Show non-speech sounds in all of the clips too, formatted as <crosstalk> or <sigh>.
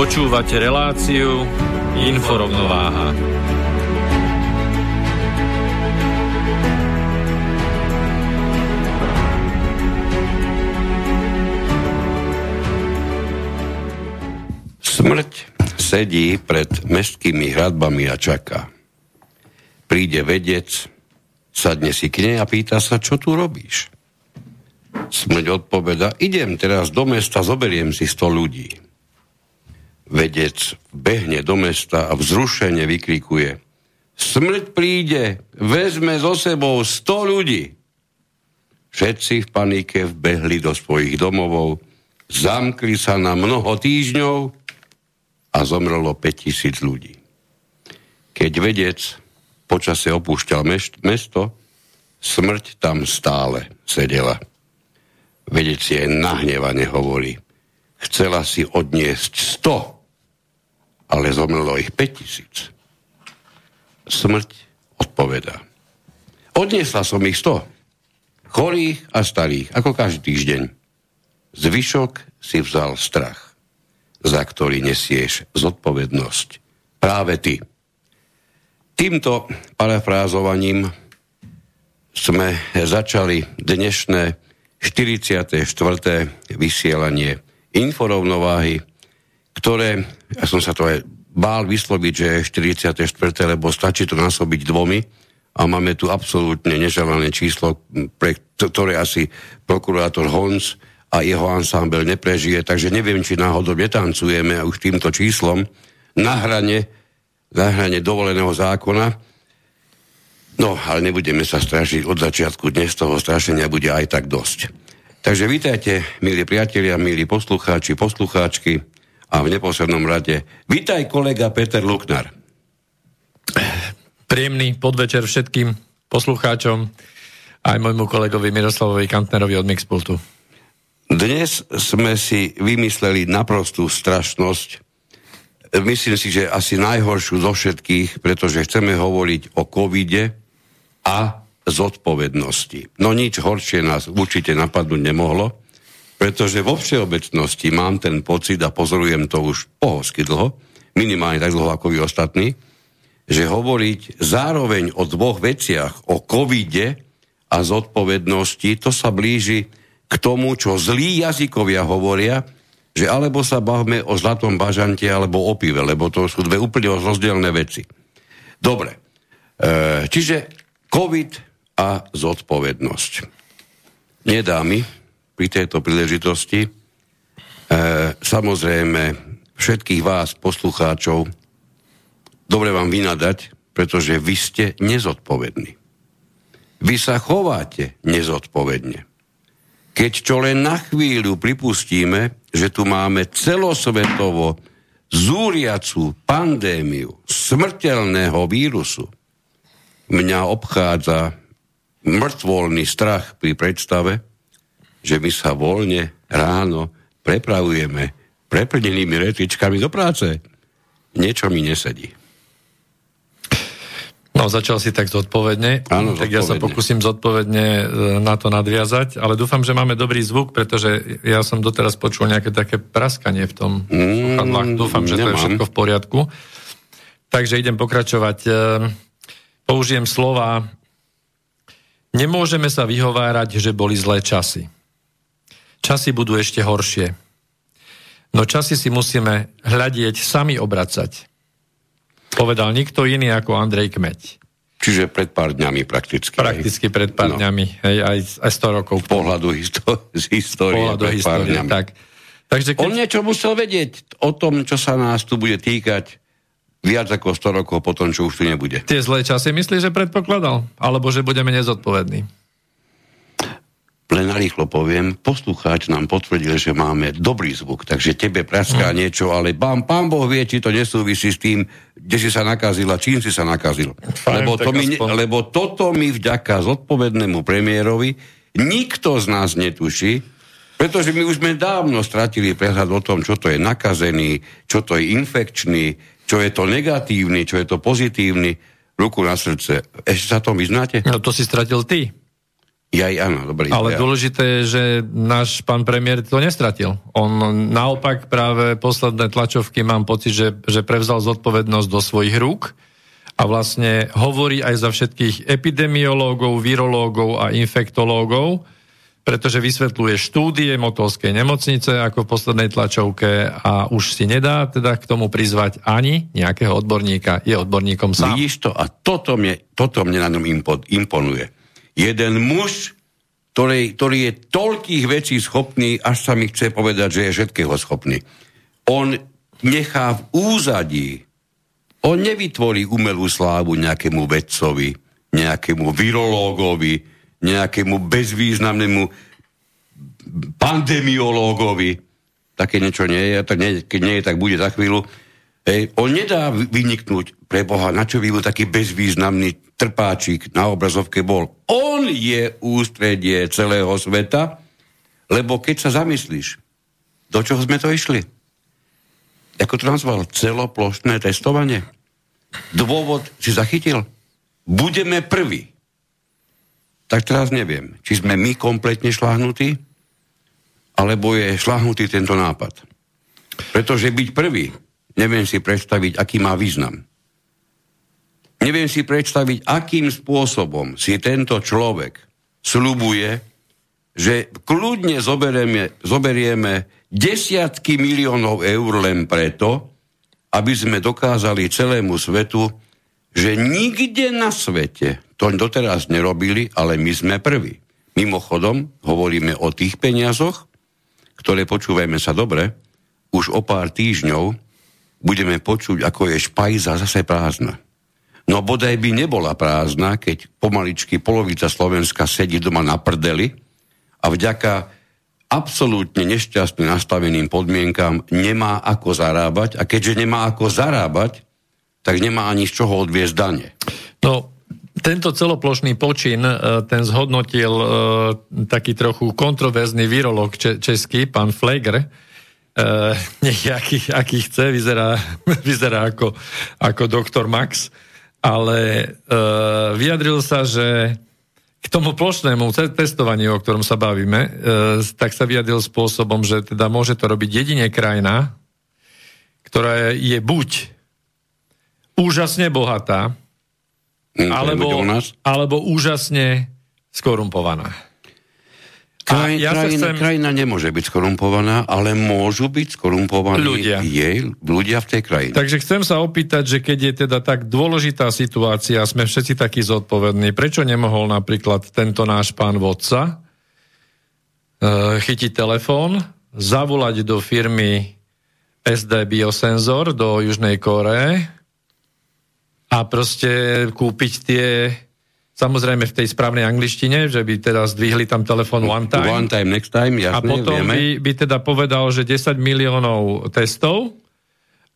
Počúvate reláciu Inforovnováha. Smrť sedí pred mestskými hradbami a čaká. Príde vedec, sadne si k nej a pýta sa, čo tu robíš. Smrť odpoveda, idem teraz do mesta, zoberiem si sto ľudí. Vedec behne do mesta a vzrušene vykrikuje Smrť príde, vezme so sebou 100 ľudí. Všetci v panike vbehli do svojich domovov, zamkli sa na mnoho týždňov a zomrelo 5000 ľudí. Keď vedec počase opúšťal mesto, smrť tam stále sedela. Vedec je nahnevane hovorí. Chcela si odniesť 100 ale zomrelo ich 5000. Smrť odpovedá. Odniesla som ich 100. Chorých a starých, ako každý týždeň. Zvyšok si vzal strach, za ktorý nesieš zodpovednosť. Práve ty. Týmto parafrázovaním sme začali dnešné 44. vysielanie inforovnováhy ktoré, ja som sa to aj bál vysloviť, že je 44. lebo stačí to násobiť dvomi a máme tu absolútne neželané číslo, pre ktoré asi prokurátor Hons a jeho ansámbel neprežije, takže neviem, či náhodou netancujeme už týmto číslom na hrane, na hrane dovoleného zákona. No, ale nebudeme sa strašiť od začiatku. Dnes toho strašenia bude aj tak dosť. Takže vítajte, milí priatelia, milí poslucháči, poslucháčky a v neposlednom rade. Vítaj kolega Peter Luknar. Príjemný podvečer všetkým poslucháčom aj môjmu kolegovi Miroslavovi Kantnerovi od Mixpultu. Dnes sme si vymysleli naprostú strašnosť. Myslím si, že asi najhoršiu zo všetkých, pretože chceme hovoriť o covide a zodpovednosti. No nič horšie nás určite napadnúť nemohlo pretože vo všeobecnosti mám ten pocit, a pozorujem to už pohosky dlho, minimálne tak dlho ako vy ostatní, že hovoriť zároveň o dvoch veciach, o covide a zodpovednosti, to sa blíži k tomu, čo zlí jazykovia hovoria, že alebo sa bavme o zlatom bažante alebo o pive, lebo to sú dve úplne rozdielne veci. Dobre, e, čiže COVID a zodpovednosť. Nedá mi, pri tejto príležitosti. E, samozrejme, všetkých vás, poslucháčov, dobre vám vynadať, pretože vy ste nezodpovední. Vy sa chováte nezodpovedne. Keď čo len na chvíľu pripustíme, že tu máme celosvetovo zúriacu pandémiu smrteľného vírusu, mňa obchádza mŕtvolný strach pri predstave, že my sa voľne ráno prepravujeme preplnenými retričkami do práce. Niečo mi nesedí. No, začal si tak zodpovedne, Áno, tak ja sa pokúsim zodpovedne e, na to nadviazať, ale dúfam, že máme dobrý zvuk, pretože ja som doteraz počul nejaké také praskanie v tom mm, Dúfam, že nemám. to je všetko v poriadku. Takže idem pokračovať. E, použijem slova Nemôžeme sa vyhovárať, že boli zlé časy. Časy budú ešte horšie. No časy si musíme hľadieť, sami obracať. Povedal nikto iný ako Andrej Kmeď. Čiže pred pár dňami prakticky. Prakticky hej. pred pár no. dňami, hej, aj, aj 100 rokov. Z pohľadu histo- <laughs> z histórie pohľadu pred histórie, pár dňami. Tak. Takže keď... On niečo musel vedieť o tom, čo sa nás tu bude týkať viac ako 100 rokov po tom, čo už tu nebude. Tie zlé časy myslí, že predpokladal? Alebo že budeme nezodpovední? Len narýchlo poviem, poslucháč nám potvrdil, že máme dobrý zvuk, takže tebe praská mm. niečo, ale pán, pán Boh vie, či to nesúvisí s tým, kde si sa nakazil a čím si sa nakazil. Fajn, lebo, to mi, lebo toto mi vďaka zodpovednému premiérovi nikto z nás netuší, pretože my už sme dávno stratili prehľad o tom, čo to je nakazený, čo to je infekčný, čo je to negatívny, čo je to pozitívny. Ruku na srdce. Ešte sa tom vyznáte? No to si stratil ty. Ja, áno, dobrý. Ale ja. dôležité je, že náš pán premiér to nestratil. On naopak práve posledné tlačovky mám pocit, že, že prevzal zodpovednosť do svojich rúk a vlastne hovorí aj za všetkých epidemiológov, virológov a infektológov, pretože vysvetľuje štúdie motolskej nemocnice ako v poslednej tlačovke a už si nedá teda k tomu prizvať ani nejakého odborníka. Je odborníkom sám. Vidíš to? A toto mne, toto mne na ňom imponuje jeden muž, ktorý, ktorý je toľkých vecí schopný, až sa mi chce povedať, že je všetkého schopný. On nechá v úzadí, on nevytvorí umelú slávu nejakému vedcovi, nejakému virológovi, nejakému bezvýznamnému pandemiológovi. Také niečo nie je, tak nie, keď nie je, tak bude za chvíľu. Hej, on nedá vyniknúť pre Boha, na čo by bol taký bezvýznamný trpáčik na obrazovke bol. On je ústredie celého sveta, lebo keď sa zamyslíš, do čoho sme to išli? Ako to nazval? Celoplošné testovanie? Dôvod si zachytil? Budeme prví. Tak teraz neviem, či sme my kompletne šláhnutí, alebo je šláhnutý tento nápad. Pretože byť prvý Neviem si predstaviť, aký má význam. Neviem si predstaviť, akým spôsobom si tento človek slubuje, že kľudne zoberieme, zoberieme desiatky miliónov eur len preto, aby sme dokázali celému svetu, že nikde na svete to doteraz nerobili, ale my sme prví. Mimochodom, hovoríme o tých peniazoch, ktoré, počúvajme sa dobre, už o pár týždňov budeme počuť, ako je špajza zase prázdna. No bodaj by nebola prázdna, keď pomaličky polovica Slovenska sedí doma na prdeli a vďaka absolútne nešťastne nastaveným podmienkám nemá ako zarábať a keďže nemá ako zarábať, tak nemá ani z čoho odviezť dane. No, tento celoplošný počin, e, ten zhodnotil e, taký trochu kontroverzný virolog český, pán Fleger, Uh, <laughs> nech aký, aký chce, vyzerá, <laughs> vyzerá ako, ako doktor Max, ale uh, vyjadril sa, že k tomu plošnému testovaniu, o ktorom sa bavíme, uh, tak sa vyjadril spôsobom, že teda môže to robiť jedine krajina, ktorá je, buď úžasne bohatá, mm, alebo, alebo úžasne skorumpovaná. Kraj, ja krajina, chcem... krajina nemôže byť skorumpovaná, ale môžu byť skorumpovaní ľudia. Jej, ľudia v tej krajine. Takže chcem sa opýtať, že keď je teda tak dôležitá situácia, sme všetci takí zodpovední, prečo nemohol napríklad tento náš pán vodca uh, chytiť telefón, zavolať do firmy SD Biosensor do Južnej Koreje a proste kúpiť tie Samozrejme v tej správnej angličtine, že by teda zdvihli tam telefón one time. One time, next time, jasne, A potom by, by teda povedal, že 10 miliónov testov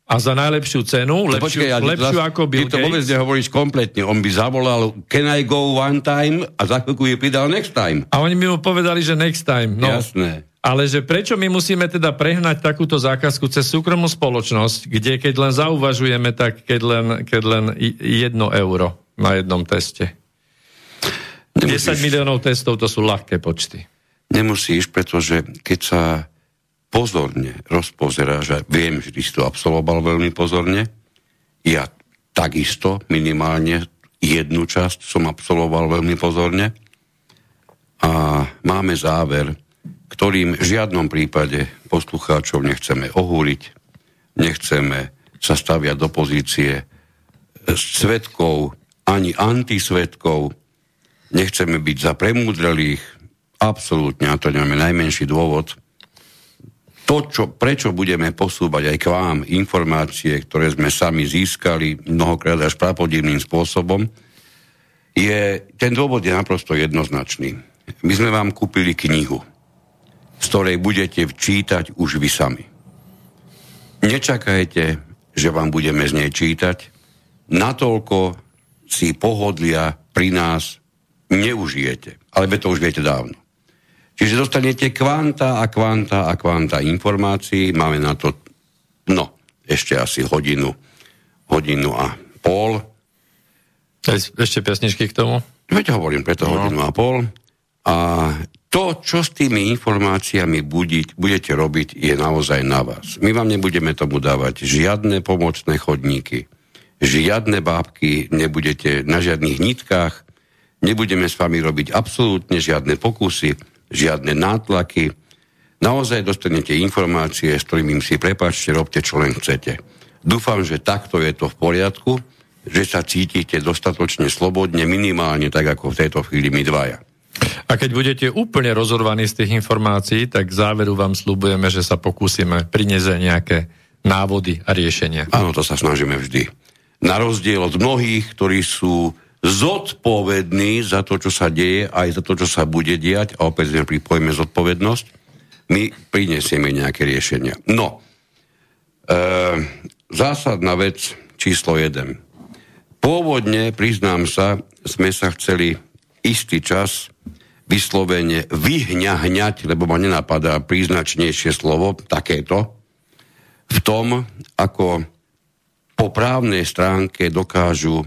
a za najlepšiu cenu, no, lepšiu, počkej, ja, lepšiu zas, ako Bill Ty to vôbec nehovoríš kompletne. On by zavolal can I go one time a za chvíľku je pridal next time. A oni by mu povedali, že next time. No. Jasné. Ale že prečo my musíme teda prehnať takúto zákazku cez súkromnú spoločnosť, kde keď len zauvažujeme, tak keď len, keď len jedno euro na jednom teste. Nemusíš, 10 miliónov testov to sú ľahké počty. Nemusíš, pretože keď sa pozorne rozpozeráš, a viem, že ty si to absolvoval veľmi pozorne, ja takisto minimálne jednu časť som absolvoval veľmi pozorne a máme záver, ktorým v žiadnom prípade poslucháčov nechceme ohúriť, nechceme sa staviať do pozície svetkov, ani antisvetkov. Nechceme byť za premúdrelých, absolútne, a to nemáme najmenší dôvod. To, čo, prečo budeme posúvať aj k vám informácie, ktoré sme sami získali mnohokrát až prapodivným spôsobom, je, ten dôvod je naprosto jednoznačný. My sme vám kúpili knihu, z ktorej budete včítať už vy sami. Nečakajte, že vám budeme z nej čítať. Natoľko si pohodlia pri nás neužijete. Ale to už viete dávno. Čiže dostanete kvanta a kvanta a kvanta informácií. Máme na to, no, ešte asi hodinu, hodinu a pol. Ešte pesničky k tomu? Veď hovorím, preto no. hodinu a pol. A to, čo s tými informáciami budiť, budete robiť, je naozaj na vás. My vám nebudeme tomu dávať žiadne pomocné chodníky, žiadne bábky, nebudete na žiadnych nitkách, nebudeme s vami robiť absolútne žiadne pokusy, žiadne nátlaky. Naozaj dostanete informácie, s ktorými si prepáčte, robte čo len chcete. Dúfam, že takto je to v poriadku, že sa cítite dostatočne slobodne, minimálne tak, ako v tejto chvíli my dvaja. A keď budete úplne rozhodovaní z tých informácií, tak záveru vám slúbujeme, že sa pokúsime priniesť nejaké návody a riešenia. Áno, to sa snažíme vždy. Na rozdiel od mnohých, ktorí sú zodpovední za to, čo sa deje, aj za to, čo sa bude diať, a opäť sme pripojíme zodpovednosť, my prinesieme nejaké riešenia. No, e, zásadná vec číslo 1. Pôvodne, priznám sa, sme sa chceli istý čas vyslovene vyhňahňať, lebo ma nenapadá príznačnejšie slovo, takéto, v tom, ako po právnej stránke dokážu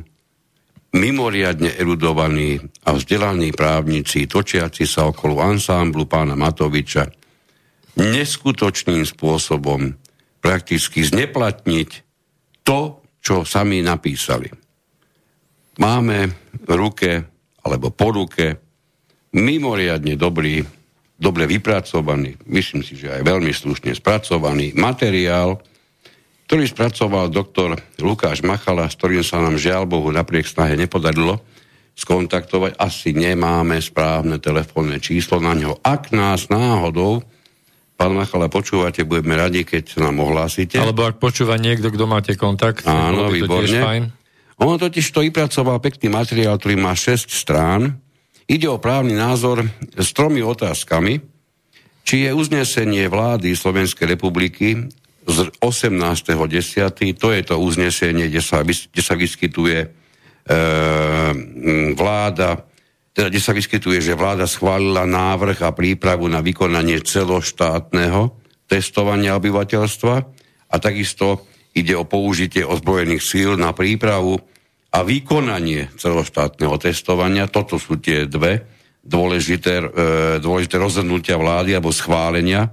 mimoriadne erudovaní a vzdelaní právnici, točiaci sa okolo ansámblu pána Matoviča, neskutočným spôsobom prakticky zneplatniť to, čo sami napísali. Máme v ruke, alebo po ruke, mimoriadne dobrý, dobre vypracovaný, myslím si, že aj veľmi slušne spracovaný materiál, ktorý spracoval doktor Lukáš Machala, s ktorým sa nám žiaľ Bohu napriek snahe nepodarilo skontaktovať. Asi nemáme správne telefónne číslo na ňo. Ak nás náhodou Pán Machala, počúvate, budeme radi, keď nám ohlásite. Alebo ak počúva niekto, kto máte kontakt. Áno, výborne. On totiž to vypracoval pekný materiál, ktorý má 6 strán Ide o právny názor s tromi otázkami, či je uznesenie vlády Slovenskej republiky z 18.10., to je to uznesenie, kde sa, kde sa vyskytuje e, vláda, teda kde sa vyskytuje, že vláda schválila návrh a prípravu na vykonanie celoštátneho testovania obyvateľstva a takisto ide o použitie ozbrojených síl na prípravu a vykonanie celoštátneho testovania, toto sú tie dve dôležité, e, dôležité rozhodnutia vlády alebo schválenia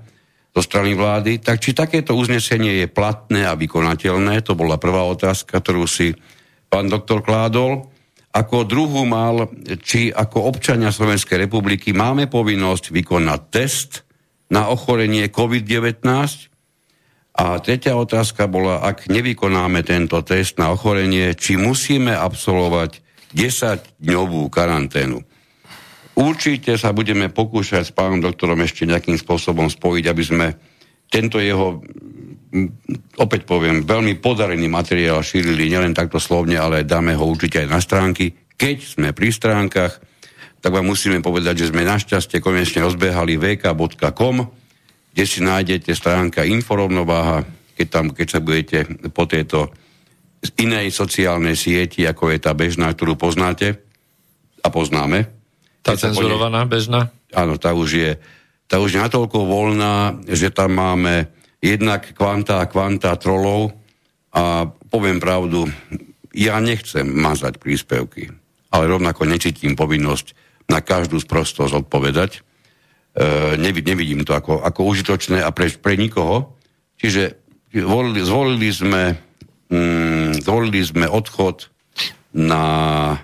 zo strany vlády, tak či takéto uznesenie je platné a vykonateľné, to bola prvá otázka, ktorú si pán doktor kládol. Ako druhú mal, či ako občania Slovenskej republiky máme povinnosť vykonať test na ochorenie COVID-19 a tretia otázka bola, ak nevykonáme tento test na ochorenie, či musíme absolvovať 10-dňovú karanténu. Určite sa budeme pokúšať s pánom doktorom ešte nejakým spôsobom spojiť, aby sme tento jeho, opäť poviem, veľmi podarený materiál šírili nielen takto slovne, ale dáme ho určite aj na stránky. Keď sme pri stránkach, tak vám musíme povedať, že sme našťastie konečne rozbehali vk.com, kde si nájdete stránka Inforovnováha, keď, tam, keď sa budete po tejto inej sociálnej sieti, ako je tá bežná, ktorú poznáte a poznáme. Tá cenzurovaná, bežná? Áno, tá už je, tá už je natoľko voľná, že tam máme jednak kvanta a kvanta trolov a poviem pravdu, ja nechcem mazať príspevky, ale rovnako necítim povinnosť na každú sprostosť odpovedať E, nevidím to ako, ako užitočné a pre, pre nikoho. Čiže zvolili, zvolili, sme, mm, zvolili sme odchod na,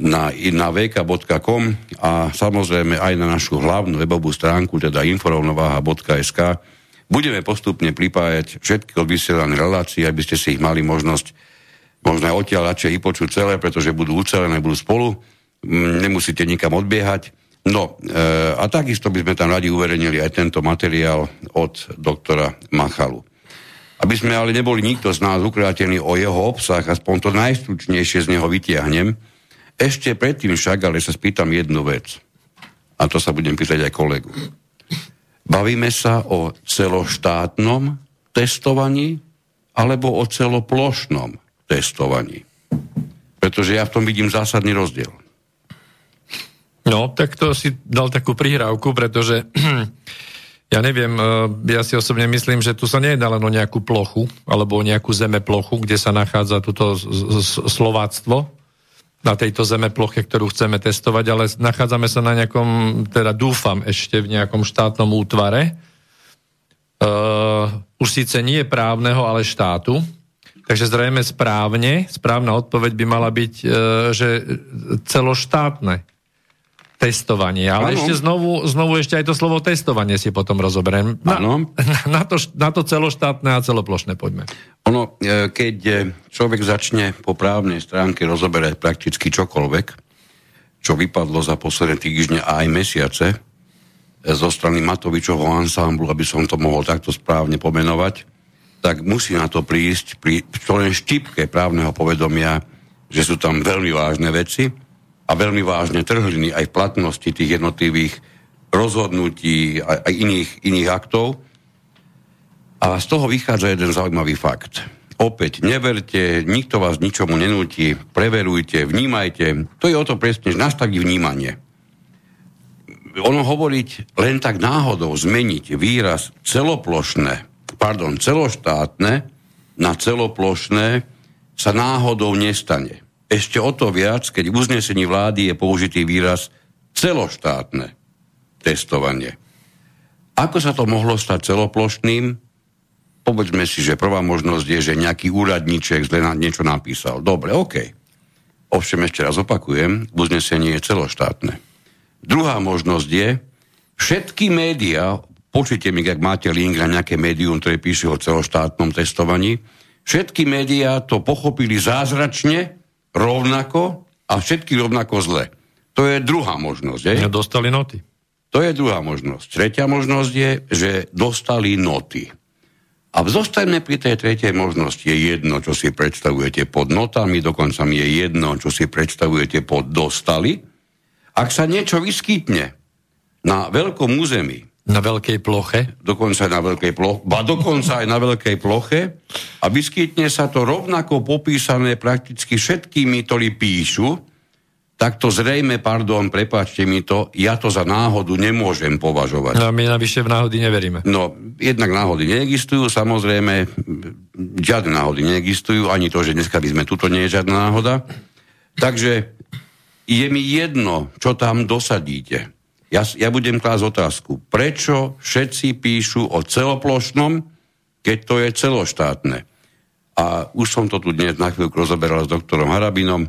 na, na vk.com a samozrejme aj na našu hlavnú webovú stránku, teda inforovnováha.sk. Budeme postupne pripájať všetky odvysielané relácie, aby ste si ich mali možnosť možno aj odtiaľ radšej vypočuť celé, pretože budú ucelené, budú spolu, nemusíte nikam odbiehať. No e, a takisto by sme tam radi uverejnili aj tento materiál od doktora Machalu. Aby sme ale neboli nikto z nás ukreatení o jeho obsah, aspoň to najstručnejšie z neho vytiahnem, ešte predtým však ale sa spýtam jednu vec. A to sa budem pýtať aj kolegu. Bavíme sa o celoštátnom testovaní alebo o celoplošnom testovaní. Pretože ja v tom vidím zásadný rozdiel. No, tak to si dal takú prihrávku, pretože ja neviem, e, ja si osobne myslím, že tu sa nejedná len o nejakú plochu, alebo o nejakú zeme plochu, kde sa nachádza toto slováctvo na tejto zeme ploche, ktorú chceme testovať, ale nachádzame sa na nejakom, teda dúfam ešte v nejakom štátnom útvare, uh, už síce nie právneho, ale štátu, Takže zrejme správne, správna odpoveď by mala byť, uh, že celoštátne testovanie. Ale ano. ešte znovu, znovu ešte aj to slovo testovanie si potom rozoberiem. Na, <laughs> na, to, na to celoštátne a celoplošné poďme. Ono, e, keď e, človek začne po právnej stránke rozoberať prakticky čokoľvek, čo vypadlo za posledné týždne a aj mesiace e, zo strany Matovičovho ansámblu, aby som to mohol takto správne pomenovať, tak musí na to prísť pri len štipke právneho povedomia, že sú tam veľmi vážne veci, a veľmi vážne trhliny aj v platnosti tých jednotlivých rozhodnutí aj iných, iných aktov. A z toho vychádza jeden zaujímavý fakt. Opäť, neverte, nikto vás ničomu nenúti, preverujte, vnímajte. To je o to presne, že nastaví vnímanie. Ono hovoriť len tak náhodou, zmeniť výraz celoplošné, pardon, celoštátne na celoplošné sa náhodou nestane. Ešte o to viac, keď v uznesení vlády je použitý výraz celoštátne testovanie. Ako sa to mohlo stať celoplošným? Povedzme si, že prvá možnosť je, že nejaký úradníček zle niečo napísal. Dobre, OK. Ovšem ešte raz opakujem, uznesenie je celoštátne. Druhá možnosť je, všetky médiá, počujte mi, ak máte link na nejaké médium, ktoré píše o celoštátnom testovaní, všetky médiá to pochopili zázračne rovnako a všetky rovnako zle. To je druhá možnosť. Je? Dostali noty. To je druhá možnosť. Tretia možnosť je, že dostali noty. A zostaňme pri tej tretej možnosti. Je jedno, čo si predstavujete pod notami, dokonca mi je jedno, čo si predstavujete pod dostali. Ak sa niečo vyskytne na veľkom území, na veľkej ploche? Dokonca aj na veľkej ploche. Ba dokonca aj na veľkej ploche. A vyskytne sa to rovnako popísané prakticky všetkými, ktorí píšu, tak to zrejme, pardon, prepáčte mi to, ja to za náhodu nemôžem považovať. No my navyše v náhody neveríme. No, jednak náhody neexistujú, samozrejme, žiadne náhody neexistujú, ani to, že dneska by sme tuto nie je žiadna náhoda. Takže je mi jedno, čo tam dosadíte ja, ja budem klásť otázku, prečo všetci píšu o celoplošnom, keď to je celoštátne. A už som to tu dnes na chvíľku rozoberal s doktorom Harabinom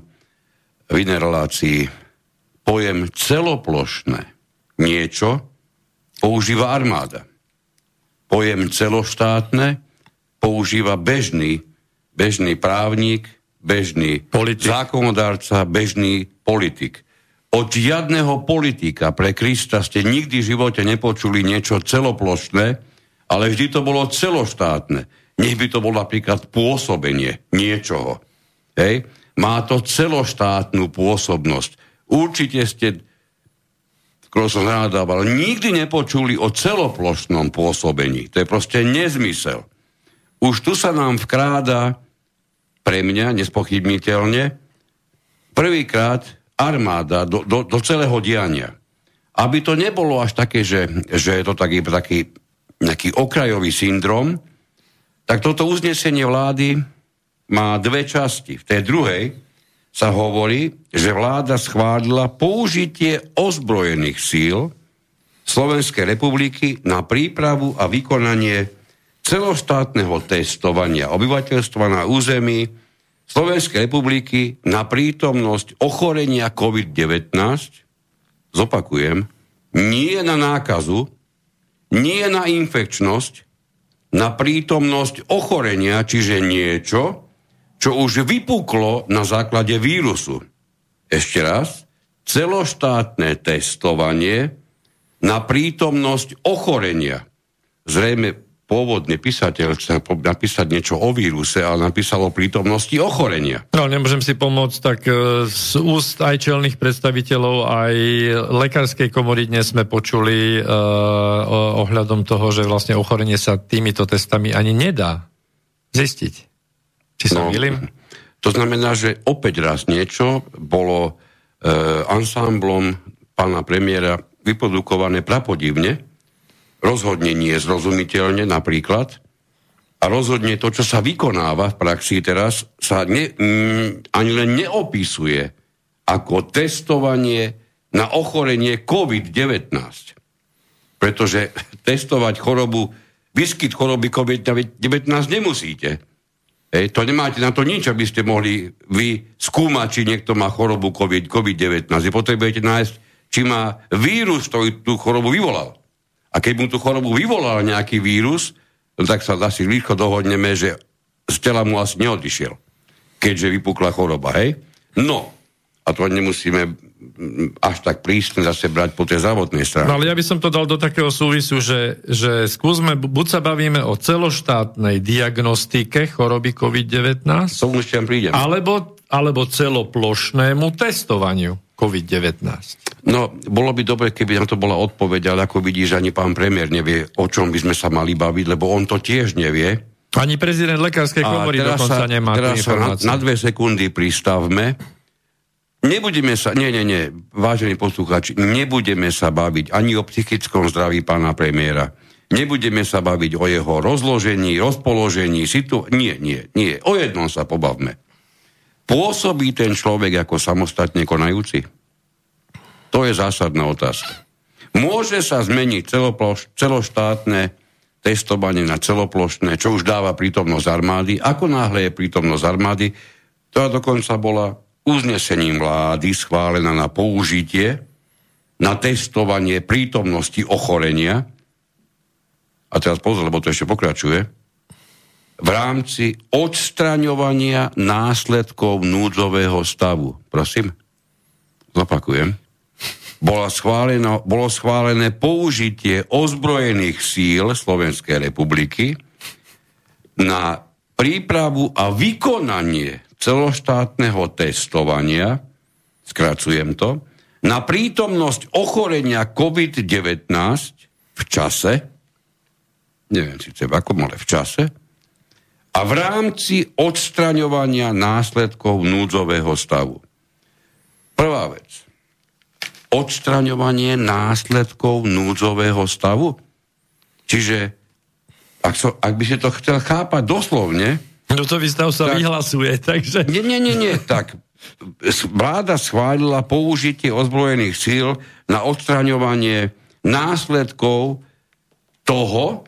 v inej relácii. Pojem celoplošné niečo používa armáda. Pojem celoštátne používa bežný, bežný právnik, bežný politik. zákonodárca, bežný politik. Od žiadneho politika pre Krista ste nikdy v živote nepočuli niečo celoplošné, ale vždy to bolo celoštátne. Nech by to bolo napríklad pôsobenie niečoho. Hej? Má to celoštátnu pôsobnosť. Určite ste, skoro som zanadával, nikdy nepočuli o celoplošnom pôsobení. To je proste nezmysel. Už tu sa nám vkráda pre mňa nespochybniteľne prvýkrát armáda do, do, do celého diania. Aby to nebolo až také, že, že je to taký, taký nejaký okrajový syndrom, tak toto uznesenie vlády má dve časti. V tej druhej sa hovorí, že vláda schválila použitie ozbrojených síl Slovenskej republiky na prípravu a vykonanie celoštátneho testovania obyvateľstva na území Slovenskej republiky na prítomnosť ochorenia COVID-19, zopakujem, nie na nákazu, nie na infekčnosť, na prítomnosť ochorenia, čiže niečo, čo už vypuklo na základe vírusu. Ešte raz, celoštátne testovanie na prítomnosť ochorenia. Zrejme pôvodný písateľ chcel napísať niečo o víruse, ale napísal o prítomnosti ochorenia. No, nemôžem si pomôcť, tak e, z úst aj čelných predstaviteľov, aj lekárskej komory dnes sme počuli uh, ohľadom toho, že vlastne ochorenie sa týmito testami ani nedá zistiť. Či sa no, milím? To znamená, že opäť raz niečo bolo uh, ansámblom pána premiéra vyprodukované prapodivne, rozhodne nie zrozumiteľne napríklad a rozhodne to, čo sa vykonáva v praxi teraz, sa ne, mm, ani len neopisuje ako testovanie na ochorenie COVID-19. Pretože testovať chorobu, vyskyt choroby COVID-19 nemusíte. Ej, to nemáte na to nič, aby ste mohli vy skúmať, či niekto má chorobu COVID-19. Vy potrebujete nájsť, či má vírus, ktorý tú chorobu vyvolal. A keď mu tú chorobu vyvolal nejaký vírus, no tak sa asi rýchlo dohodneme, že z tela mu asi neodišiel, keďže vypukla choroba, hej? No, a to nemusíme až tak prísne zase brať po tej zdravotnej strane. No ale ja by som to dal do takého súvisu, že, že skúsme, buď sa bavíme o celoštátnej diagnostike choroby COVID-19, alebo, alebo celoplošnému testovaniu COVID-19. No, bolo by dobre, keby na to bola odpoveď, ale ako vidíš, ani pán premiér nevie, o čom by sme sa mali baviť, lebo on to tiež nevie. Ani prezident lekárskej komory dokonca sa, nemá teraz sa na, na dve sekundy pristavme. Nebudeme sa, nie, nie, nie, vážení poslucháči, nebudeme sa baviť ani o psychickom zdraví pána premiéra. Nebudeme sa baviť o jeho rozložení, rozpoložení, situ... Nie, nie, nie. O jednom sa pobavme. Pôsobí ten človek ako samostatne konajúci? To je zásadná otázka. Môže sa zmeniť celoploš, celoštátne testovanie na celoplošné, čo už dáva prítomnosť armády. Ako náhle je prítomnosť armády, to dokonca bola uznesením vlády schválená na použitie na testovanie prítomnosti ochorenia. A teraz pozor, lebo to ešte pokračuje. V rámci odstraňovania následkov núdzového stavu. Prosím, zopakujem bola schváleno, bolo schválené použitie ozbrojených síl Slovenskej republiky na prípravu a vykonanie celoštátneho testovania, skracujem to, na prítomnosť ochorenia COVID-19 v čase, neviem síce v akom, ale v čase, a v rámci odstraňovania následkov núdzového stavu. Prvá vec odstraňovanie následkov núdzového stavu. Čiže ak, so, ak by si to chcel chápať doslovne... Núdzový stav sa tak, vyhlasuje, takže... Nie, nie, nie, nie, tak vláda schválila použitie ozbrojených síl na odstraňovanie následkov toho,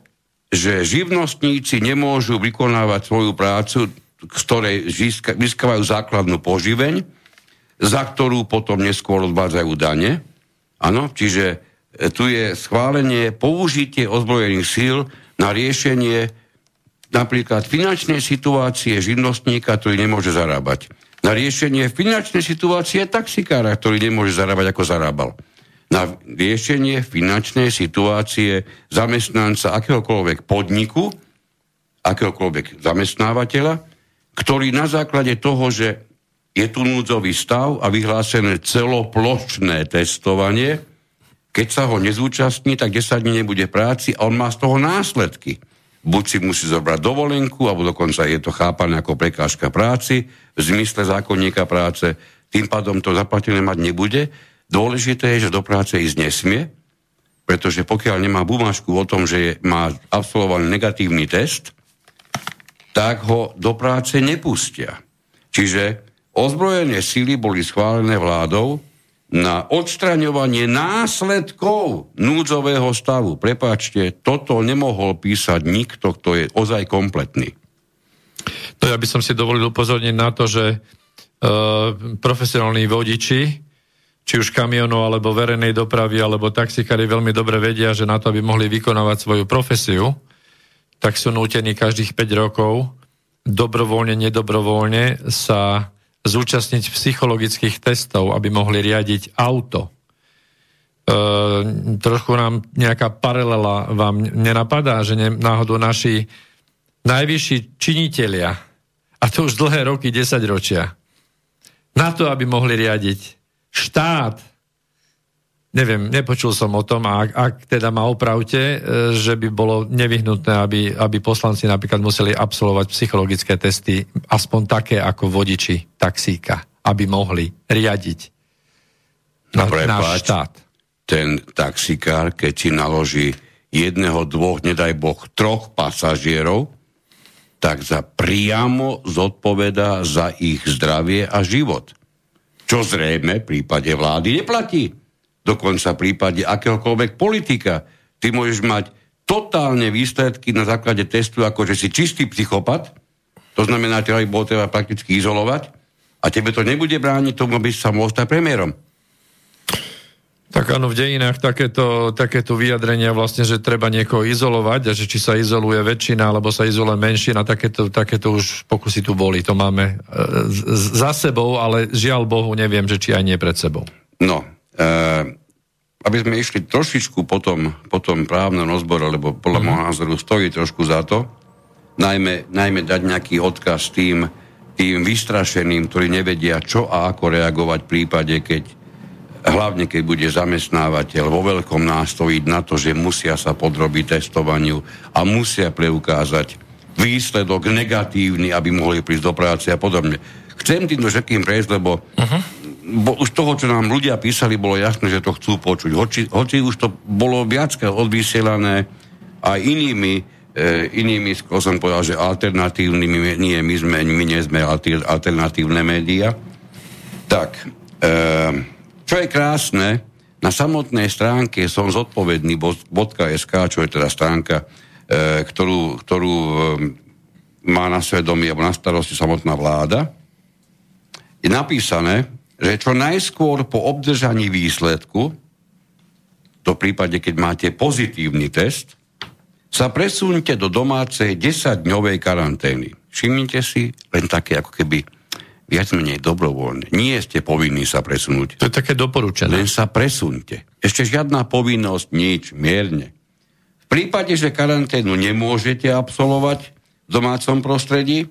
že živnostníci nemôžu vykonávať svoju prácu, ktorej získavajú základnú poživeň, za ktorú potom neskôr odvádzajú dane. Áno, čiže e, tu je schválenie použitie ozbrojených síl na riešenie napríklad finančnej situácie živnostníka, ktorý nemôže zarábať. Na riešenie finančnej situácie taxikára, ktorý nemôže zarábať ako zarábal. Na riešenie finančnej situácie zamestnanca akéhokoľvek podniku, akéhokoľvek zamestnávateľa, ktorý na základe toho, že je tu núdzový stav a vyhlásené celoplošné testovanie. Keď sa ho nezúčastní, tak 10 dní nebude práci a on má z toho následky. Buď si musí zobrať dovolenku, alebo dokonca je to chápané ako prekážka práci, v zmysle zákonníka práce, tým pádom to zaplatené mať nebude. Dôležité je, že do práce ísť nesmie, pretože pokiaľ nemá bumášku o tom, že je, má absolvovaný negatívny test, tak ho do práce nepustia. Čiže ozbrojené síly boli schválené vládou na odstraňovanie následkov núdzového stavu. Prepáčte, toto nemohol písať nikto, kto je ozaj kompletný. To ja by som si dovolil upozorniť na to, že e, profesionálni vodiči, či už kamionov, alebo verejnej dopravy, alebo taxikári veľmi dobre vedia, že na to, aby mohli vykonávať svoju profesiu, tak sú nútení každých 5 rokov dobrovoľne, nedobrovoľne sa zúčastniť psychologických testov, aby mohli riadiť auto. E, trochu nám nejaká paralela vám nenapadá, že ne, náhodou naši najvyšší činitelia, a to už dlhé roky, 10 ročia, na to, aby mohli riadiť štát, Neviem, nepočul som o tom a ak, ak teda ma opravte, e, že by bolo nevyhnutné, aby, aby poslanci napríklad museli absolvovať psychologické testy, aspoň také ako vodiči taxíka, aby mohli riadiť na, náš štát. Ten taxikár, keď si naloží jedného, dvoch, nedaj boh, troch pasažierov, tak za priamo zodpoveda za ich zdravie a život. Čo zrejme v prípade vlády neplatí dokonca v prípade akéhokoľvek politika. Ty môžeš mať totálne výsledky na základe testu, ako že si čistý psychopat, to znamená, že bolo treba prakticky izolovať a tebe to nebude brániť tomu, aby sa mohol stať premiérom. Tak áno, v dejinách takéto, takéto vyjadrenia vlastne, že treba niekoho izolovať a že či sa izoluje väčšina alebo sa izoluje menšina, takéto, takéto už pokusy tu boli. To máme e, za sebou, ale žiaľ Bohu neviem, že či aj nie pred sebou. No, e, aby sme išli trošičku po tom, po tom právnom rozboru, lebo podľa mm-hmm. môjho názoru stojí trošku za to, najmä, najmä dať nejaký odkaz tým, tým vystrašeným, ktorí nevedia, čo a ako reagovať v prípade, keď hlavne keď bude zamestnávateľ vo veľkom nástojiť na to, že musia sa podrobiť testovaniu a musia preukázať výsledok negatívny, aby mohli prísť do práce a podobne. Chcem týmto všetkým prejsť, lebo uh-huh bo, už toho, čo nám ľudia písali, bolo jasné, že to chcú počuť. Hoci, hoci už to bolo viackrát odvysielané aj inými, e, inými, skôr som povedal, že alternatívnymi, nie, my, sme, my nie sme alternatívne médiá. Tak, e, čo je krásne, na samotnej stránke som zodpovedný .sk, čo je teda stránka, e, ktorú, ktorú e, má na svedomí alebo na starosti samotná vláda, je napísané, že čo najskôr po obdržaní výsledku, to v prípade, keď máte pozitívny test, sa presunte do domácej 10-dňovej karantény. Všimnite si, len také ako keby viac menej dobrovoľne. Nie ste povinní sa presunúť. To je také doporučené. Len sa presunte. Ešte žiadna povinnosť, nič, mierne. V prípade, že karanténu nemôžete absolvovať v domácom prostredí,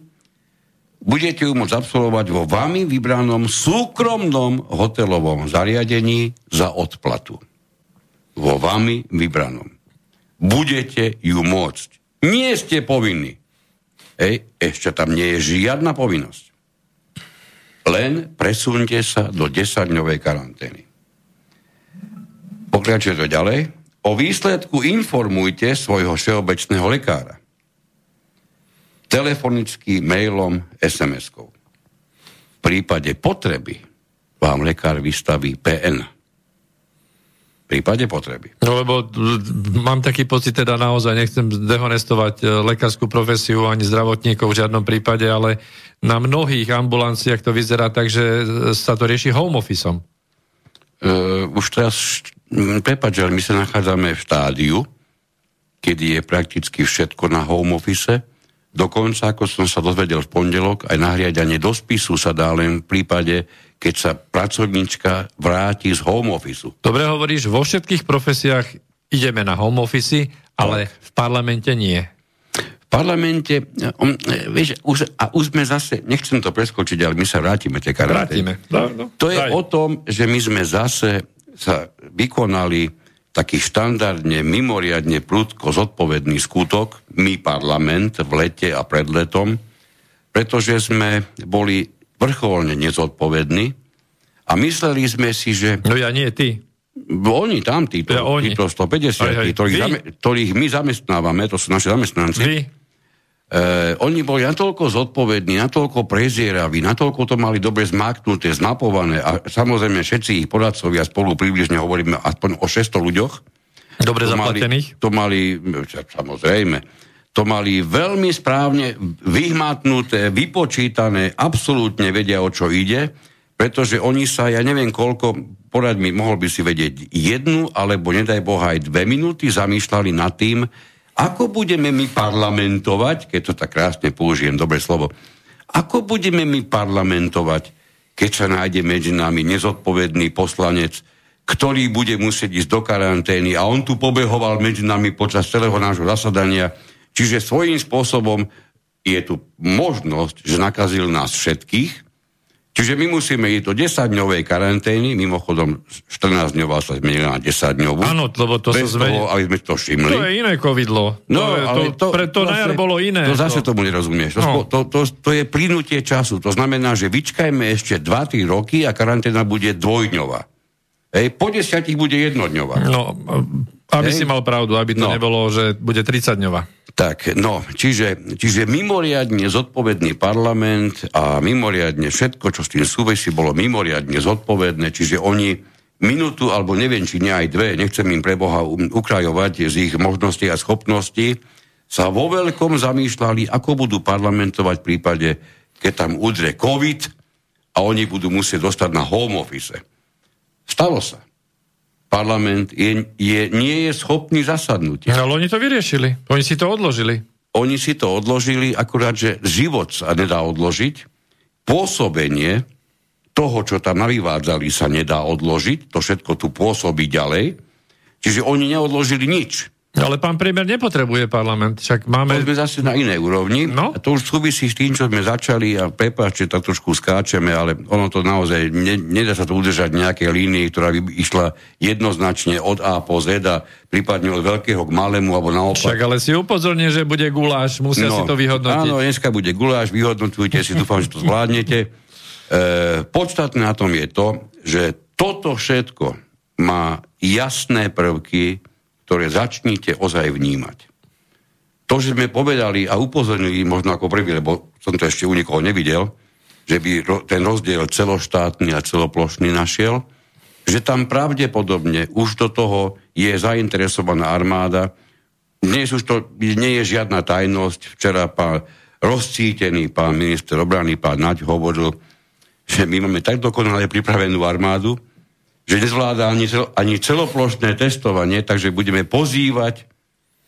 budete ju môcť absolvovať vo vami vybranom súkromnom hotelovom zariadení za odplatu. Vo vami vybranom. Budete ju môcť. Nie ste povinní. Ej, ešte tam nie je žiadna povinnosť. Len presunte sa do 10-dňovej karantény. Pokračuje to ďalej. O výsledku informujte svojho všeobecného lekára telefonicky, mailom, SMS-kou. V prípade potreby vám lekár vystaví PN. Prípade potreby. No lebo mám taký pocit, teda naozaj nechcem dehonestovať e, lekárskú profesiu ani zdravotníkov v žiadnom prípade, ale na mnohých ambulanciách to vyzerá tak, že sa to rieši home officeom. Uh, už teraz, prepáč, ale my sa nachádzame v štádiu, kedy je prakticky všetko na home office Dokonca, ako som sa dozvedel v pondelok, aj nahriadanie do spisu sa dá len v prípade, keď sa pracovníčka vráti z home office. Dobre hovoríš, vo všetkých profesiách ideme na home office, ale tak. v parlamente nie. V parlamente, um, vieš, už, a už sme zase, nechcem to preskočiť, ale my sa vrátime tej Vrátime. No, no, to je daj. o tom, že my sme zase sa vykonali taký štandardne, mimoriadne prudko zodpovedný skutok, my parlament v lete a pred letom, pretože sme boli vrcholne nezodpovední a mysleli sme si, že... No ja nie, ty. Oni tam, títo, ja, oni. títo 150, aj, aj. Ktorých, zame, ktorých my zamestnávame, to sú naši zamestnanci. Vy? Eh, oni boli natoľko zodpovední, natoľko prezieraví, natoľko to mali dobre zmáknuté, zmapované a samozrejme všetci ich poradcovia spolu približne hovoríme aspoň o 600 ľuďoch. Dobre to zaplatených? Mali, to mali, samozrejme, to mali veľmi správne vyhmatnuté, vypočítané, absolútne vedia, o čo ide, pretože oni sa, ja neviem koľko, porad mi, mohol by si vedieť jednu, alebo nedaj Boha aj dve minúty, zamýšľali nad tým, ako budeme my parlamentovať, keď to tak krásne použijem, dobre slovo, ako budeme my parlamentovať, keď sa nájde medzi nami nezodpovedný poslanec, ktorý bude musieť ísť do karantény a on tu pobehoval medzi nami počas celého nášho zasadania. Čiže svojím spôsobom je tu možnosť, že nakazil nás všetkých, Čiže my musíme ísť do 10-dňovej karantény, mimochodom 14-dňová sa zmenila na 10-dňovú. Áno, lebo to sa zmeni... toho, aby sme to všimli. To je iné covidlo. No, to, je, ale to, to, pre to zase, na jar bolo iné. To zase to... tomu nerozumieš. To, no. to, to, to je plynutie času. To znamená, že vyčkajme ešte 2-3 roky a karanténa bude dvojdňová. Ej, po desiatich bude jednodňová. No, aby Ej? si mal pravdu, aby to no. nebolo, že bude 30 dňová. Tak, no, čiže, čiže mimoriadne zodpovedný parlament a mimoriadne všetko, čo s tým súvisí, bolo mimoriadne zodpovedné, čiže oni minútu, alebo neviem, či nie aj dve, nechcem im pre Boha ukrajovať z ich možností a schopností, sa vo veľkom zamýšľali, ako budú parlamentovať v prípade, keď tam udre COVID a oni budú musieť dostať na home office. Stalo sa parlament je, je, nie je schopný zasadnúť. No, ale oni to vyriešili. Oni si to odložili. Oni si to odložili, akurát, že život sa nedá odložiť, pôsobenie toho, čo tam navyvádzali, sa nedá odložiť, to všetko tu pôsobí ďalej, čiže oni neodložili nič. Ale pán premiér nepotrebuje parlament, však máme... To sme zase na inej úrovni. No? A to už súvisí s tým, čo sme začali a prepáčte, tak trošku skáčeme, ale ono to naozaj, ne, nedá sa to udržať nejakej línii, ktorá by išla jednoznačne od A po Z a prípadne od veľkého k malému, alebo naopak. Však ale si upozorne, že bude guláš, musia no, si to vyhodnotiť. Áno, dneska bude guláš, vyhodnotujte si, dúfam, že to zvládnete. <laughs> E, podstatné na tom je to, že toto všetko má jasné prvky, ktoré začnite ozaj vnímať. To, že sme povedali a upozornili možno ako prvý, lebo som to ešte u nikoho nevidel, že by ten rozdiel celoštátny a celoplošný našiel, že tam pravdepodobne už do toho je zainteresovaná armáda. Dnes už to nie je žiadna tajnosť. Včera pán rozcítený pán minister obrany, pán Naď hovoril, že my máme tak dokonale pripravenú armádu, že nezvláda ani, cel, ani celoplošné testovanie, takže budeme pozývať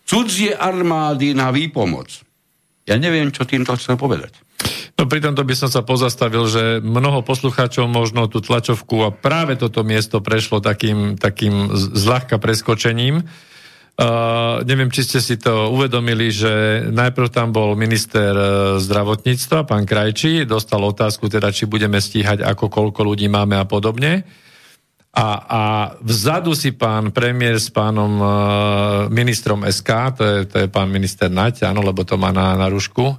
cudzie armády na výpomoc. Ja neviem, čo týmto chcem povedať. No pri tomto by som sa pozastavil, že mnoho poslucháčov možno tú tlačovku a práve toto miesto prešlo takým, takým zľahka preskočením. Uh, neviem, či ste si to uvedomili, že najprv tam bol minister uh, zdravotníctva, pán Krajčí, dostal otázku teda, či budeme stíhať, ako koľko ľudí máme a podobne. A, a vzadu si pán premiér s pánom uh, ministrom SK, to je, to je pán minister Naď, áno, lebo to má na, na rušku,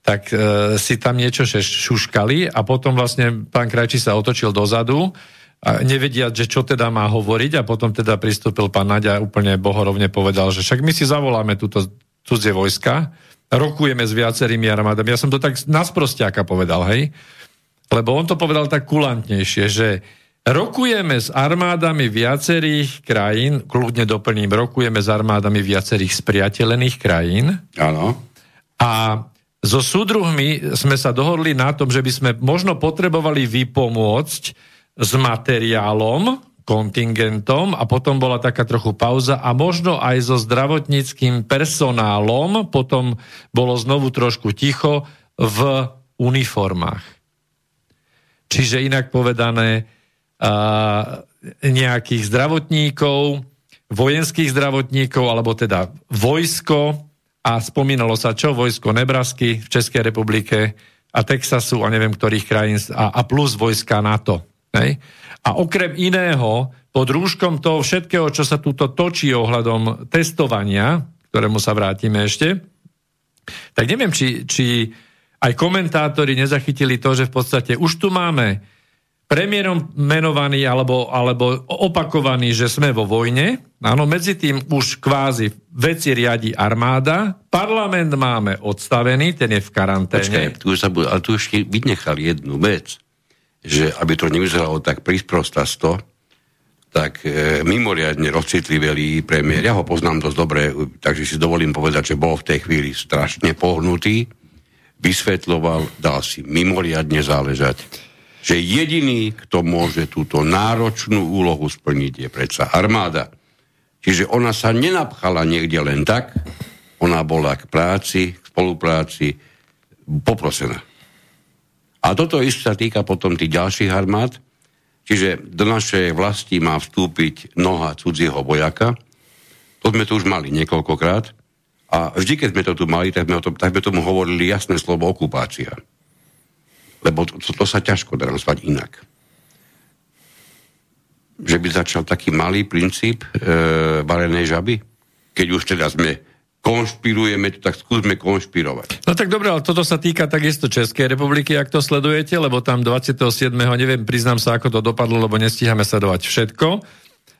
tak uh, si tam niečo šuškali a potom vlastne pán Krajčí sa otočil dozadu a nevedia, že čo teda má hovoriť a potom teda pristúpil pán Naď a úplne bohorovne povedal, že však my si zavoláme túto cudzie vojska, rokujeme s viacerými armádami. Ja som to tak nasprostiaka povedal, hej? Lebo on to povedal tak kulantnejšie, že Rokujeme s armádami viacerých krajín, kľudne doplním, rokujeme s armádami viacerých spriateľených krajín. Áno. A so súdruhmi sme sa dohodli na tom, že by sme možno potrebovali vypomôcť s materiálom, kontingentom a potom bola taká trochu pauza a možno aj so zdravotníckým personálom, potom bolo znovu trošku ticho v uniformách. Čiže inak povedané, nejakých zdravotníkov, vojenských zdravotníkov, alebo teda vojsko, a spomínalo sa čo? Vojsko Nebrasky v Českej republike a Texasu a neviem ktorých krajín a, a plus vojska NATO. Hej? A okrem iného, pod rúškom toho všetkého, čo sa túto točí ohľadom testovania, ktorému sa vrátime ešte, tak neviem, či, či aj komentátori nezachytili to, že v podstate už tu máme premiérom menovaný alebo, alebo opakovaný, že sme vo vojne. Áno, medzi tým už kvázi veci riadi armáda, parlament máme odstavený, ten je v karanténe. Počkaj, tu sa bude, ale tu ešte vynechali jednu vec, že aby to nevyzeralo tak prisprostasto, tak e, mimoriadne rozcitlivelý premiér, ja ho poznám dosť dobre, takže si dovolím povedať, že bol v tej chvíli strašne pohnutý, vysvetloval, dal si mimoriadne záležať že jediný, kto môže túto náročnú úlohu splniť, je predsa armáda. Čiže ona sa nenapchala niekde len tak, ona bola k práci, k spolupráci poprosená. A toto isté sa týka potom tých ďalších armád, čiže do našej vlasti má vstúpiť noha cudzieho vojaka. To sme tu už mali niekoľkokrát. A vždy, keď sme to tu mali, tak sme, to, tak sme tomu hovorili jasné slovo okupácia. Lebo to, to, to sa ťažko dá nazvať inak. Že by začal taký malý princíp e, varenej žaby, keď už teda sme konšpirujeme, tak skúsme konšpirovať. No tak dobre, ale toto sa týka takisto Českej republiky, ak to sledujete, lebo tam 27. neviem, priznám sa, ako to dopadlo, lebo nestíhame sledovať všetko.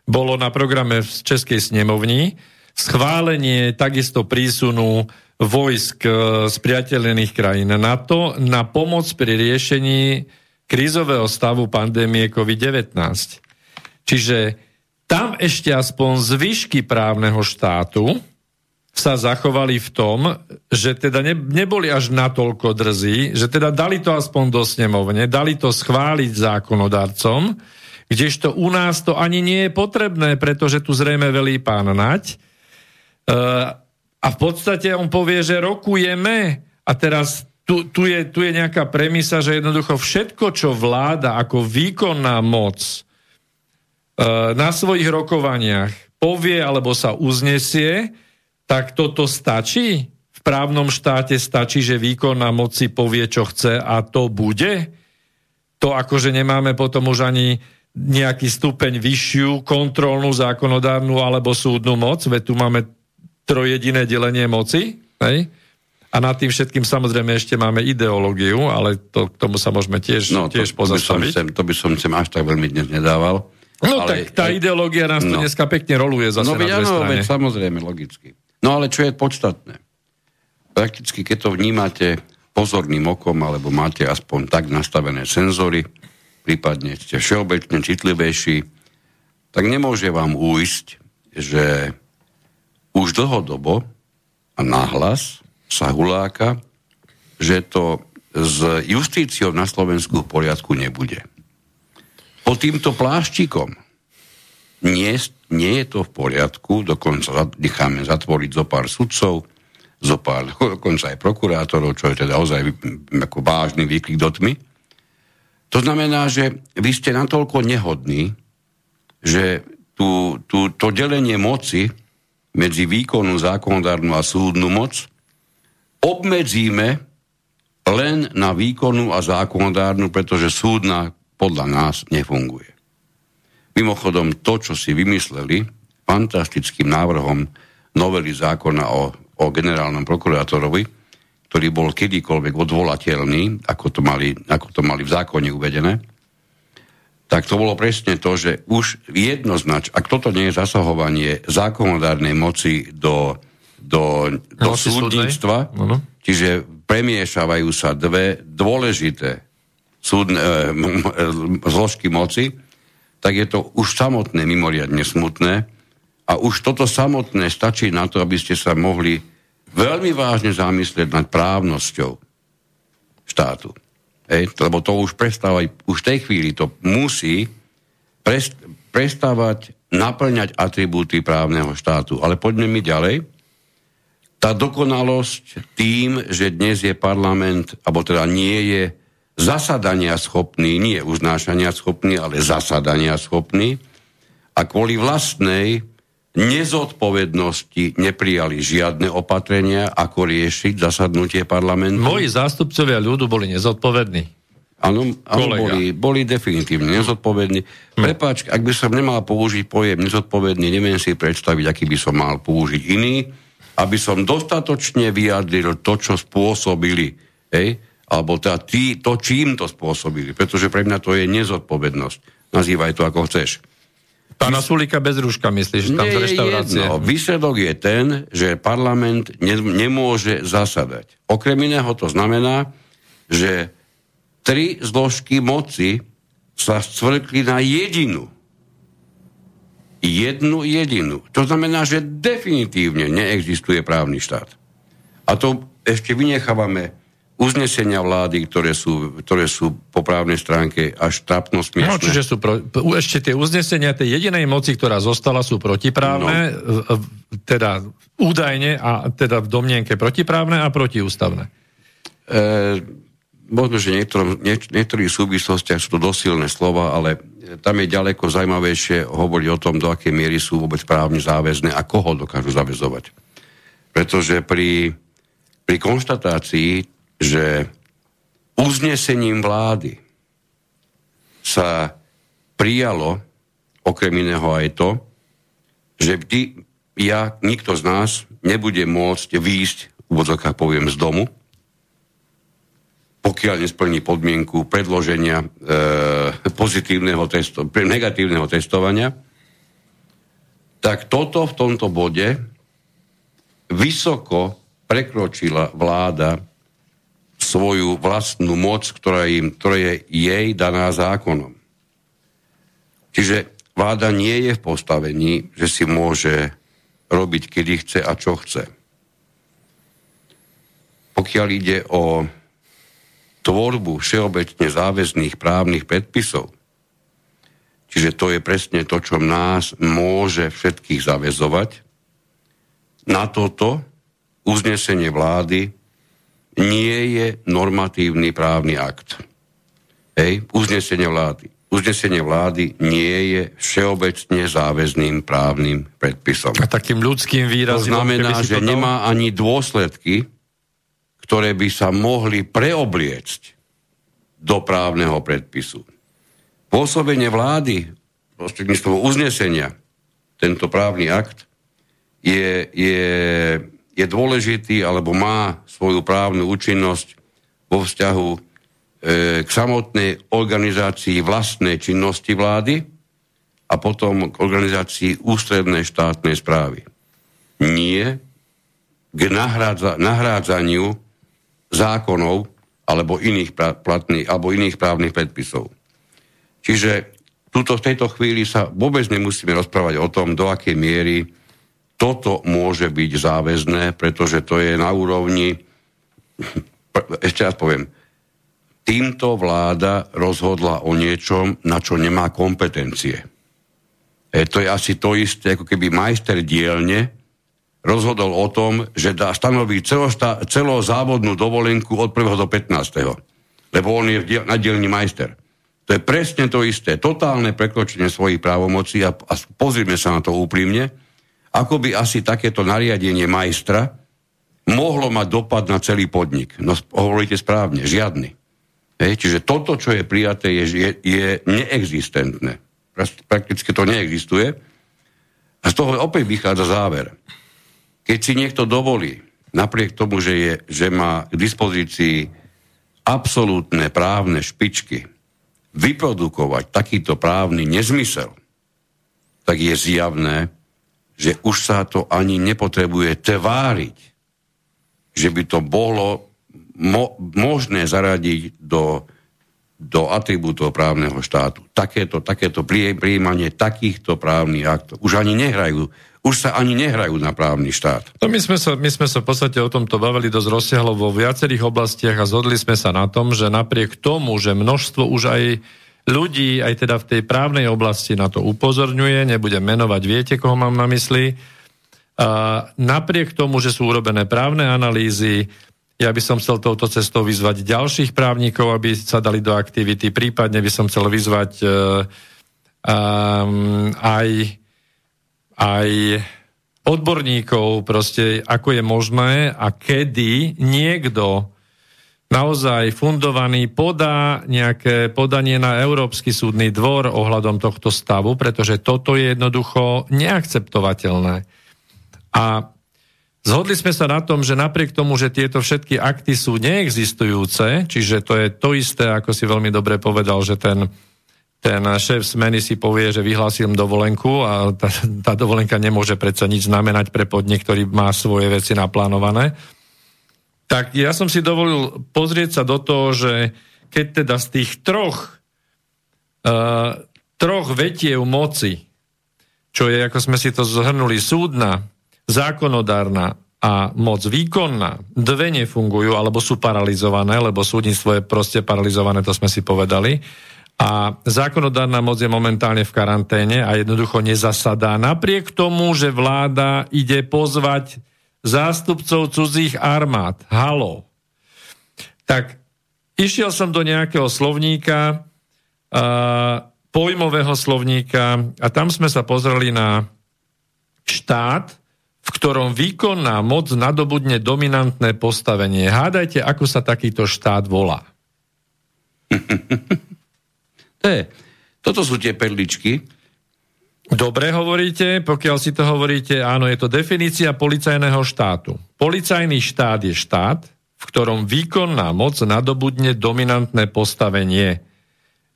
Bolo na programe v Českej snemovni schválenie takisto prísunu vojsk e, z priateľených krajín NATO na pomoc pri riešení krízového stavu pandémie COVID-19. Čiže tam ešte aspoň zvyšky právneho štátu, sa zachovali v tom, že teda ne, neboli až natoľko drzí, že teda dali to aspoň do snemovne, dali to schváliť zákonodarcom, kdežto u nás to ani nie je potrebné, pretože tu zrejme velí pán Nať. E, a v podstate on povie, že rokujeme a teraz tu, tu, je, tu je nejaká premisa, že jednoducho všetko, čo vláda ako výkonná moc e, na svojich rokovaniach povie alebo sa uznesie, tak toto stačí? V právnom štáte stačí, že výkonná moci povie, čo chce a to bude? To akože nemáme potom už ani nejaký stupeň vyššiu kontrolnú, zákonodárnu alebo súdnu moc, veď tu máme trojediné delenie moci, hej? A nad tým všetkým samozrejme ešte máme ideológiu, ale to, k tomu sa môžeme tiež, no, tiež to, pozastaviť. To by, som sem, to by som sem až tak veľmi dnes nedával. No ale, tak tá ideológia nás no, tu dneska pekne roluje zase no, na druhej strane. No samozrejme, logicky. No ale čo je podstatné? Prakticky, keď to vnímate pozorným okom, alebo máte aspoň tak nastavené senzory, prípadne ste všeobecne citlivejší, tak nemôže vám újsť, že už dlhodobo a nahlas sa huláka, že to s justíciou na Slovensku v poriadku nebude. Po týmto pláštikom nie, nie je to v poriadku, dokonca necháme zatvoriť zo pár sudcov, zo pár, <laughs> dokonca aj prokurátorov, čo je teda ozaj ako vážny výklik do tmy. To znamená, že vy ste natoľko nehodní, že tú, tú, to delenie moci medzi výkonu, zákonodárnu a súdnu moc obmedzíme len na výkonu a zákonodárnu, pretože súdna podľa nás nefunguje. Mimochodom, to, čo si vymysleli fantastickým návrhom novely zákona o, o generálnom prokurátorovi, ktorý bol kedykoľvek odvolateľný, ako to, mali, ako to mali v zákone uvedené, tak to bolo presne to, že už jednoznač, ak toto nie je zasahovanie zákonodárnej moci do, do, do súdnictva, uh-huh. čiže premiešavajú sa dve dôležité súdne, e, zložky moci, tak je to už samotné mimoriadne smutné a už toto samotné stačí na to, aby ste sa mohli veľmi vážne zamyslieť nad právnosťou štátu. Ej, lebo to už prestáva, už v tej chvíli to musí prest, prestávať naplňať atribúty právneho štátu. Ale poďme mi ďalej. Tá dokonalosť tým, že dnes je parlament, alebo teda nie je zasadania schopný, nie uznášania schopný, ale zasadania schopný a kvôli vlastnej nezodpovednosti neprijali žiadne opatrenia, ako riešiť zasadnutie parlamentu. Moji zástupcovia ľudu boli nezodpovední. Áno, boli, boli definitívne nezodpovední. Hm. Prepáč, ak by som nemal použiť pojem nezodpovedný, neviem si predstaviť, aký by som mal použiť iný, aby som dostatočne vyjadril to, čo spôsobili. Hej? alebo teda tí, to, čím to spôsobili, pretože pre mňa to je nezodpovednosť. Nazývaj to ako chceš. Pána Sulika bez rúška, myslíš, tam z reštaurácie? Jedno. Výsledok je ten, že parlament ne, nemôže zasadať. Okrem iného to znamená, že tri zložky moci sa stvrkli na jedinu. Jednu jedinu. To znamená, že definitívne neexistuje právny štát. A to ešte vynechávame uznesenia vlády, ktoré sú, ktoré sú po právnej stránke až trapno smiešné. No, čiže sú pro, ešte tie uznesenia tej jedinej moci, ktorá zostala, sú protiprávne, no. teda údajne a teda v domnienke protiprávne a protiústavné. E, možno, že niektorom, nie, niektorých súvislostiach sú to dosilné slova, ale tam je ďaleko zaujímavejšie hovoriť o tom, do akej miery sú vôbec právne záväzné a koho dokážu zavezovať. Pretože pri, pri konštatácii že uznesením vlády sa prijalo okrem iného aj to, že vždy ja, nikto z nás nebude môcť výjsť, v úvodzokách poviem, z domu, pokiaľ nesplní podmienku predloženia e, pozitívneho testo, negatívneho testovania, tak toto v tomto bode vysoko prekročila vláda svoju vlastnú moc, ktorá, im, ktorá je jej daná zákonom. Čiže vláda nie je v postavení, že si môže robiť, kedy chce a čo chce. Pokiaľ ide o tvorbu všeobecne záväzných právnych predpisov, čiže to je presne to, čo nás môže všetkých zavezovať, na toto uznesenie vlády nie je normatívny právny akt. Hej, uznesenie vlády. Uznesenie vlády nie je všeobecne záväzným právnym predpisom. A takým ľudským výrazom... To znamená, že to nemá ani dôsledky, ktoré by sa mohli preobliecť do právneho predpisu. Pôsobenie vlády prostredníctvom uznesenia, tento právny akt, je, je je dôležitý alebo má svoju právnu účinnosť vo vzťahu e, k samotnej organizácii vlastnej činnosti vlády a potom k organizácii ústrednej štátnej správy. Nie k nahrádza, nahrádzaniu zákonov alebo iných, platných, alebo iných právnych predpisov. Čiže tuto, v tejto chvíli sa vôbec nemusíme rozprávať o tom, do akej miery toto môže byť záväzné, pretože to je na úrovni, <laughs> ešte raz poviem, týmto vláda rozhodla o niečom, na čo nemá kompetencie. E, to je asi to isté, ako keby majster dielne rozhodol o tom, že dá stanoviť celosta, celozávodnú dovolenku od 1. do 15. Lebo on je diel, na dielni majster. To je presne to isté. Totálne prekročenie svojich právomocí a, a pozrime sa na to úprimne ako by asi takéto nariadenie majstra mohlo mať dopad na celý podnik. No hovoríte správne, žiadny. Hej, čiže toto, čo je prijaté, je, je, je neexistentné. Prakticky to neexistuje. A z toho opäť vychádza záver. Keď si niekto dovolí, napriek tomu, že, je, že má k dispozícii absolútne právne špičky, vyprodukovať takýto právny nezmysel, tak je zjavné, že už sa to ani nepotrebuje tváriť, že by to bolo mo- možné zaradiť do, do atribútov právneho štátu. Takéto, takéto príjmanie takýchto právnych aktov. Už ani nehrajú už sa ani nehrajú na právny štát. No my, sme sa, my sme sa v podstate o tomto bavili dosť rozsiahlo vo viacerých oblastiach a zhodli sme sa na tom, že napriek tomu, že množstvo už aj ľudí aj teda v tej právnej oblasti na to upozorňuje, nebudem menovať, viete, koho mám na mysli. A napriek tomu, že sú urobené právne analýzy, ja by som chcel touto cestou vyzvať ďalších právnikov, aby sa dali do aktivity, prípadne by som chcel vyzvať uh, um, aj, aj odborníkov, proste ako je možné a kedy niekto naozaj fundovaný, podá nejaké podanie na Európsky súdny dvor ohľadom tohto stavu, pretože toto je jednoducho neakceptovateľné. A zhodli sme sa na tom, že napriek tomu, že tieto všetky akty sú neexistujúce, čiže to je to isté, ako si veľmi dobre povedal, že ten, ten šéf smeny si povie, že vyhlásil dovolenku a tá, tá dovolenka nemôže predsa nič znamenať pre podnik, ktorý má svoje veci naplánované tak ja som si dovolil pozrieť sa do toho, že keď teda z tých troch, uh, troch vetiev moci, čo je, ako sme si to zhrnuli, súdna, zákonodárna a moc výkonná, dve nefungujú alebo sú paralizované, lebo súdnictvo je proste paralizované, to sme si povedali. A zákonodárna moc je momentálne v karanténe a jednoducho nezasadá. Napriek tomu, že vláda ide pozvať zástupcov cudzích armád. Halo. Tak išiel som do nejakého slovníka, uh, pojmového slovníka a tam sme sa pozreli na štát, v ktorom výkonná moc nadobudne dominantné postavenie. Hádajte, ako sa takýto štát volá. <laughs> to je, toto sú tie perličky. Dobre hovoríte, pokiaľ si to hovoríte, áno, je to definícia policajného štátu. Policajný štát je štát, v ktorom výkonná moc nadobudne dominantné postavenie,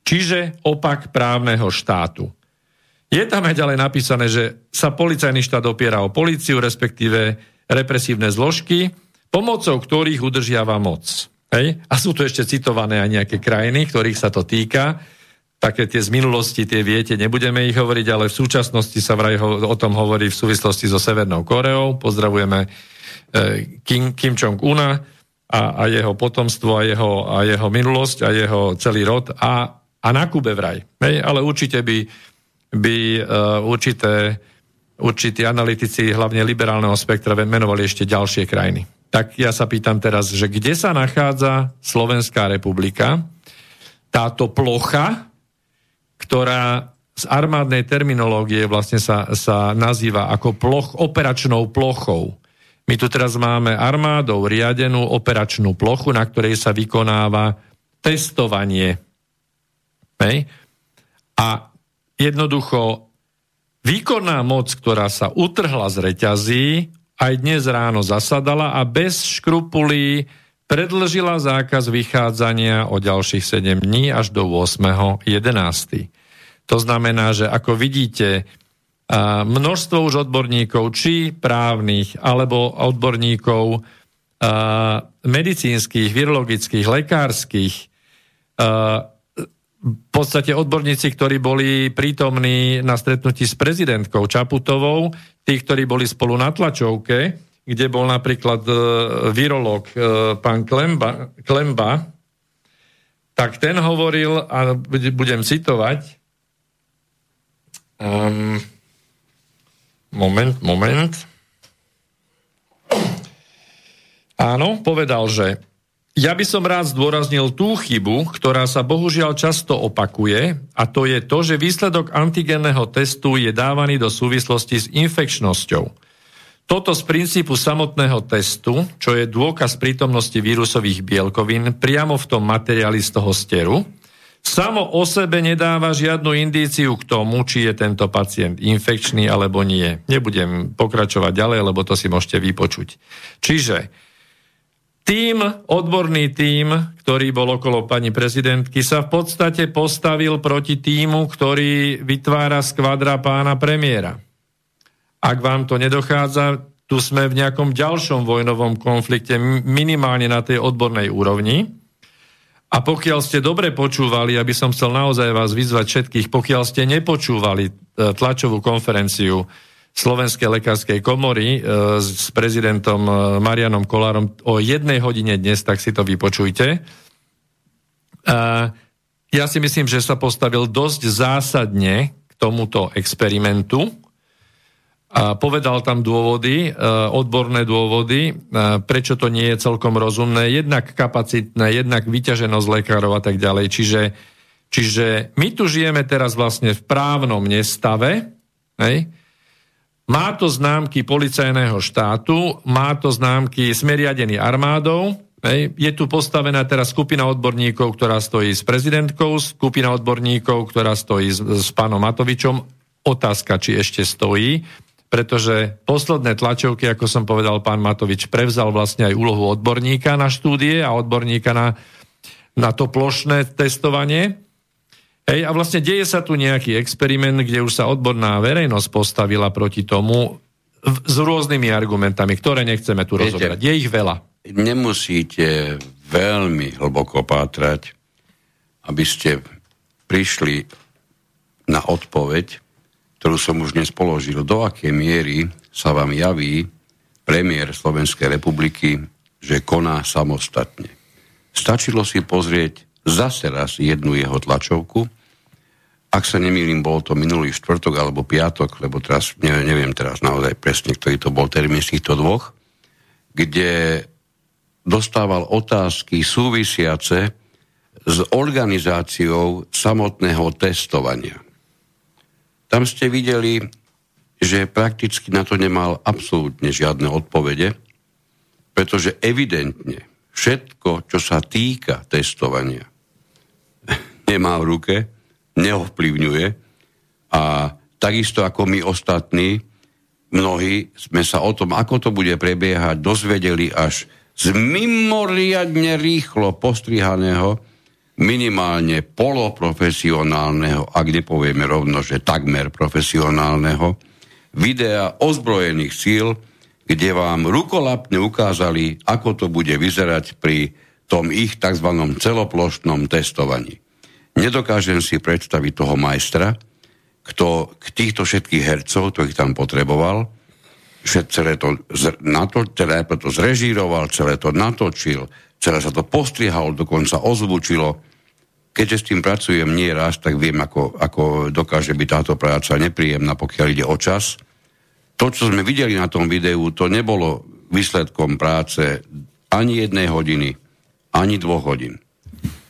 čiže opak právneho štátu. Je tam aj ďalej napísané, že sa policajný štát opiera o políciu, respektíve represívne zložky, pomocou ktorých udržiava moc. Hej? A sú tu ešte citované aj nejaké krajiny, ktorých sa to týka. Také tie z minulosti, tie viete, nebudeme ich hovoriť, ale v súčasnosti sa vraj ho, o tom hovorí v súvislosti so Severnou Koreou. Pozdravujeme e, Kim, Kim Jong-una a, a jeho potomstvo a jeho, a jeho minulosť a jeho celý rod a, a na Kube vraj. Hej? Ale určite by by uh, určité, určití analytici, hlavne liberálneho spektra, menovali ešte ďalšie krajiny. Tak ja sa pýtam teraz, že kde sa nachádza Slovenská republika, táto plocha, ktorá z armádnej terminológie vlastne sa, sa nazýva ako ploch, operačnou plochou. My tu teraz máme armádou riadenú operačnú plochu, na ktorej sa vykonáva testovanie. Hej? A jednoducho výkonná moc, ktorá sa utrhla z reťazí, aj dnes ráno zasadala a bez škrupulí predlžila zákaz vychádzania o ďalších 7 dní až do 8.11. To znamená, že ako vidíte, množstvo už odborníkov, či právnych, alebo odborníkov medicínskych, virologických, lekárskych, v podstate odborníci, ktorí boli prítomní na stretnutí s prezidentkou Čaputovou, tí, ktorí boli spolu na tlačovke, kde bol napríklad e, virológ e, pán Klemba, Klemba, tak ten hovoril, a budem citovať, um, moment, moment, áno, povedal, že ja by som rád zdôraznil tú chybu, ktorá sa bohužiaľ často opakuje, a to je to, že výsledok antigenného testu je dávaný do súvislosti s infekčnosťou. Toto z princípu samotného testu, čo je dôkaz prítomnosti vírusových bielkovín priamo v tom materiáli z toho steru, samo o sebe nedáva žiadnu indíciu k tomu, či je tento pacient infekčný alebo nie. Nebudem pokračovať ďalej, lebo to si môžete vypočuť. Čiže tým, odborný tým, ktorý bol okolo pani prezidentky, sa v podstate postavil proti týmu, ktorý vytvára skvadra pána premiéra. Ak vám to nedochádza, tu sme v nejakom ďalšom vojnovom konflikte, minimálne na tej odbornej úrovni. A pokiaľ ste dobre počúvali, aby som chcel naozaj vás vyzvať všetkých, pokiaľ ste nepočúvali e, tlačovú konferenciu Slovenskej lekárskej komory e, s prezidentom e, Marianom Kolárom o jednej hodine dnes, tak si to vypočujte. Ja si myslím, že sa postavil dosť zásadne k tomuto experimentu. A povedal tam dôvody, e, odborné dôvody, prečo to nie je celkom rozumné, jednak kapacitné, jednak vyťaženosť lekárov a tak ďalej. Čiže, čiže my tu žijeme teraz vlastne v právnom nestave, hej, má to známky policajného štátu, má to známky smeriadený armádou, Hej. Je tu postavená teraz skupina odborníkov, ktorá stojí s prezidentkou, skupina odborníkov, ktorá stojí s, s pánom Matovičom. Otázka, či ešte stojí, pretože posledné tlačovky, ako som povedal, pán Matovič prevzal vlastne aj úlohu odborníka na štúdie a odborníka na, na to plošné testovanie. Hej, a vlastne deje sa tu nejaký experiment, kde už sa odborná verejnosť postavila proti tomu v, s rôznymi argumentami, ktoré nechceme tu Viete, rozobrať. Je ich veľa. Nemusíte veľmi hlboko pátrať, aby ste prišli na odpoveď, ktorú som už dnes položil, do akej miery sa vám javí premiér Slovenskej republiky, že koná samostatne. Stačilo si pozrieť zase raz jednu jeho tlačovku, ak sa nemýlim, bol to minulý štvrtok alebo piatok, lebo teraz neviem teraz naozaj presne, ktorý to bol termín z týchto dvoch, kde dostával otázky súvisiace s organizáciou samotného testovania. Tam ste videli, že prakticky na to nemal absolútne žiadne odpovede, pretože evidentne všetko, čo sa týka testovania, <laughs> nemá v ruke, neovplyvňuje. A takisto ako my ostatní, mnohí sme sa o tom, ako to bude prebiehať, dozvedeli až z mimoriadne rýchlo postrihaného, minimálne poloprofesionálneho, ak nepovieme rovno, že takmer profesionálneho, videa ozbrojených síl, kde vám rukolapne ukázali, ako to bude vyzerať pri tom ich tzv. celoplošnom testovaní. Nedokážem si predstaviť toho majstra, kto k týchto všetkých hercov, ich tam potreboval, že celé to, nato, celé to zrežíroval, celé to natočil, celé sa to postrihalo, dokonca ozvučilo. Keďže s tým pracujem nie raz, tak viem, ako, ako dokáže byť táto práca nepríjemná, pokiaľ ide o čas. To, čo sme videli na tom videu, to nebolo výsledkom práce ani jednej hodiny, ani dvoch hodín.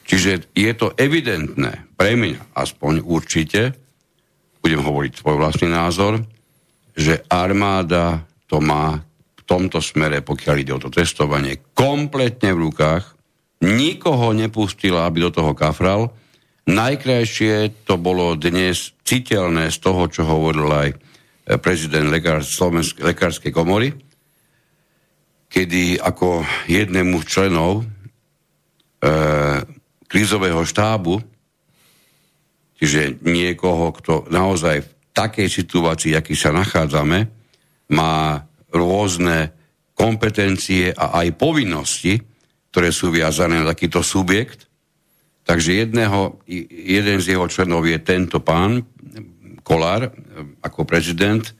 Čiže je to evidentné, pre mňa aspoň určite, budem hovoriť svoj vlastný názor, že armáda to má v tomto smere, pokiaľ ide o to testovanie, kompletne v rukách, nikoho nepustila, aby do toho kafral. Najkrajšie to bolo dnes citeľné z toho, čo hovoril aj prezident lekár, Slovenskej lekárskej komory, kedy ako jednému z členov e, krízového štábu, čiže niekoho, kto naozaj v takej situácii, aký sa nachádzame, má rôzne kompetencie a aj povinnosti, ktoré sú viazané na takýto subjekt. Takže jedného, jeden z jeho členov je tento pán, Kolár, ako prezident e,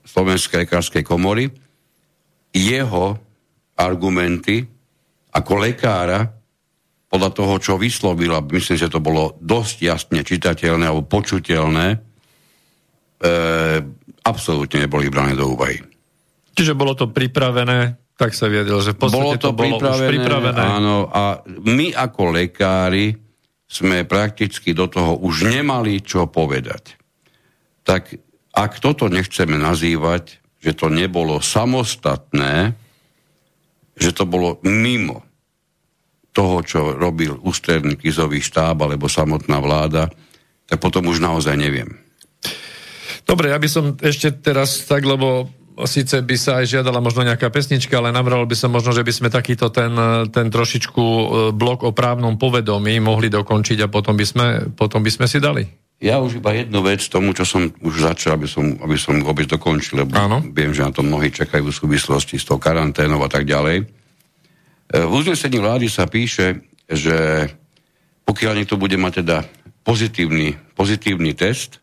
Slovenskej lekárskej komory. Jeho argumenty ako lekára podľa toho, čo vyslovil, a myslím, že to bolo dosť jasne čitateľné alebo počuteľné, e, absolútne neboli brané do úvahy. Čiže bolo to pripravené, tak sa viedel, že v bolo to, to bolo pripravené, už pripravené. Áno, a my ako lekári sme prakticky do toho už nemali čo povedať. Tak ak toto nechceme nazývať, že to nebolo samostatné, že to bolo mimo toho, čo robil ústredný krizový štáb alebo samotná vláda, tak potom už naozaj neviem. Dobre, ja by som ešte teraz tak, lebo síce by sa aj žiadala možno nejaká pesnička, ale navrhol by som možno, že by sme takýto ten, ten trošičku e, blok o právnom povedomí mohli dokončiť a potom by sme, potom by sme si dali. Ja už iba jednu vec tomu, čo som už začal, aby som, aby som vôbec dokončil, lebo Áno. viem, že na to mnohí čakajú v súvislosti s tou karanténou a tak ďalej. E, v uznesení vlády sa píše, že pokiaľ niekto bude mať teda pozitívny, pozitívny test,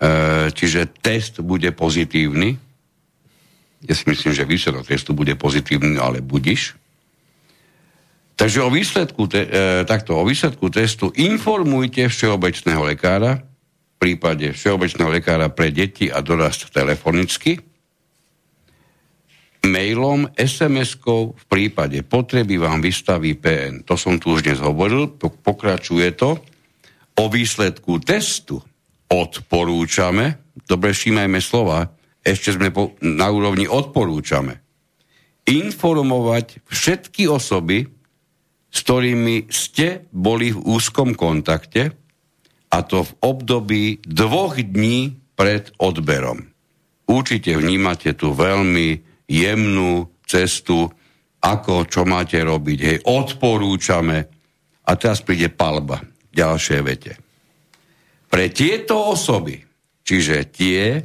e, čiže test bude pozitívny, ja si myslím, že výsledok testu bude pozitívny, ale budiš. Takže o výsledku, te, e, takto, o výsledku testu informujte všeobecného lekára, v prípade všeobecného lekára pre deti a dorast telefonicky, mailom, SMS-kou, v prípade potreby vám vystaví PN. To som tu už dnes hovoril, pokračuje to. O výsledku testu odporúčame, dobre všímajme slova, ešte sme po, na úrovni odporúčame, informovať všetky osoby, s ktorými ste boli v úzkom kontakte, a to v období dvoch dní pred odberom. Určite vnímate tu veľmi jemnú cestu, ako čo máte robiť. Hej, odporúčame. A teraz príde palba. Ďalšie vete. Pre tieto osoby, čiže tie,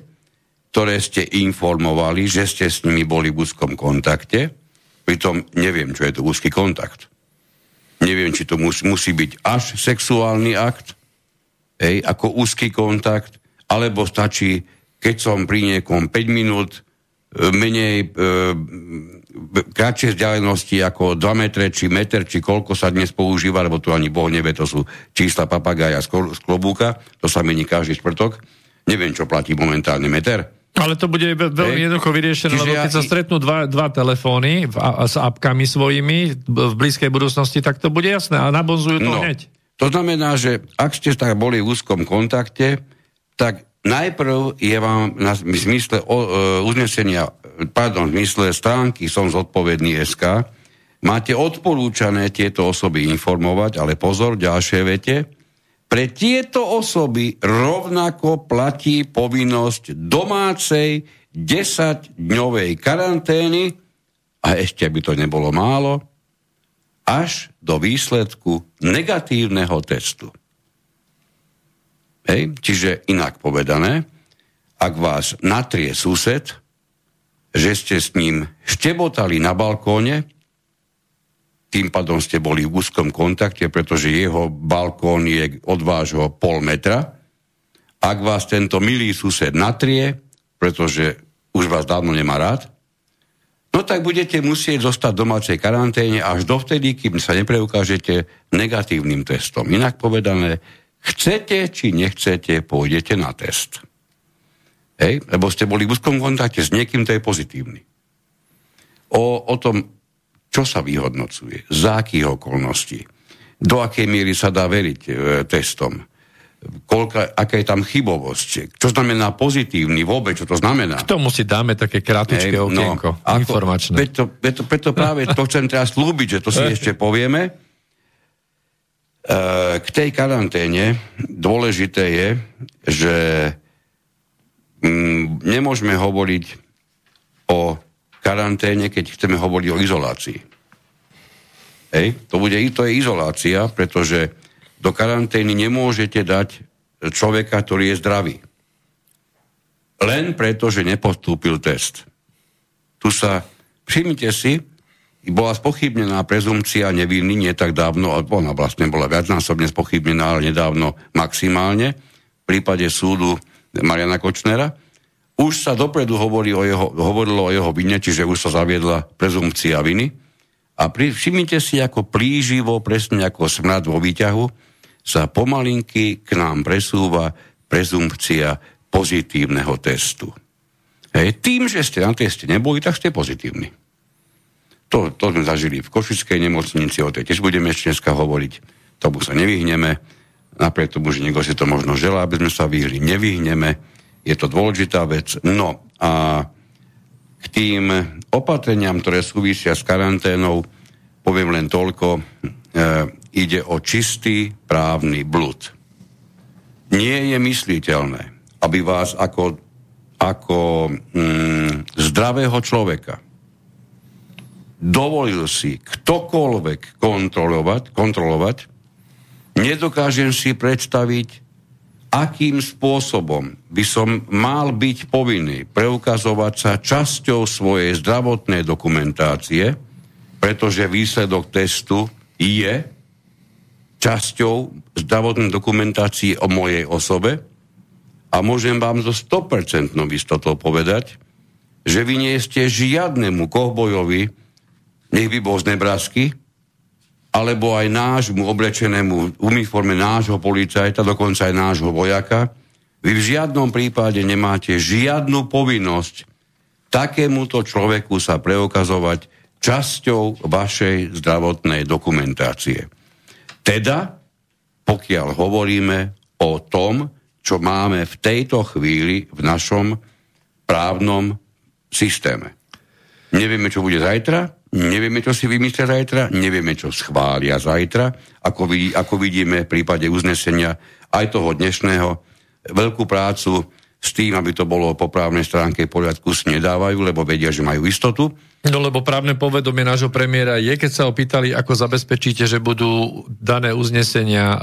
ktoré ste informovali, že ste s nimi boli v úzkom kontakte, pritom neviem, čo je to úzky kontakt. Neviem, či to musí, musí byť až sexuálny akt, hej, ako úzky kontakt, alebo stačí, keď som pri niekom 5 minút menej e, kratšie vzdialenosti ako 2 metre, či meter, či koľko sa dnes používa, lebo tu ani Boh nevie, to sú čísla papagája z klobúka, to sa mení každý štvrtok. Neviem, čo platí momentálne meter. Ale to bude veľmi jednoducho vyriešené, lebo keď ja... sa stretnú dva, dva telefóny a, s apkami svojimi v blízkej budúcnosti, tak to bude jasné a nabonzujú to no, hneď. To znamená, že ak ste tak boli v úzkom kontakte, tak najprv je vám na, v zmysle o, e, uznesenia, pardon, v zmysle stránky som zodpovedný SK, máte odporúčané tieto osoby informovať, ale pozor, ďalšie vete, pre tieto osoby rovnako platí povinnosť domácej 10-dňovej karantény a ešte by to nebolo málo, až do výsledku negatívneho testu. Hej? Čiže inak povedané, ak vás natrie sused, že ste s ním štebotali na balkóne, tým pádom ste boli v úzkom kontakte, pretože jeho balkón je od vášho pol metra. Ak vás tento milý sused natrie, pretože už vás dávno nemá rád, no tak budete musieť zostať v domácej karanténe až dovtedy, kým sa nepreukážete negatívnym testom. Inak povedané, Chcete či nechcete, pôjdete na test. Hej? Lebo ste boli v úzkom kontakte s niekým, to je pozitívny. O, o tom, čo sa vyhodnocuje, za akých okolností, do akej miery sa dá veriť e, testom, koľka, aká je tam chybovosť, čo znamená pozitívny vôbec, čo to znamená. K tomu si dáme také krátke no, okienko, no, informačné. Preto, preto, preto práve to chcem teraz slúbiť, že to si <laughs> ešte povieme, k tej karanténe dôležité je, že mm, nemôžeme hovoriť o karanténe, keď chceme hovoriť o izolácii. Hej, to, bude, to je izolácia, pretože do karantény nemôžete dať človeka, ktorý je zdravý. Len preto, že nepostúpil test. Tu sa, všimnite si, bola spochybnená prezumcia neviny nie tak dávno, ona vlastne bola viacnásobne spochybnená, ale nedávno maximálne, v prípade súdu Mariana Kočnera. Už sa dopredu hovorí o jeho, hovorilo o jeho vine, čiže už sa zaviedla prezumcia viny. A pri, všimnite si, ako plíživo, presne ako smrad vo výťahu, sa pomalinky k nám presúva prezumpcia pozitívneho testu. Hej, tým, že ste na teste neboli, tak ste pozitívni. To, to sme zažili v Košickej nemocnici, o tej tiež budeme ešte dneska hovoriť. Tomu sa nevyhneme. Napriek tomu, že niekto si to možno želá, aby sme sa vyhli, nevyhneme. Je to dôležitá vec. No a k tým opatreniam, ktoré súvisia s karanténou, poviem len toľko, e, ide o čistý právny blud. Nie je mysliteľné, aby vás ako, ako mm, zdravého človeka, dovolil si ktokoľvek kontrolovať, kontrolovať, nedokážem si predstaviť, akým spôsobom by som mal byť povinný preukazovať sa časťou svojej zdravotnej dokumentácie, pretože výsledok testu je časťou zdravotnej dokumentácie o mojej osobe a môžem vám zo 100% istotou povedať, že vy nie ste žiadnemu kohbojovi nech by bol z Nebrasky, alebo aj nášmu oblečenému uniforme nášho policajta, dokonca aj nášho vojaka, vy v žiadnom prípade nemáte žiadnu povinnosť takémuto človeku sa preukazovať časťou vašej zdravotnej dokumentácie. Teda, pokiaľ hovoríme o tom, čo máme v tejto chvíli v našom právnom systéme. Nevieme, čo bude zajtra, Nevieme, čo si vymyslia zajtra, nevieme, čo schvália zajtra, ako, vidí, ako vidíme v prípade uznesenia aj toho dnešného. Veľkú prácu s tým, aby to bolo po právnej stránke poriadku, si nedávajú, lebo vedia, že majú istotu. No lebo právne povedomie nášho premiéra je, keď sa opýtali, ako zabezpečíte, že budú dané uznesenia e,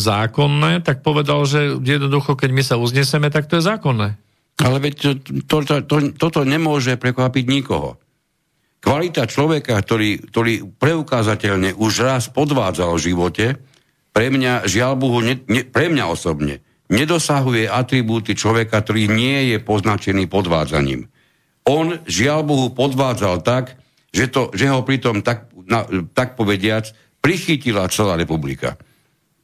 zákonné, tak povedal, že jednoducho, keď my sa uzneseme, tak to je zákonné. Ale veď to, to, to, to, toto nemôže prekvapiť nikoho. Kvalita človeka, ktorý, ktorý preukázateľne už raz podvádzal v živote, pre mňa, žiaľ Bohu, ne, ne, pre mňa osobne, nedosahuje atribúty človeka, ktorý nie je poznačený podvádzaním. on žiaľ Bohu podvádzal tak, že, to, že ho pritom tak, na, tak povediac prichytila celá republika.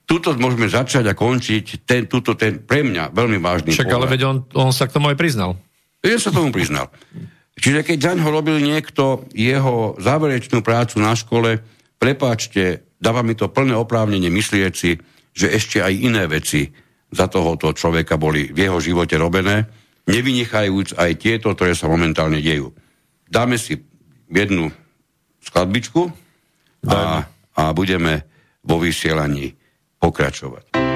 Tuto môžeme začať a končiť ten, tuto, ten pre mňa veľmi vážny Však ale veď on, on sa k tomu aj priznal. Ja sa tomu priznal. Čiže keď za ho robil niekto jeho záverečnú prácu na škole, prepáčte, dáva mi to plné oprávnenie myslieť že ešte aj iné veci za tohoto človeka boli v jeho živote robené, nevynechajúc aj tieto, ktoré sa momentálne dejú. Dáme si jednu skladbičku a, a budeme vo vysielaní pokračovať.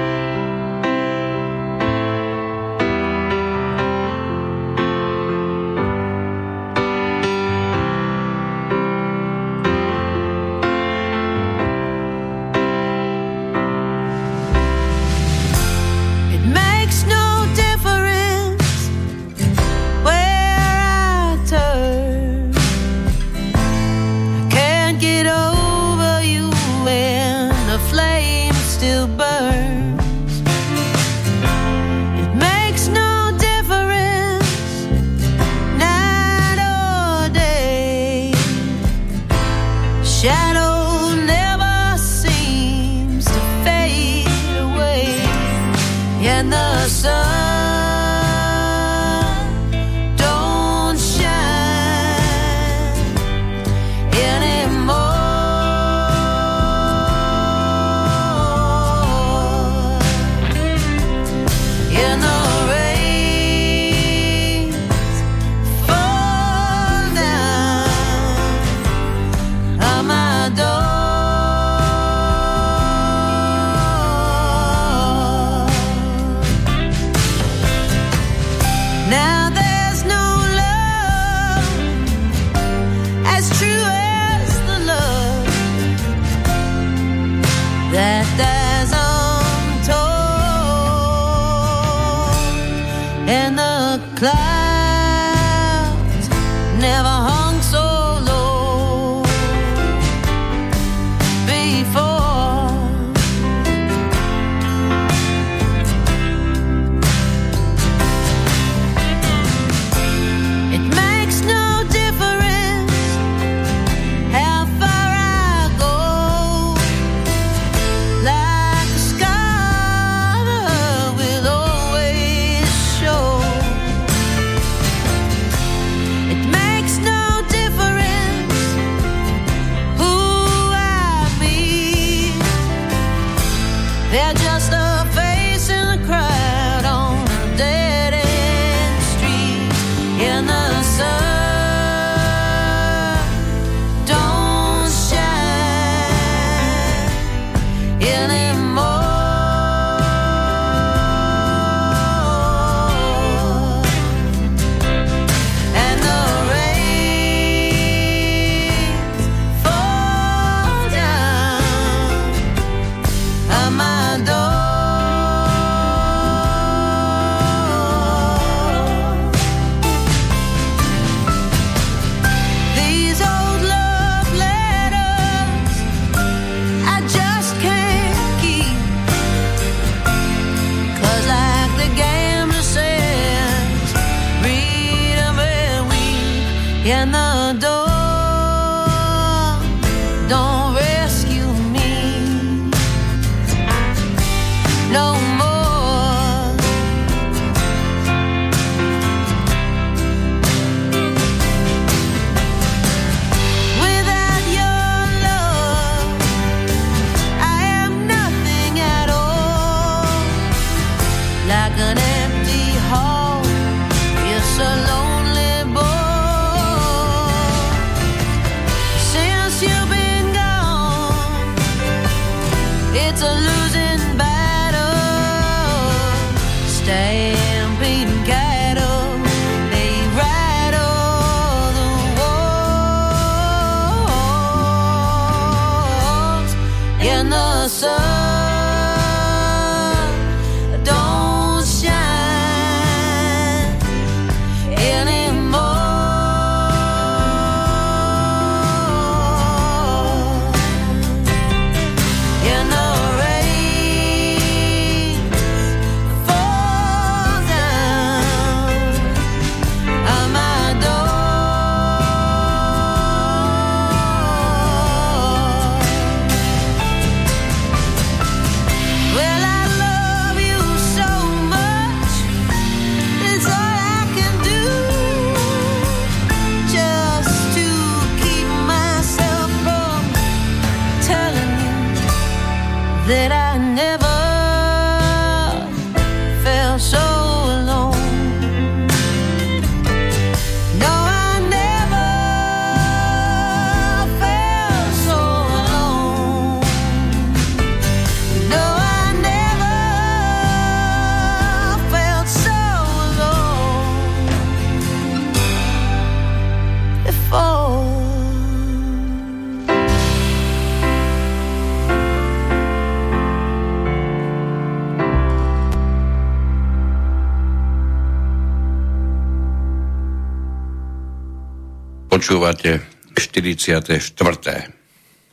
Počúvate 44.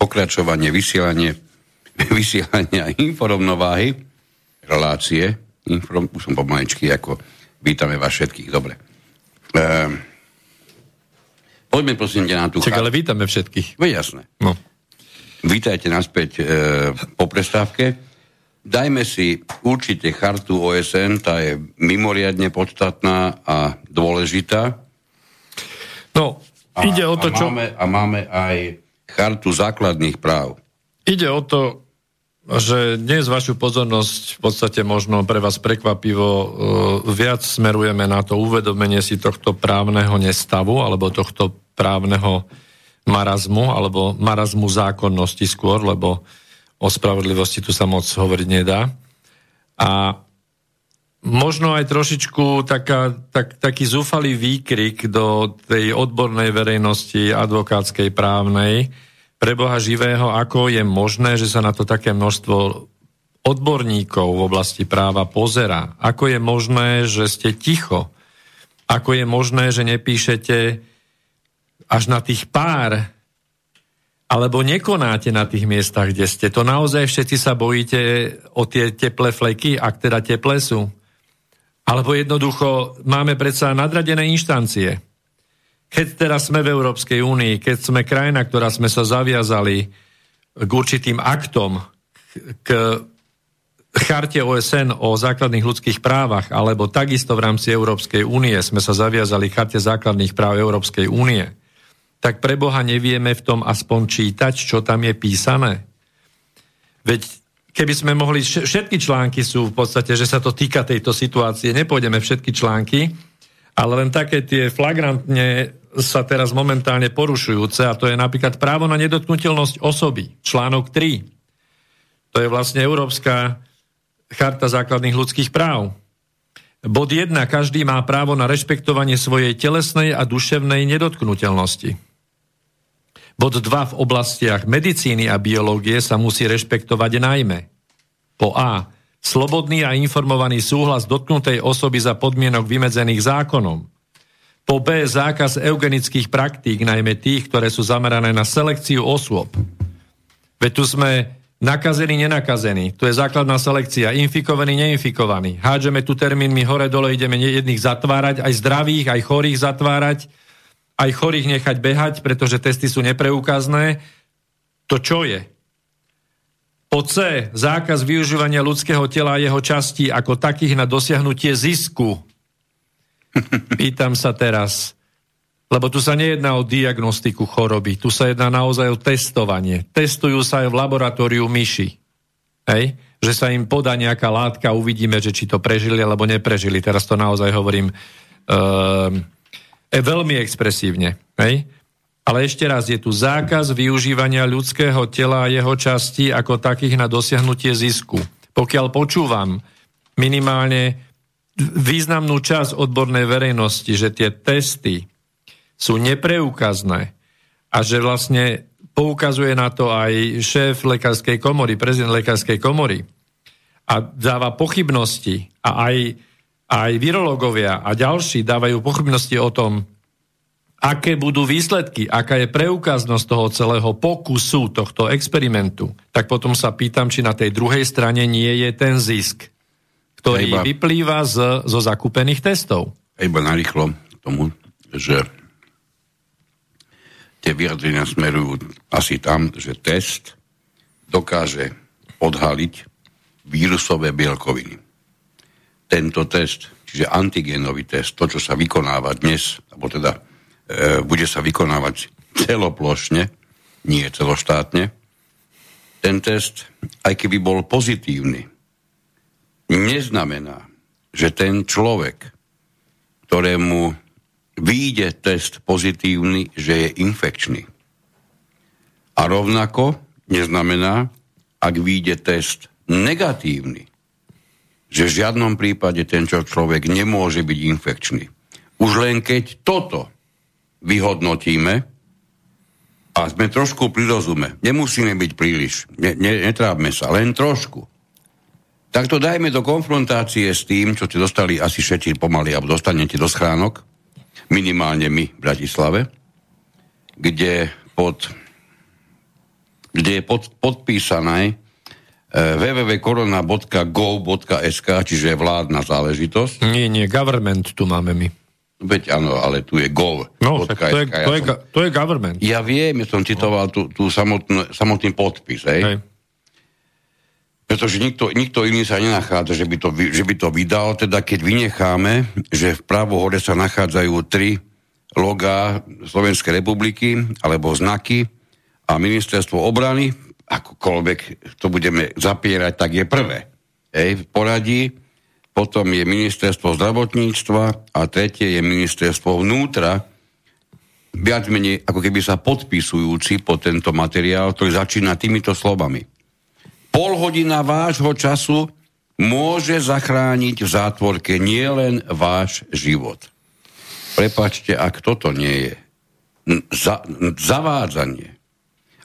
Pokračovanie vysielanie, <laughs> vysielania informovnováhy, relácie, inform, už som pomaličky, ako vítame vás všetkých, dobre. Ehm, poďme prosím na tú... Čak, ale vítame všetkých. Veď jasné. No. Vítajte naspäť e, po prestávke. Dajme si určite chartu OSN, tá je mimoriadne podstatná a dôležitá. No, a, Ide o to, a, máme, čo... a máme aj chartu základných práv. Ide o to, že dnes vašu pozornosť v podstate možno pre vás prekvapivo uh, viac smerujeme na to uvedomenie si tohto právneho nestavu alebo tohto právneho marazmu alebo marazmu zákonnosti skôr, lebo o spravodlivosti tu sa moc hovoriť nedá. A možno aj trošičku taká, tak, taký zúfalý výkrik do tej odbornej verejnosti, advokátskej, právnej, pre Boha živého, ako je možné, že sa na to také množstvo odborníkov v oblasti práva pozera. Ako je možné, že ste ticho. Ako je možné, že nepíšete až na tých pár alebo nekonáte na tých miestach, kde ste. To naozaj všetci sa bojíte o tie teplé fleky, ak teda teplé sú. Alebo jednoducho máme predsa nadradené inštancie. Keď teraz sme v Európskej únii, keď sme krajina, ktorá sme sa zaviazali k určitým aktom, k charte OSN o základných ľudských právach, alebo takisto v rámci Európskej únie sme sa zaviazali charte základných práv Európskej únie, tak pre Boha nevieme v tom aspoň čítať, čo tam je písané. Veď keby sme mohli, všetky články sú v podstate, že sa to týka tejto situácie, nepôjdeme všetky články, ale len také tie flagrantne sa teraz momentálne porušujúce, a to je napríklad právo na nedotknutelnosť osoby, článok 3. To je vlastne Európska charta základných ľudských práv. Bod 1. Každý má právo na rešpektovanie svojej telesnej a duševnej nedotknutelnosti. Bod 2 v oblastiach medicíny a biológie sa musí rešpektovať najmä po A. Slobodný a informovaný súhlas dotknutej osoby za podmienok vymedzených zákonom. Po B. Zákaz eugenických praktík, najmä tých, ktoré sú zamerané na selekciu osôb. Veď tu sme nakazený, nenakazený. Tu je základná selekcia. Infikovaný, neinfikovaný. Hádžeme tu termínmi hore-dole, ideme jedných zatvárať, aj zdravých, aj chorých zatvárať aj chorých nechať behať, pretože testy sú nepreukazné. To čo je? Po C. Zákaz využívania ľudského tela a jeho častí ako takých na dosiahnutie zisku. <laughs> Pýtam sa teraz, lebo tu sa nejedná o diagnostiku choroby, tu sa jedná naozaj o testovanie. Testujú sa aj v laboratóriu myši. Hej? Že sa im podá nejaká látka, uvidíme, že či to prežili alebo neprežili. Teraz to naozaj hovorím E, veľmi expresívne. Hej? Ale ešte raz, je tu zákaz využívania ľudského tela a jeho časti ako takých na dosiahnutie zisku. Pokiaľ počúvam minimálne významnú časť odbornej verejnosti, že tie testy sú nepreukazné a že vlastne poukazuje na to aj šéf lekárskej komory, prezident lekárskej komory a dáva pochybnosti a aj aj virológovia a ďalší dávajú pochybnosti o tom, aké budú výsledky, aká je preukaznosť toho celého pokusu tohto experimentu, tak potom sa pýtam, či na tej druhej strane nie je ten zisk, ktorý iba, vyplýva z, zo zakúpených testov. Iba narýchlo tomu, že tie vyjadrenia smerujú asi tam, že test dokáže odhaliť vírusové bielkoviny tento test, čiže antigénový test, to, čo sa vykonáva dnes, alebo teda e, bude sa vykonávať celoplošne, nie celoštátne, ten test, aj keby bol pozitívny, neznamená, že ten človek, ktorému vyjde test pozitívny, že je infekčný. A rovnako neznamená, ak vyjde test negatívny, že v žiadnom prípade ten čo človek nemôže byť infekčný. Už len keď toto vyhodnotíme, a sme trošku pri rozume. Nemusíme byť príliš. Ne, ne, netrábme sa, len trošku. Tak to dajme do konfrontácie s tým, čo ste dostali asi všetci pomaly, alebo dostanete do schránok, minimálne my v Bratislave, kde, pod, kde je pod, podpísané www.corona.gov.sk, čiže vládna záležitosť. Nie, nie, government tu máme my. Veď áno, ale tu je gov. No, to, je, ja to, je, som, to je government. Ja viem, ja som citoval tú, tú samotný, samotný podpis, hej? hej. Pretože nikto, nikto iný sa nenachádza, že by, to, že by to vydal, teda keď vynecháme, že v právo hore sa nachádzajú tri logá Slovenskej republiky, alebo znaky a ministerstvo obrany, akokoľvek to budeme zapierať, tak je prvé. Hej, v poradí potom je ministerstvo zdravotníctva a tretie je ministerstvo vnútra, viac menej ako keby sa podpisujúci po tento materiál, ktorý začína týmito slovami. Pol hodina vášho času môže zachrániť v zátvorke nielen váš život. Prepačte, ak toto nie je za, zavádzanie,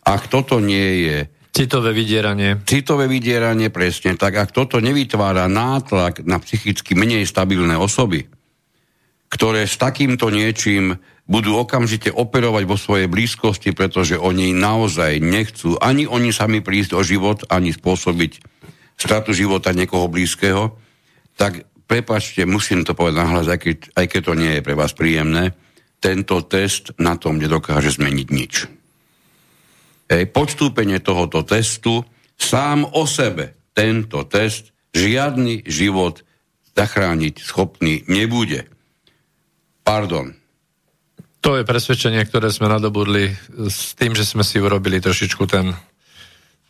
ak toto nie je Citové vydieranie. Citové vydieranie, presne. Tak ak toto nevytvára nátlak na psychicky menej stabilné osoby, ktoré s takýmto niečím budú okamžite operovať vo svojej blízkosti, pretože oni naozaj nechcú ani oni sami prísť o život, ani spôsobiť stratu života niekoho blízkeho, tak prepačte, musím to povedať nahlas, aj keď, aj keď to nie je pre vás príjemné, tento test na tom nedokáže zmeniť nič podstúpenie tohoto testu sám o sebe tento test žiadny život zachrániť schopný nebude. Pardon. To je presvedčenie, ktoré sme nadobudli s tým, že sme si urobili trošičku ten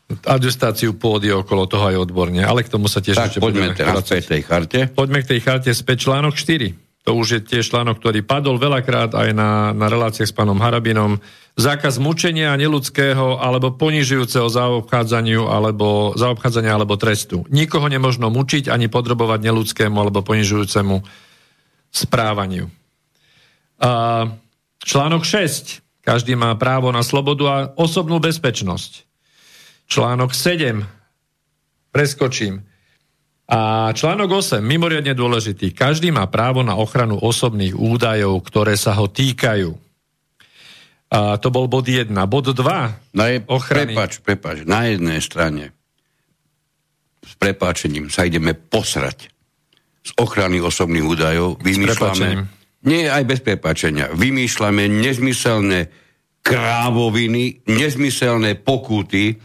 adjustáciu pôdy okolo toho aj odborne, ale k tomu sa tiež tak, poďme teraz k tej charte. Poďme k tej charte späť článok 4. To už je tiež článok, ktorý padol veľakrát aj na, na reláciách s pánom Harabinom zákaz mučenia neludského alebo ponižujúceho zaobchádzaniu alebo, zaobchádzania alebo trestu. Nikoho nemožno mučiť ani podrobovať neludskému alebo ponižujúcemu správaniu. A článok 6. Každý má právo na slobodu a osobnú bezpečnosť. Článok 7. Preskočím. A článok 8, mimoriadne dôležitý. Každý má právo na ochranu osobných údajov, ktoré sa ho týkajú. A to bol bod 1. Bod 2. Na je, ochrany. Prepač, prepač. Na jednej strane s prepáčením sa ideme posrať z ochrany osobných údajov. Vymýšľame, nie aj bez prepáčenia, vymýšľame nezmyselné krávoviny, nezmyselné pokuty,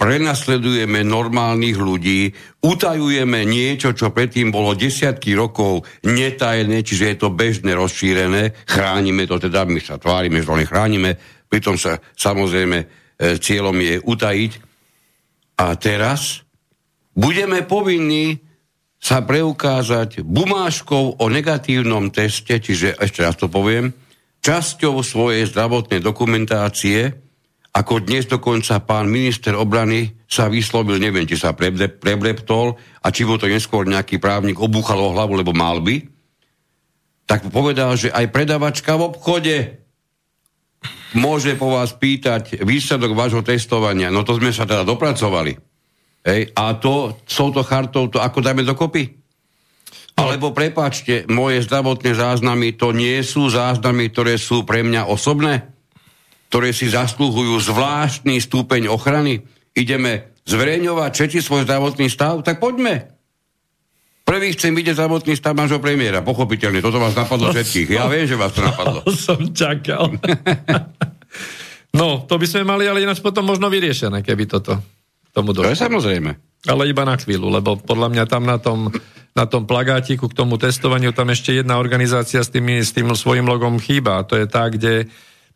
prenasledujeme normálnych ľudí, utajujeme niečo, čo predtým bolo desiatky rokov netajné, čiže je to bežné, rozšírené, chránime to teda, my sa tvárime, že to nechránime, pritom sa samozrejme e, cieľom je utajiť. A teraz budeme povinní sa preukázať bumáškou o negatívnom teste, čiže ešte raz to poviem, časťou svojej zdravotnej dokumentácie, ako dnes dokonca pán minister obrany sa vyslovil, neviem, či sa prebleptol a či mu to neskôr nejaký právnik obúchal o hlavu, lebo mal by, tak povedal, že aj predavačka v obchode môže po vás pýtať výsledok vášho testovania. No to sme sa teda dopracovali. Hej, a to s touto chartou to ako dáme dokopy? Alebo prepáčte, moje zdravotné záznamy to nie sú záznamy, ktoré sú pre mňa osobné? Ktoré si zaslúhujú zvláštny stupeň ochrany, ideme zverejňovať všetci svoj zdravotný stav, tak poďme. Prvý chcem vidieť zdravotný stav nášho premiéra, pochopiteľne. Toto vás napadlo všetkých. Ja viem, že vás to napadlo. <laughs> To som čakal. <laughs> no, to by sme mali ale ináč potom možno vyriešené, keby toto tomu došlo. To je samozrejme. Ale iba na chvíľu, lebo podľa mňa tam na tom, na tom plagátiku k tomu testovaniu tam ešte jedna organizácia s tým, s tým svojim logom chýba. To je tá, kde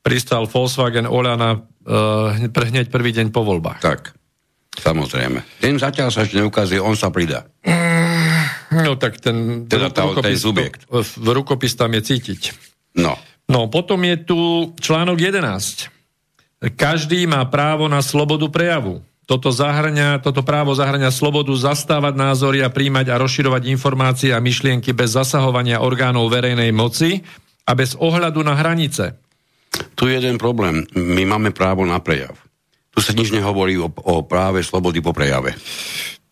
pristal Volkswagen Oľana uh, hneď prvý deň po voľbách. Tak. Samozrejme. Ten zatiaľ sa ešte neukazuje, on sa pridá. No tak ten, teda tá, ten subjekt. V rukopis tam je cítiť. No. No, potom je tu článok 11. Každý má právo na slobodu prejavu. Toto, zahrňa, toto právo zahrňa slobodu zastávať názory a príjmať a rozširovať informácie a myšlienky bez zasahovania orgánov verejnej moci a bez ohľadu na hranice. Tu je jeden problém. My máme právo na prejav. Tu sa nič nehovorí o, o práve slobody po prejave.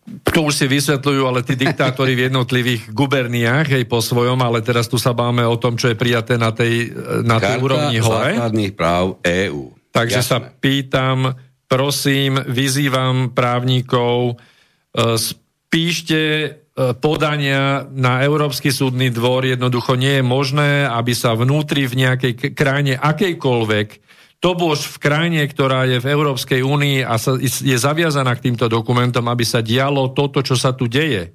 To už si vysvetľujú, ale tí diktátori v jednotlivých guberniách, hej, po svojom, ale teraz tu sa báme o tom, čo je prijaté na tej, na tej úrovni hore. základných práv EÚ. Takže Jasné. sa pýtam, prosím, vyzývam právnikov, e, spíšte podania na Európsky súdny dvor. Jednoducho nie je možné, aby sa vnútri v nejakej krajine akejkoľvek to bož v krajine, ktorá je v Európskej únii a sa, je zaviazaná k týmto dokumentom, aby sa dialo toto, čo sa tu deje.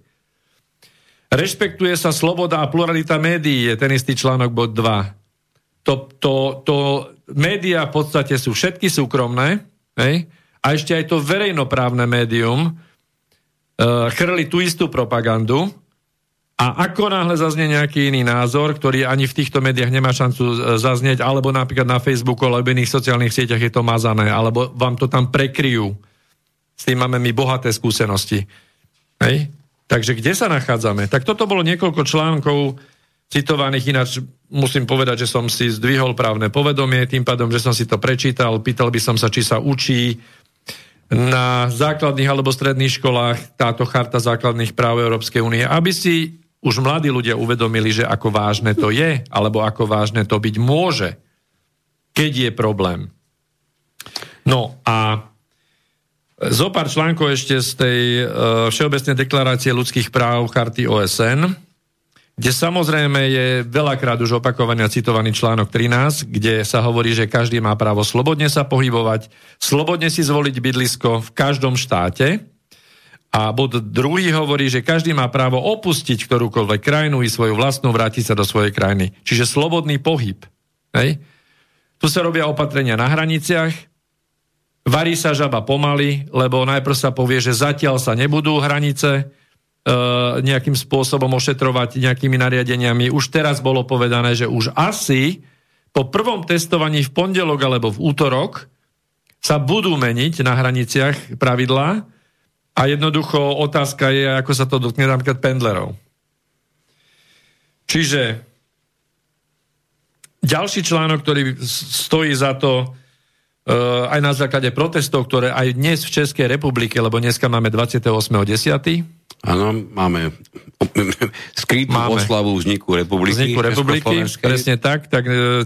Rešpektuje sa sloboda a pluralita médií, je ten istý článok bod 2. To, to, to médiá v podstate sú všetky súkromné, hej? a ešte aj to verejnoprávne médium uh, chrli tú istú propagandu, a ako náhle zaznie nejaký iný názor, ktorý ani v týchto médiách nemá šancu e, zaznieť, alebo napríklad na Facebooku alebo iných sociálnych sieťach je to mazané, alebo vám to tam prekryjú. S tým máme my bohaté skúsenosti. Hej? Takže kde sa nachádzame? Tak toto bolo niekoľko článkov citovaných, ináč musím povedať, že som si zdvihol právne povedomie, tým pádom, že som si to prečítal, pýtal by som sa, či sa učí na základných alebo stredných školách táto charta základných práv Európskej únie, aby si už mladí ľudia uvedomili, že ako vážne to je, alebo ako vážne to byť môže, keď je problém. No a zo pár článkov ešte z tej uh, Všeobecnej deklarácie ľudských práv Charty OSN, kde samozrejme je veľakrát už opakovaný a citovaný článok 13, kde sa hovorí, že každý má právo slobodne sa pohybovať, slobodne si zvoliť bydlisko v každom štáte, a bod druhý hovorí, že každý má právo opustiť ktorúkoľvek krajinu i svoju vlastnú, vrátiť sa do svojej krajiny. Čiže slobodný pohyb. Hej? Tu sa robia opatrenia na hraniciach, varí sa žaba pomaly, lebo najprv sa povie, že zatiaľ sa nebudú hranice nejakým spôsobom ošetrovať nejakými nariadeniami. Už teraz bolo povedané, že už asi po prvom testovaní v pondelok alebo v útorok sa budú meniť na hraniciach pravidlá, a jednoducho otázka je, ako sa to dotkne napríklad pendlerov. Čiže ďalší článok, ktorý stojí za to aj na základe protestov, ktoré aj dnes v Českej republike, lebo dneska máme 28.10. Áno, máme skrytú máme. oslavu vzniku republiky. Vzniku republiky, presne tak. Tak e,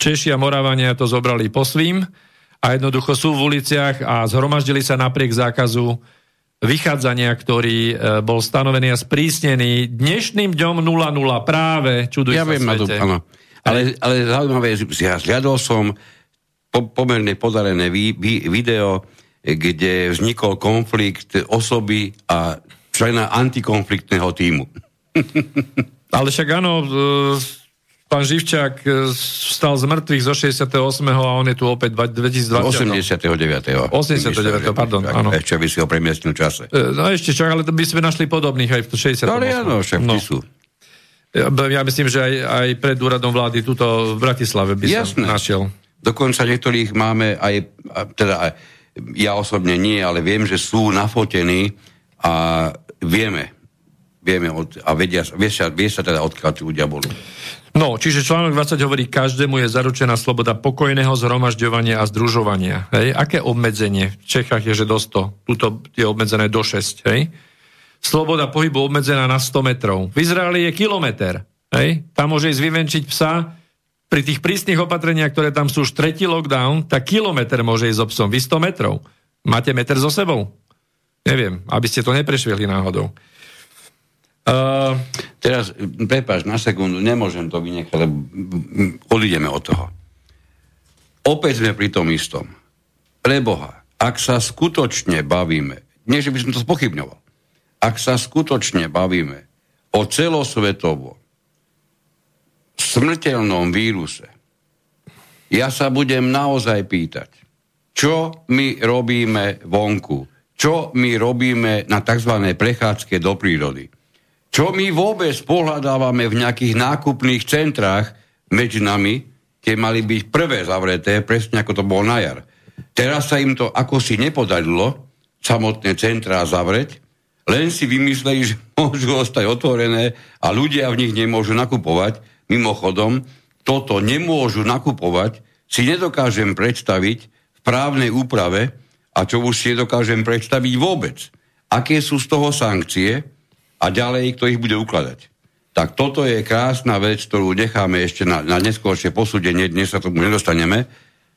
Češi a Moravania to zobrali po svým a jednoducho sú v uliciach a zhromaždili sa napriek zákazu vychádzania, ktorý e, bol stanovený a sprísnený dnešným dňom 00 práve, čuduj ja sa viem, svete. To, áno. Ale, ale zaujímavé, ja zhľadol som po, pomerne podarené vi, vi, video, kde vznikol konflikt osoby a člena antikonfliktného týmu. <laughs> ale však áno, e, pán Živčák e, vstal z mŕtvych zo 68. a on je tu opäť 2020. 89. 89. pardon, áno. Ešte by si ho premiestnil čase. E, no ešte čak, ale by sme našli podobných aj v 68. No ale áno, však no. sú. Ja, ja myslím, že aj, aj pred úradom vlády tuto v Bratislave by Jasné. sa našiel. Dokonca niektorých máme aj, teda aj, ja osobne nie, ale viem, že sú nafotení a vieme, vieme od, a vedia, vie, sa, vie sa teda, odkiaľ tí ľudia boli. No, čiže článok 20 hovorí, každému je zaručená sloboda pokojného zhromažďovania a združovania. Hej? Aké obmedzenie? V Čechách je, že do 100. Tuto je obmedzené do 6. Hej? Sloboda pohybu obmedzená na 100 metrov. V Izraeli je kilometr. Hej? Tam môže ísť vyvenčiť psa. Pri tých prísnych opatreniach, ktoré tam sú už tretí lockdown, tak kilometr môže ísť obsom. Vy 100 metrov. Máte meter so sebou? Neviem, aby ste to neprešvihli náhodou. Uh, teraz, prepáč, na sekundu, nemôžem to vynechať, lebo odídeme od toho. Opäť sme pri tom istom. Preboha, ak sa skutočne bavíme, nie že by som to spochybňoval, ak sa skutočne bavíme o celosvetovo smrteľnom víruse, ja sa budem naozaj pýtať, čo my robíme vonku, čo my robíme na tzv. prechádzke do prírody. Čo my vôbec pohľadávame v nejakých nákupných centrách medzi nami, tie mali byť prvé zavreté, presne ako to bolo na jar. Teraz sa im to ako si nepodarilo samotné centrá zavrieť, len si vymysleli, že <laughs> môžu ostať otvorené a ľudia v nich nemôžu nakupovať. Mimochodom, toto nemôžu nakupovať, si nedokážem predstaviť v právnej úprave a čo už si nedokážem predstaviť vôbec. Aké sú z toho sankcie, a ďalej, kto ich bude ukladať. Tak toto je krásna vec, ktorú necháme ešte na, na neskôršie posúdenie, dnes sa tomu nedostaneme.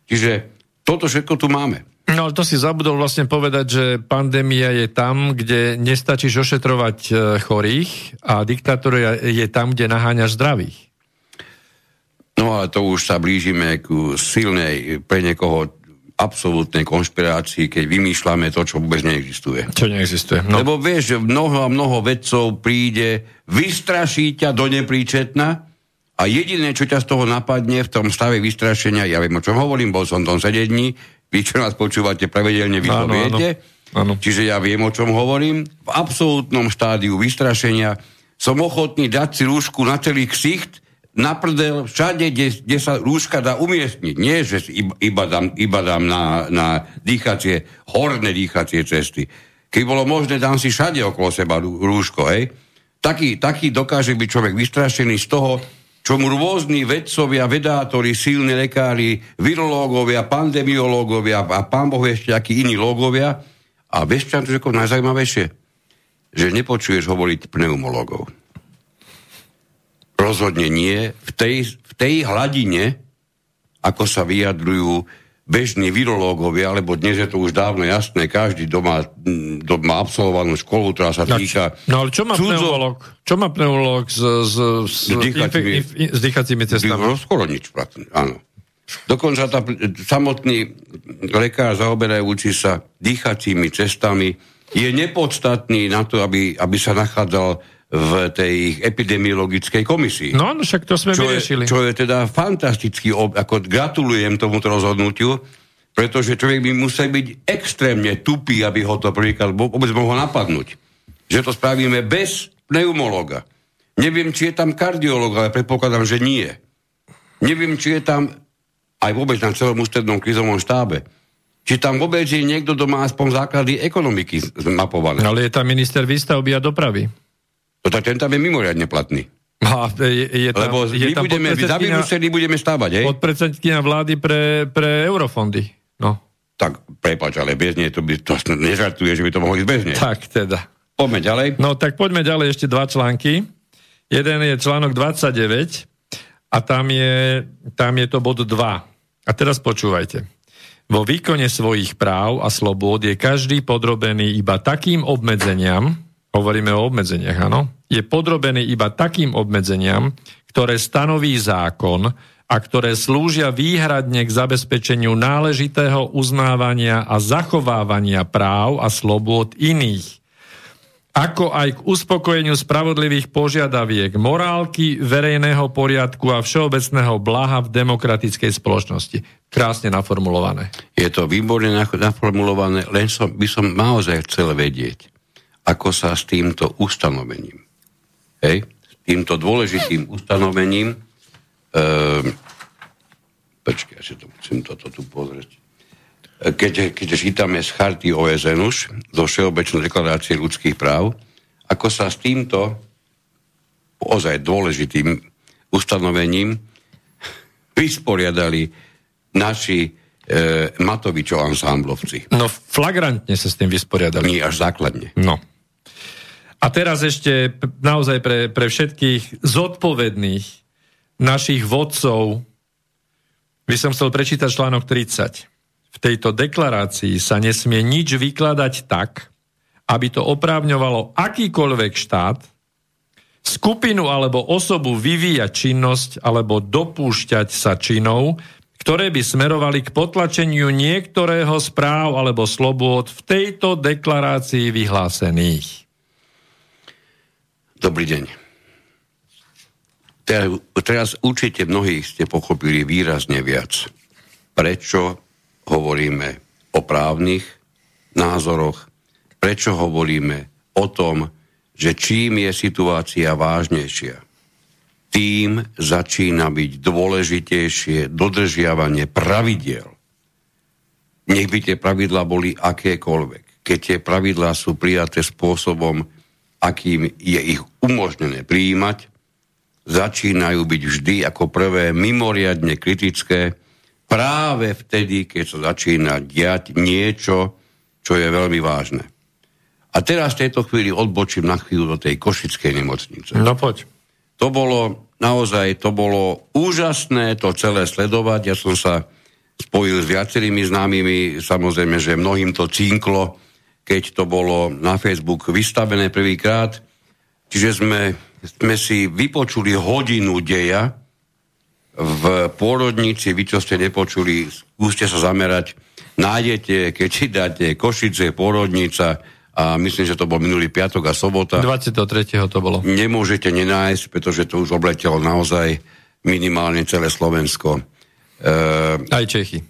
Čiže toto všetko tu máme. No ale to si zabudol vlastne povedať, že pandémia je tam, kde nestačíš ošetrovať e, chorých a diktatúra je tam, kde naháňaš zdravých. No ale to už sa blížime k silnej, pre niekoho absolútnej konšpirácii, keď vymýšľame to, čo vôbec neexistuje. Čo neexistuje. No. Lebo vieš, že mnoho a mnoho vedcov príde, vystraší ťa do nepríčetna a jediné, čo ťa z toho napadne v tom stave vystrašenia, ja viem, o čom hovorím, bol som tom 7 dní, vy, čo nás počúvate pravidelne, vy viete. Áno. Čiže ja viem, o čom hovorím. V absolútnom štádiu vystrašenia som ochotný dať si rúšku na celý ksicht, na prdel všade, kde, kde sa rúška dá umiestniť. Nie, že iba, iba dám, iba dám na, na dýchacie, horné dýchacie cesty. Keď bolo možné, dám si všade okolo seba rúško, hej. Taký, taký dokáže byť človek vystrašený z toho, čo mu rôzni vedcovia, vedátori, silní lekári, virológovia, pandemiológovia a pán Boh ešte akí iní lógovia. A vieš, čo je najzajímavejšie? Že nepočuješ hovoriť pneumológov. Rozhodne nie. V tej, v tej hladine, ako sa vyjadrujú bežní virológovia, alebo dnes je to už dávno jasné, každý doma, doma absolvovanú školu, ktorá sa týka... No ale čo má cudzo... pneumolog? Čo má pneumolog s, s, s, s, dýchacími, inf, s dýchacími cestami? Skoro nič, áno. Dokonca tá, samotný lekár zaoberajúci sa dýchacími cestami je nepodstatný na to, aby, aby sa nachádzal v tej epidemiologickej komisii. No, no však to sme čo vyriešili. Je, čo je teda fantastický, ako gratulujem tomuto rozhodnutiu, pretože človek by musel byť extrémne tupý, aby ho to prvýkrát vôbec mohol napadnúť. Že to spravíme bez pneumologa. Neviem, či je tam kardiolog, ale predpokladám, že nie. Neviem, či je tam aj vôbec na celom ústrednom krizovom štábe. Či tam vôbec je niekto, kto má aspoň základy ekonomiky zmapované. Ale je tam minister výstavby a dopravy. No tak ten tam je mimoriadne platný. A je, je tam, Lebo je my tam budeme, za budeme stávať, hej? Podpredsedkynia vlády pre, pre eurofondy. No. Tak, prepač, ale bez nej to by, to nežartuje, že by to mohlo ísť bez nej. Tak teda. Poďme ďalej. No tak poďme ďalej, ešte dva články. Jeden je článok 29 a tam je, tam je to bod 2. A teraz počúvajte. Vo výkone svojich práv a slobôd je každý podrobený iba takým obmedzeniam, hovoríme o obmedzeniach, áno, je podrobený iba takým obmedzeniam, ktoré stanoví zákon a ktoré slúžia výhradne k zabezpečeniu náležitého uznávania a zachovávania práv a slobôd iných, ako aj k uspokojeniu spravodlivých požiadaviek, morálky, verejného poriadku a všeobecného blaha v demokratickej spoločnosti. Krásne naformulované. Je to výborne naformulované, len som, by som naozaj chcel vedieť, ako sa s týmto ustanovením, hej, s týmto dôležitým ustanovením, e, počkaj, ja si to musím toto tu pozrieť, e, keď, keď čítame z charty OSN už, zo Všeobecnej deklarácie ľudských práv, ako sa s týmto ozaj dôležitým ustanovením vysporiadali naši e, Matovičov ansámblovci. No flagrantne sa s tým vysporiadali. Nie až základne. No. A teraz ešte naozaj pre, pre všetkých zodpovedných našich vodcov by som chcel prečítať článok 30. V tejto deklarácii sa nesmie nič vykladať tak, aby to oprávňovalo akýkoľvek štát, skupinu alebo osobu vyvíjať činnosť alebo dopúšťať sa činov, ktoré by smerovali k potlačeniu niektorého správ alebo slobôd v tejto deklarácii vyhlásených. Dobrý deň. Teraz, určite mnohí ste pochopili výrazne viac, prečo hovoríme o právnych názoroch, prečo hovoríme o tom, že čím je situácia vážnejšia, tým začína byť dôležitejšie dodržiavanie pravidiel. Nech by tie pravidlá boli akékoľvek. Keď tie pravidlá sú prijaté spôsobom, akým je ich umožnené prijímať, začínajú byť vždy ako prvé mimoriadne kritické práve vtedy, keď sa začína diať niečo, čo je veľmi vážne. A teraz v tejto chvíli odbočím na chvíľu do tej košickej nemocnice. No poď. To bolo, naozaj, to bolo úžasné to celé sledovať. Ja som sa spojil s viacerými známymi, samozrejme, že mnohým to cinklo, keď to bolo na Facebook vystavené prvýkrát. Čiže sme, sme si vypočuli hodinu deja v pôrodnici, vy čo ste nepočuli, skúste sa zamerať, nájdete, keď si dáte Košice, pôrodnica, a myslím, že to bol minulý piatok a sobota. 23. to bolo. Nemôžete nenájsť, pretože to už obletelo naozaj minimálne celé Slovensko. E, aj Čechy.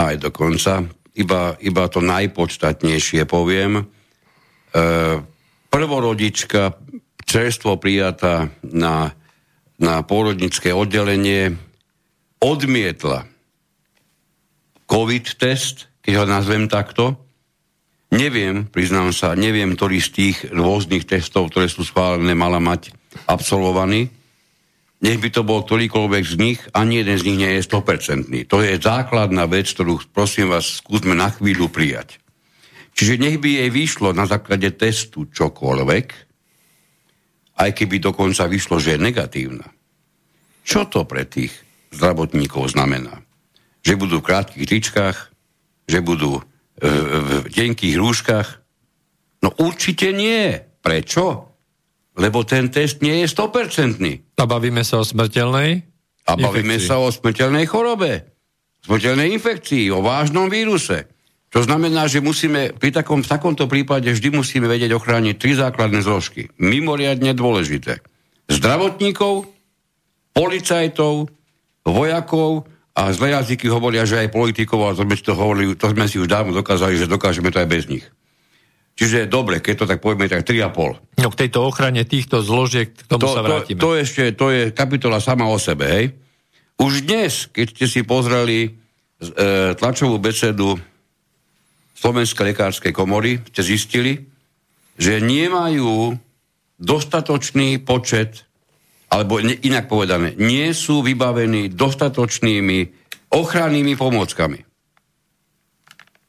Aj dokonca. Iba, iba to najpodstatnejšie poviem. E, prvorodička, čerstvo prijatá na, na pôrodnické oddelenie, odmietla COVID test, keď ho nazvem takto, Neviem, priznám sa, neviem, ktorý z tých rôznych testov, ktoré sú schválené, mala mať absolvovaný. Nech by to bol ktorýkoľvek z nich, ani jeden z nich nie je 100%. To je základná vec, ktorú prosím vás skúsme na chvíľu prijať. Čiže nech by jej vyšlo na základe testu čokoľvek, aj keby dokonca vyšlo, že je negatívna. Čo to pre tých zdravotníkov znamená? Že budú v krátkých tričkách, že budú v tenkých rúškach? No určite nie. Prečo? Lebo ten test nie je 100%. A bavíme sa o smrteľnej? A bavíme infekcii. sa o smrteľnej chorobe. Smrteľnej infekcii, o vážnom víruse. To znamená, že musíme pri takom, v takomto prípade vždy musíme vedieť ochrániť tri základné zložky. Mimoriadne dôležité. Zdravotníkov, policajtov, vojakov a zlé jazyky hovoria, že aj politikov, ale to sme, to, hovorili, to sme si už dávno dokázali, že dokážeme to aj bez nich. Čiže dobre, keď to tak povieme, tak 3,5. No k tejto ochrane týchto zložiek, k tomu to, sa vrátime. To, to, ešte, to je kapitola sama o sebe, hej. Už dnes, keď ste si pozreli e, tlačovú besedu Slovenskej lekárskej komory, ste zistili, že nemajú dostatočný počet alebo ne, inak povedané, nie sú vybavení dostatočnými ochrannými pomôckami.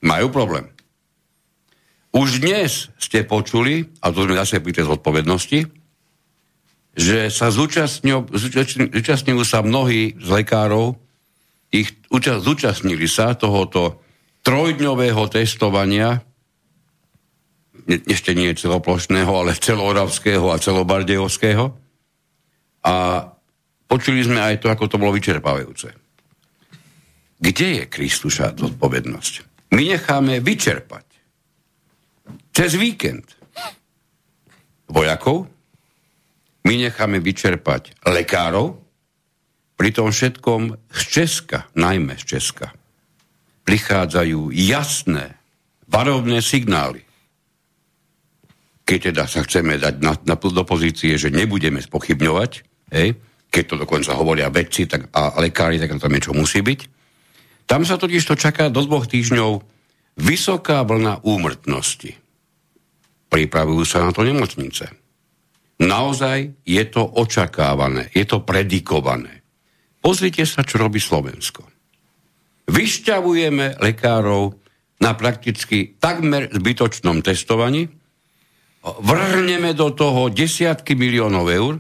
Majú problém. Už dnes ste počuli, a to sme zase pri tej zodpovednosti, že sa zúčastňujú sa mnohí z lekárov, ich zúčastnili sa tohoto trojdňového testovania, ešte nie celoplošného, ale celooravského a celobardejovského, a počuli sme aj to, ako to bolo vyčerpávajúce. Kde je Kristuša zodpovednosť? My necháme vyčerpať cez víkend vojakov, my necháme vyčerpať lekárov, pri tom všetkom z Česka, najmä z Česka, prichádzajú jasné varovné signály. Keď teda sa chceme dať na, na, do pozície, že nebudeme spochybňovať, hej, keď to dokonca hovoria vedci tak, a lekári, tak tam niečo musí byť. Tam sa totiž to čaká do dvoch týždňov vysoká vlna úmrtnosti. Pripravujú sa na to nemocnice. Naozaj je to očakávané, je to predikované. Pozrite sa, čo robí Slovensko. Vyšťavujeme lekárov na prakticky takmer zbytočnom testovaní, vrhneme do toho desiatky miliónov eur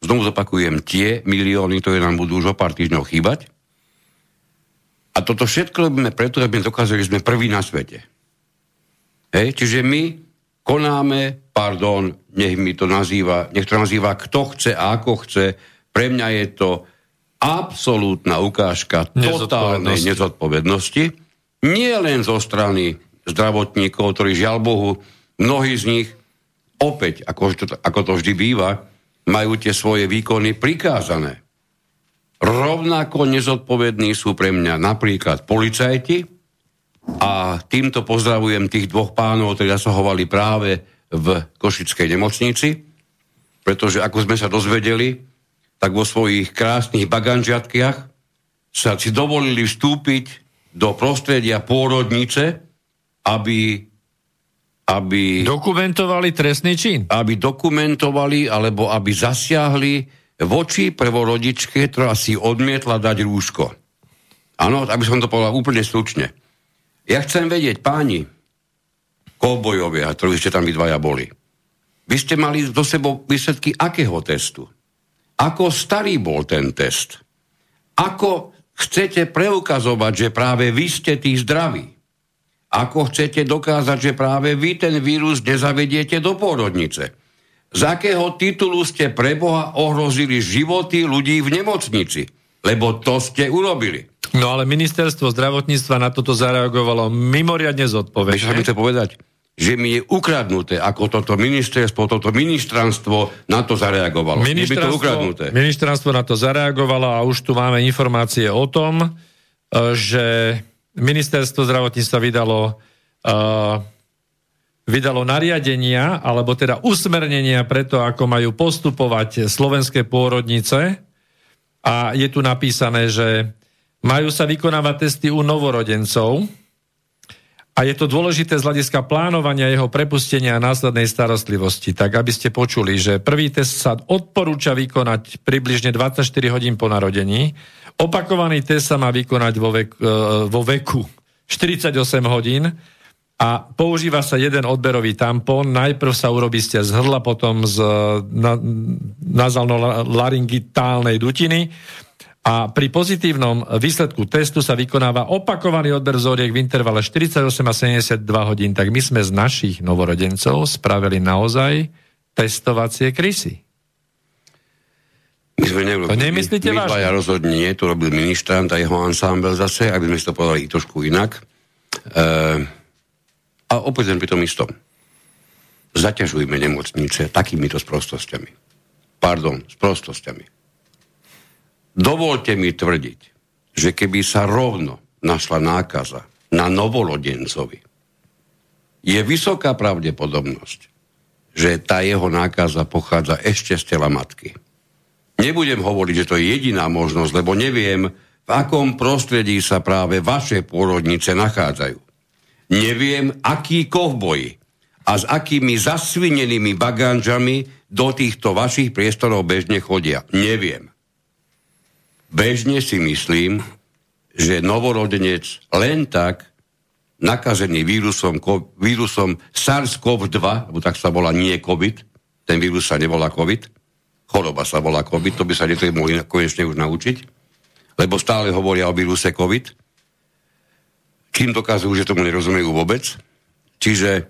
Znovu zopakujem, tie milióny, ktoré nám budú už o pár týždňov chýbať. A toto všetko robíme preto, aby dokázali, že sme prví na svete. Hej? Čiže my konáme, pardon, nech mi to nazýva, nech to nazýva kto chce a ako chce. Pre mňa je to absolútna ukážka totálnej nezodpovednosti. Nie len zo strany zdravotníkov, ktorí žiaľ Bohu, mnohí z nich opäť, ako to, ako to vždy býva, majú tie svoje výkony prikázané. Rovnako nezodpovední sú pre mňa napríklad policajti, a týmto pozdravujem tých dvoch pánov, ktorí zasahovali práve v Košickej nemocnici, pretože ako sme sa dozvedeli, tak vo svojich krásnych baganžiatkiach sa si dovolili vstúpiť do prostredia pôrodnice, aby aby... Dokumentovali trestný čin. Aby dokumentovali, alebo aby zasiahli voči prvorodičke, ktorá si odmietla dať rúško. Áno, aby som to povedal úplne slučne. Ja chcem vedieť, páni, kovbojovia, ktorí ste tam vy dvaja boli, vy ste mali do sebou výsledky akého testu? Ako starý bol ten test? Ako chcete preukazovať, že práve vy ste tí zdraví? Ako chcete dokázať, že práve vy ten vírus nezavediete do pôrodnice? Z akého titulu ste pre Boha ohrozili životy ľudí v nemocnici? Lebo to ste urobili. No ale ministerstvo zdravotníctva na toto zareagovalo mimoriadne zodpovedne. Vieš, čo mi chce povedať? Že mi je ukradnuté, ako toto ministerstvo, toto ministranstvo na to zareagovalo. Ministerstvo, to ukradnuté. Ministranstvo na to zareagovalo a už tu máme informácie o tom, e, že ministerstvo zdravotníctva vydalo, uh, vydalo nariadenia, alebo teda usmernenia preto, ako majú postupovať slovenské pôrodnice. A je tu napísané, že majú sa vykonávať testy u novorodencov a je to dôležité z hľadiska plánovania jeho prepustenia a následnej starostlivosti. Tak, aby ste počuli, že prvý test sa odporúča vykonať približne 24 hodín po narodení, Opakovaný test sa má vykonať vo, vek, e, vo veku 48 hodín a používa sa jeden odberový tampón. Najprv sa urobí ste z hrdla, potom z na, nazalno-laryngitálnej dutiny a pri pozitívnom výsledku testu sa vykonáva opakovaný odber vzoriek v intervale 48 a 72 hodín. Tak my sme z našich novorodencov spravili naozaj testovacie krysy. My sme nerobili. To nemyslíte my, vážne? Ja rozhodne nie, to robil ministrant a jeho ansámbel zase, aby sme to povedali trošku inak. E, a opäť pri tom istom. Zaťažujme nemocnice takýmito sprostosťami. Pardon, sprostosťami. Dovolte mi tvrdiť, že keby sa rovno našla nákaza na novolodencovi, je vysoká pravdepodobnosť, že tá jeho nákaza pochádza ešte z tela matky. Nebudem hovoriť, že to je jediná možnosť, lebo neviem, v akom prostredí sa práve vaše pôrodnice nachádzajú. Neviem, akí kovboji a s akými zasvinenými bagánžami do týchto vašich priestorov bežne chodia. Neviem. Bežne si myslím, že novorodenec len tak nakazený vírusom, vírusom SARS-CoV-2, lebo tak sa volá nie COVID, ten vírus sa nevolá COVID, choroba sa volá COVID, to by sa niektorí mohli konečne už naučiť, lebo stále hovoria o víruse COVID, kým dokazujú, že tomu nerozumejú vôbec. Čiže e,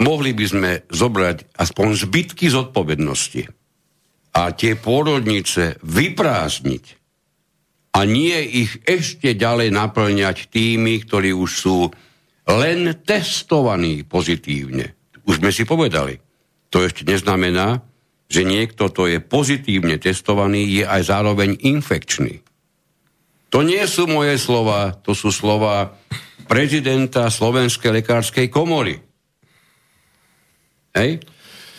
mohli by sme zobrať aspoň zbytky zodpovednosti a tie pôrodnice vyprázdniť a nie ich ešte ďalej naplňať tými, ktorí už sú len testovaní pozitívne. Už sme si povedali to ešte neznamená, že niekto, to je pozitívne testovaný, je aj zároveň infekčný. To nie sú moje slova, to sú slova prezidenta Slovenskej lekárskej komory. Hej?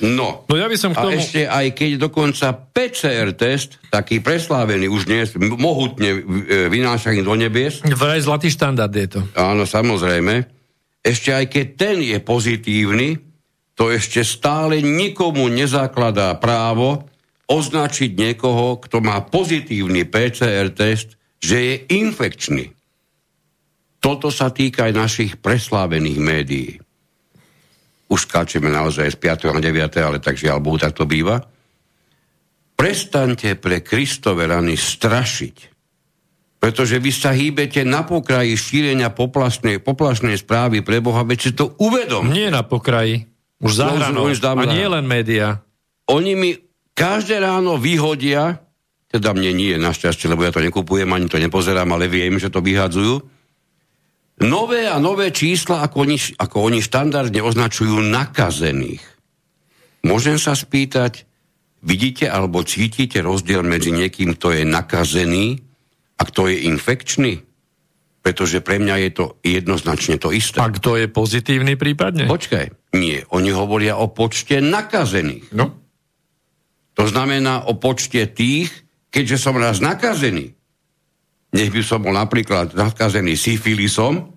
No. no ja by som k tomu... A ešte aj keď dokonca PCR test, taký preslávený už dnes, mohutne vynášaný do nebies. Vraj zlatý štandard je to. Áno, samozrejme. Ešte aj keď ten je pozitívny, to ešte stále nikomu nezakladá právo označiť niekoho, kto má pozitívny PCR test, že je infekčný. Toto sa týka aj našich preslávených médií. Už skáčeme naozaj z 5. a 9. ale takže alebo tak to býva. Prestaňte pre Kristove rany strašiť, pretože vy sa hýbete na pokraji šírenia poplašnej, poplašnej správy pre Boha, veď si to uvedom. Nie na pokraji. Už za hranou. A nie len média. Oni mi každé ráno vyhodia, teda mne nie, našťastie, lebo ja to nekupujem, ani to nepozerám, ale viem, že to vyhadzujú, nové a nové čísla, ako oni, ako oni štandardne označujú nakazených. Môžem sa spýtať, vidíte alebo cítite rozdiel medzi niekým, kto je nakazený a kto je infekčný? Pretože pre mňa je to jednoznačne to isté. A kto je pozitívny prípadne? Počkaj, nie. Oni hovoria o počte nakazených. No. To znamená o počte tých, keďže som raz nakazený, nech by som bol napríklad nakazený syfilisom,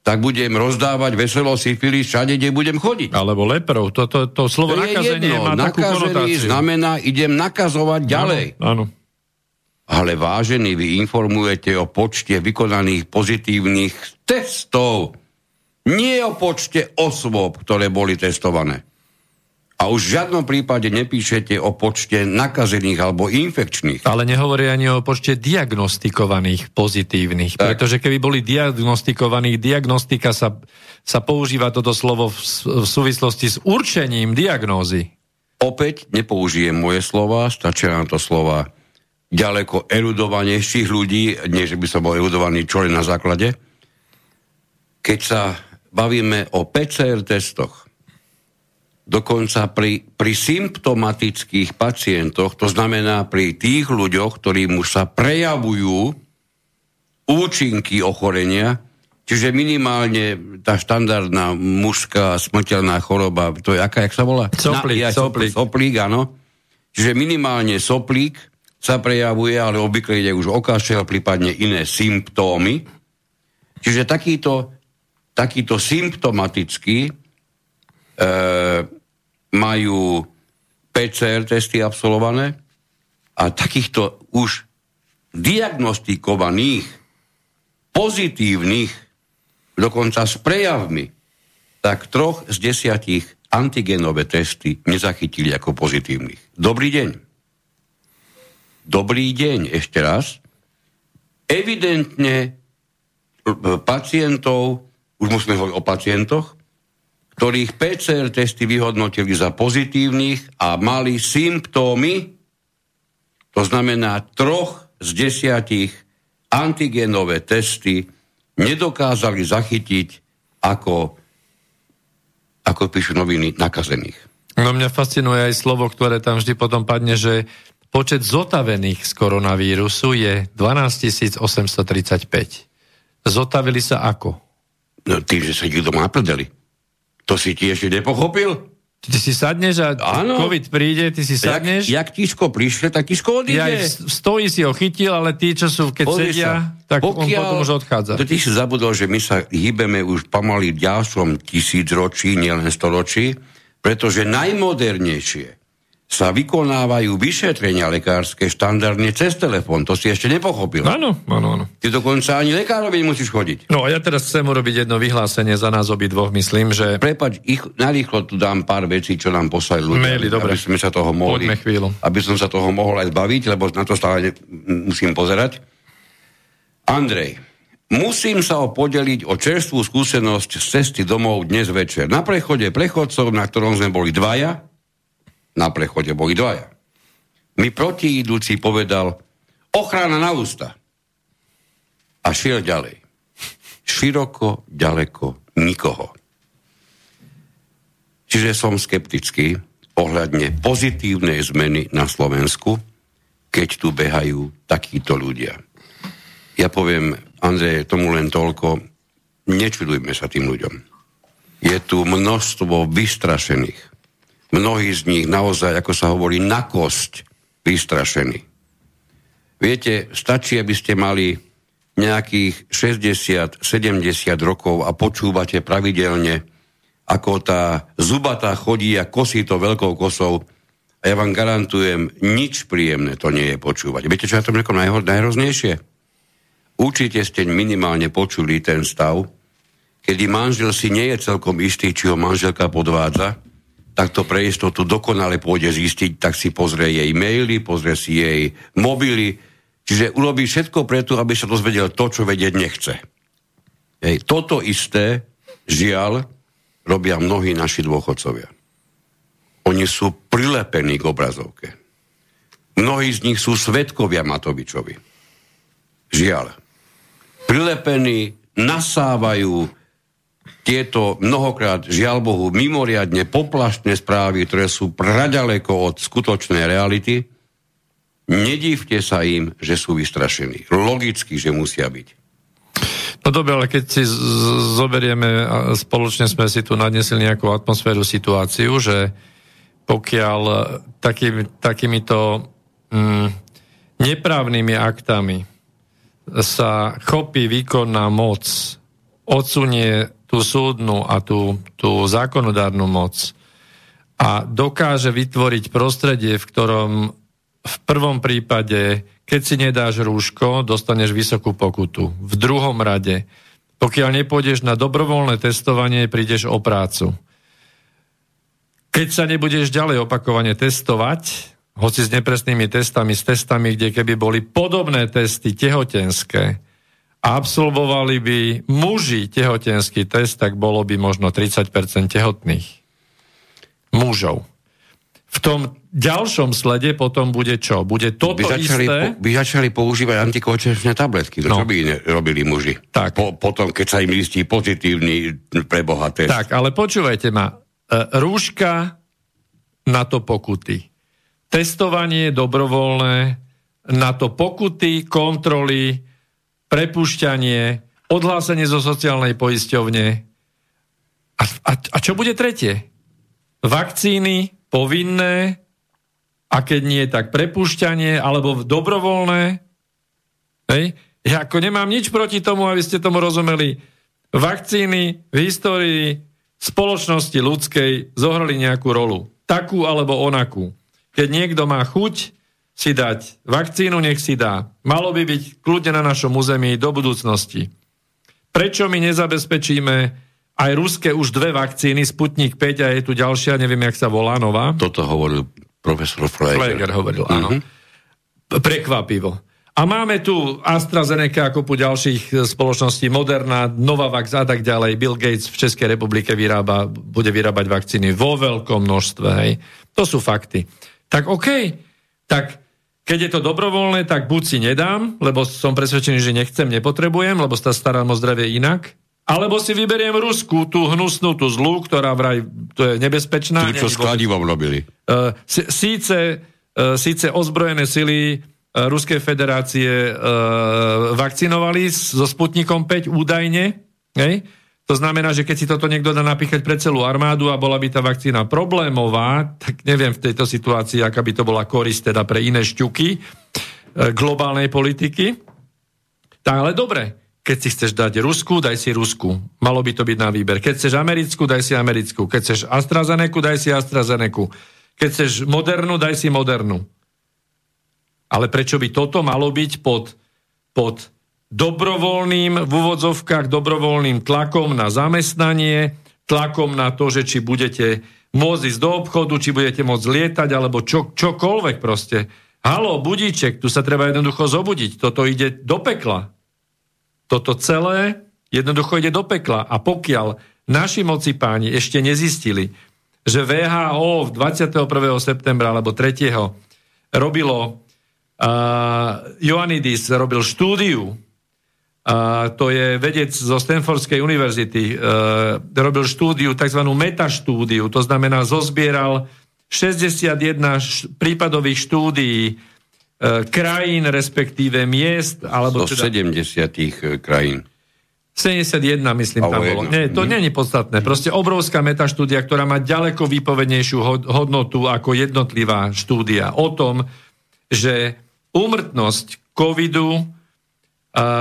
tak budem rozdávať veselo syfilis všade, kde budem chodiť. Alebo leprov. To, to, to slovo to nakazenie jedno. má takú konotáciu. znamená, idem nakazovať ďalej. Áno, áno ale vážený, vy informujete o počte vykonaných pozitívnych testov, nie o počte osôb, ktoré boli testované. A už v žiadnom prípade nepíšete o počte nakazených alebo infekčných. Ale nehovorí ani o počte diagnostikovaných pozitívnych. Tak. Pretože keby boli diagnostikovaní, diagnostika sa, sa používa toto slovo v, v súvislosti s určením diagnózy. Opäť nepoužijem moje slova, stačia nám to slova ďaleko erudovanejších ľudí, nie že by som bol erudovaný čo na základe. Keď sa bavíme o PCR testoch, dokonca pri, pri symptomatických pacientoch, to znamená pri tých ľuďoch, ktorým už sa prejavujú účinky ochorenia, čiže minimálne tá štandardná mužská smrteľná choroba, to je aká, jak sa volá? Soplík, Na, ja, soplík. soplík, áno. Čiže minimálne soplík, sa prejavuje, ale obvykle ide už o kašel, prípadne iné symptómy. Čiže takýto, takýto symptomatický e, majú PCR testy absolvované a takýchto už diagnostikovaných, pozitívnych, dokonca s prejavmi, tak troch z desiatich antigenové testy nezachytili ako pozitívnych. Dobrý deň. Dobrý deň ešte raz. Evidentne e, pacientov, už musíme hovoriť o pacientoch, ktorých PCR testy vyhodnotili za pozitívnych a mali symptómy, to znamená troch z desiatich antigenové testy nedokázali zachytiť ako, ako píšu noviny, nakazených. No mňa fascinuje aj slovo, ktoré tam vždy potom padne, že Počet zotavených z koronavírusu je 12 835. Zotavili sa ako? No tým, že sa ich doma naprdeli. To si ti ešte nepochopil? Ty si sadneš a ano. COVID príde, ty si sadneš. Jak, jak tiško prišle, tak tiško odíde. Ja, stojí si ho chytil, ale tí, čo sú, keď Pozri sedia, sa. tak Pokiaľ, on potom už odchádza. To ty si zabudol, že my sa hýbeme už pomaly v ďalšom tisíc ročí, nielen storočí, pretože najmodernejšie sa vykonávajú vyšetrenia lekárske štandardne cez telefón. To si ešte nepochopil. Áno, áno, áno. Ty dokonca ani lekárovi musíš chodiť. No a ja teraz chcem urobiť jedno vyhlásenie za nás obi dvoch, myslím, že... Prepač, ich, narýchlo tu dám pár vecí, čo nám poslali ľudia. Maily, dobre. Aby sme sa toho mohli... Poďme chvíľu. Aby som sa toho mohol aj zbaviť, lebo na to stále musím pozerať. Andrej, musím sa podeliť o čerstvú skúsenosť z cesty domov dnes večer. Na prechode prechodcov, na ktorom sme boli dvaja, na prechode boli dvaja. Mi protiidúci povedal, ochrana na ústa. A šiel ďalej. Široko, ďaleko, nikoho. Čiže som skeptický ohľadne pozitívnej zmeny na Slovensku, keď tu behajú takíto ľudia. Ja poviem, Andrej, tomu len toľko, nečudujme sa tým ľuďom. Je tu množstvo vystrašených, mnohí z nich naozaj, ako sa hovorí, na kosť vystrašení. Viete, stačí, aby ste mali nejakých 60-70 rokov a počúvate pravidelne, ako tá zubatá chodí a kosí to veľkou kosou. A ja vám garantujem, nič príjemné to nie je počúvať. Viete, čo ja to řekom najho- najhroznejšie? Určite ste minimálne počuli ten stav, kedy manžel si nie je celkom istý, či ho manželka podvádza, tak to pre istotu dokonale pôjde zistiť, tak si pozrie jej maily, pozrie si jej mobily, čiže urobí všetko preto, aby sa dozvedel to, čo vedieť nechce. Hej, toto isté, žiaľ, robia mnohí naši dôchodcovia. Oni sú prilepení k obrazovke. Mnohí z nich sú svetkovia Matovičovi. Žiaľ. Prilepení nasávajú tieto mnohokrát, žiaľ Bohu, mimoriadne poplaštné správy, ktoré sú praďaleko od skutočnej reality, nedívte sa im, že sú vystrašení. Logicky, že musia byť. No dobre, ale keď si zoberieme a spoločne sme si tu nadnesli nejakú atmosféru, situáciu, že pokiaľ taký, takýmito mm, neprávnymi aktami sa chopí výkonná moc, odsunie tú súdnu a tú, tú zákonodárnu moc a dokáže vytvoriť prostredie, v ktorom v prvom prípade keď si nedáš rúško, dostaneš vysokú pokutu. V druhom rade, pokiaľ nepôjdeš na dobrovoľné testovanie, prídeš o prácu. Keď sa nebudeš ďalej opakovane testovať, hoci s nepresnými testami, s testami, kde keby boli podobné testy tehotenské, absolvovali by muži tehotenský test, tak bolo by možno 30% tehotných mužov. V tom ďalšom slede potom bude čo? Bude toto by začali, isté? Po, by začali používať antikoncepčné tabletky. No. Čo by ne, robili muži? Tak. Po, potom, keď sa im listí pozitívny pre Boha test. Tak, ale počúvajte ma. E, rúška na to pokuty. Testovanie dobrovoľné, na to pokuty, kontroly, prepušťanie, odhlásenie zo sociálnej poisťovne. A, a, a čo bude tretie? Vakcíny povinné, a keď nie, tak prepušťanie, alebo dobrovoľné. Hej. Ja ako nemám nič proti tomu, aby ste tomu rozumeli. Vakcíny v histórii spoločnosti ľudskej zohrali nejakú rolu. Takú alebo onakú. Keď niekto má chuť si dať vakcínu, nech si dá. Malo by byť kľudne na našom území do budúcnosti. Prečo my nezabezpečíme aj ruské už dve vakcíny, Sputnik 5 a je tu ďalšia, neviem, jak sa volá, nová? Toto hovoril profesor Fleger. Fleger hovoril, áno. Mm-hmm. Prekvapivo. A máme tu AstraZeneca ako po ďalších e, spoločností, Moderna, Novavax a tak ďalej. Bill Gates v Českej republike vyrába, bude vyrábať vakcíny vo veľkom množstve. Hej. To sú fakty. Tak OK, tak keď je to dobrovoľné, tak buď si nedám, lebo som presvedčený, že nechcem, nepotrebujem, lebo sa starám o zdravie inak, alebo si vyberiem Rusku, tú hnusnú, tú zlú, ktorá vraj, to je nebezpečná. Tí, čo s kladivom robili. Uh, síce, uh, síce ozbrojené sily uh, Ruskej federácie uh, vakcinovali so Sputnikom 5 údajne, hej? To znamená, že keď si toto niekto dá napíchať pre celú armádu a bola by tá vakcína problémová, tak neviem v tejto situácii, aká by to bola korist teda pre iné šťuky globálnej politiky. Tak ale dobre, keď si chceš dať Rusku, daj si Rusku. Malo by to byť na výber. Keď chceš Americkú, daj si Americkú. Keď chceš AstraZeneca, daj si AstraZeneca. Keď chceš Modernu, daj si Modernu. Ale prečo by toto malo byť pod, pod dobrovoľným, v úvodzovkách dobrovoľným tlakom na zamestnanie, tlakom na to, že či budete môcť ísť do obchodu, či budete môcť lietať, alebo čo, čokoľvek proste. Halo, budíček, tu sa treba jednoducho zobudiť. Toto ide do pekla. Toto celé jednoducho ide do pekla. A pokiaľ naši moci páni ešte nezistili, že VHO 21. septembra alebo 3. robilo uh, Ioannidis robil štúdiu a to je vedec zo Stanfordskej univerzity, uh, robil štúdiu, tzv. metaštúdiu, to znamená zozbieral 61 š- prípadových štúdií E, krajín, respektíve miest, alebo Zo teda... 70 krajín. 71, myslím, tam bolo. Nie, to nie je podstatné. Proste obrovská metaštúdia, ktorá má ďaleko výpovednejšiu hodnotu ako jednotlivá štúdia o tom, že úmrtnosť covidu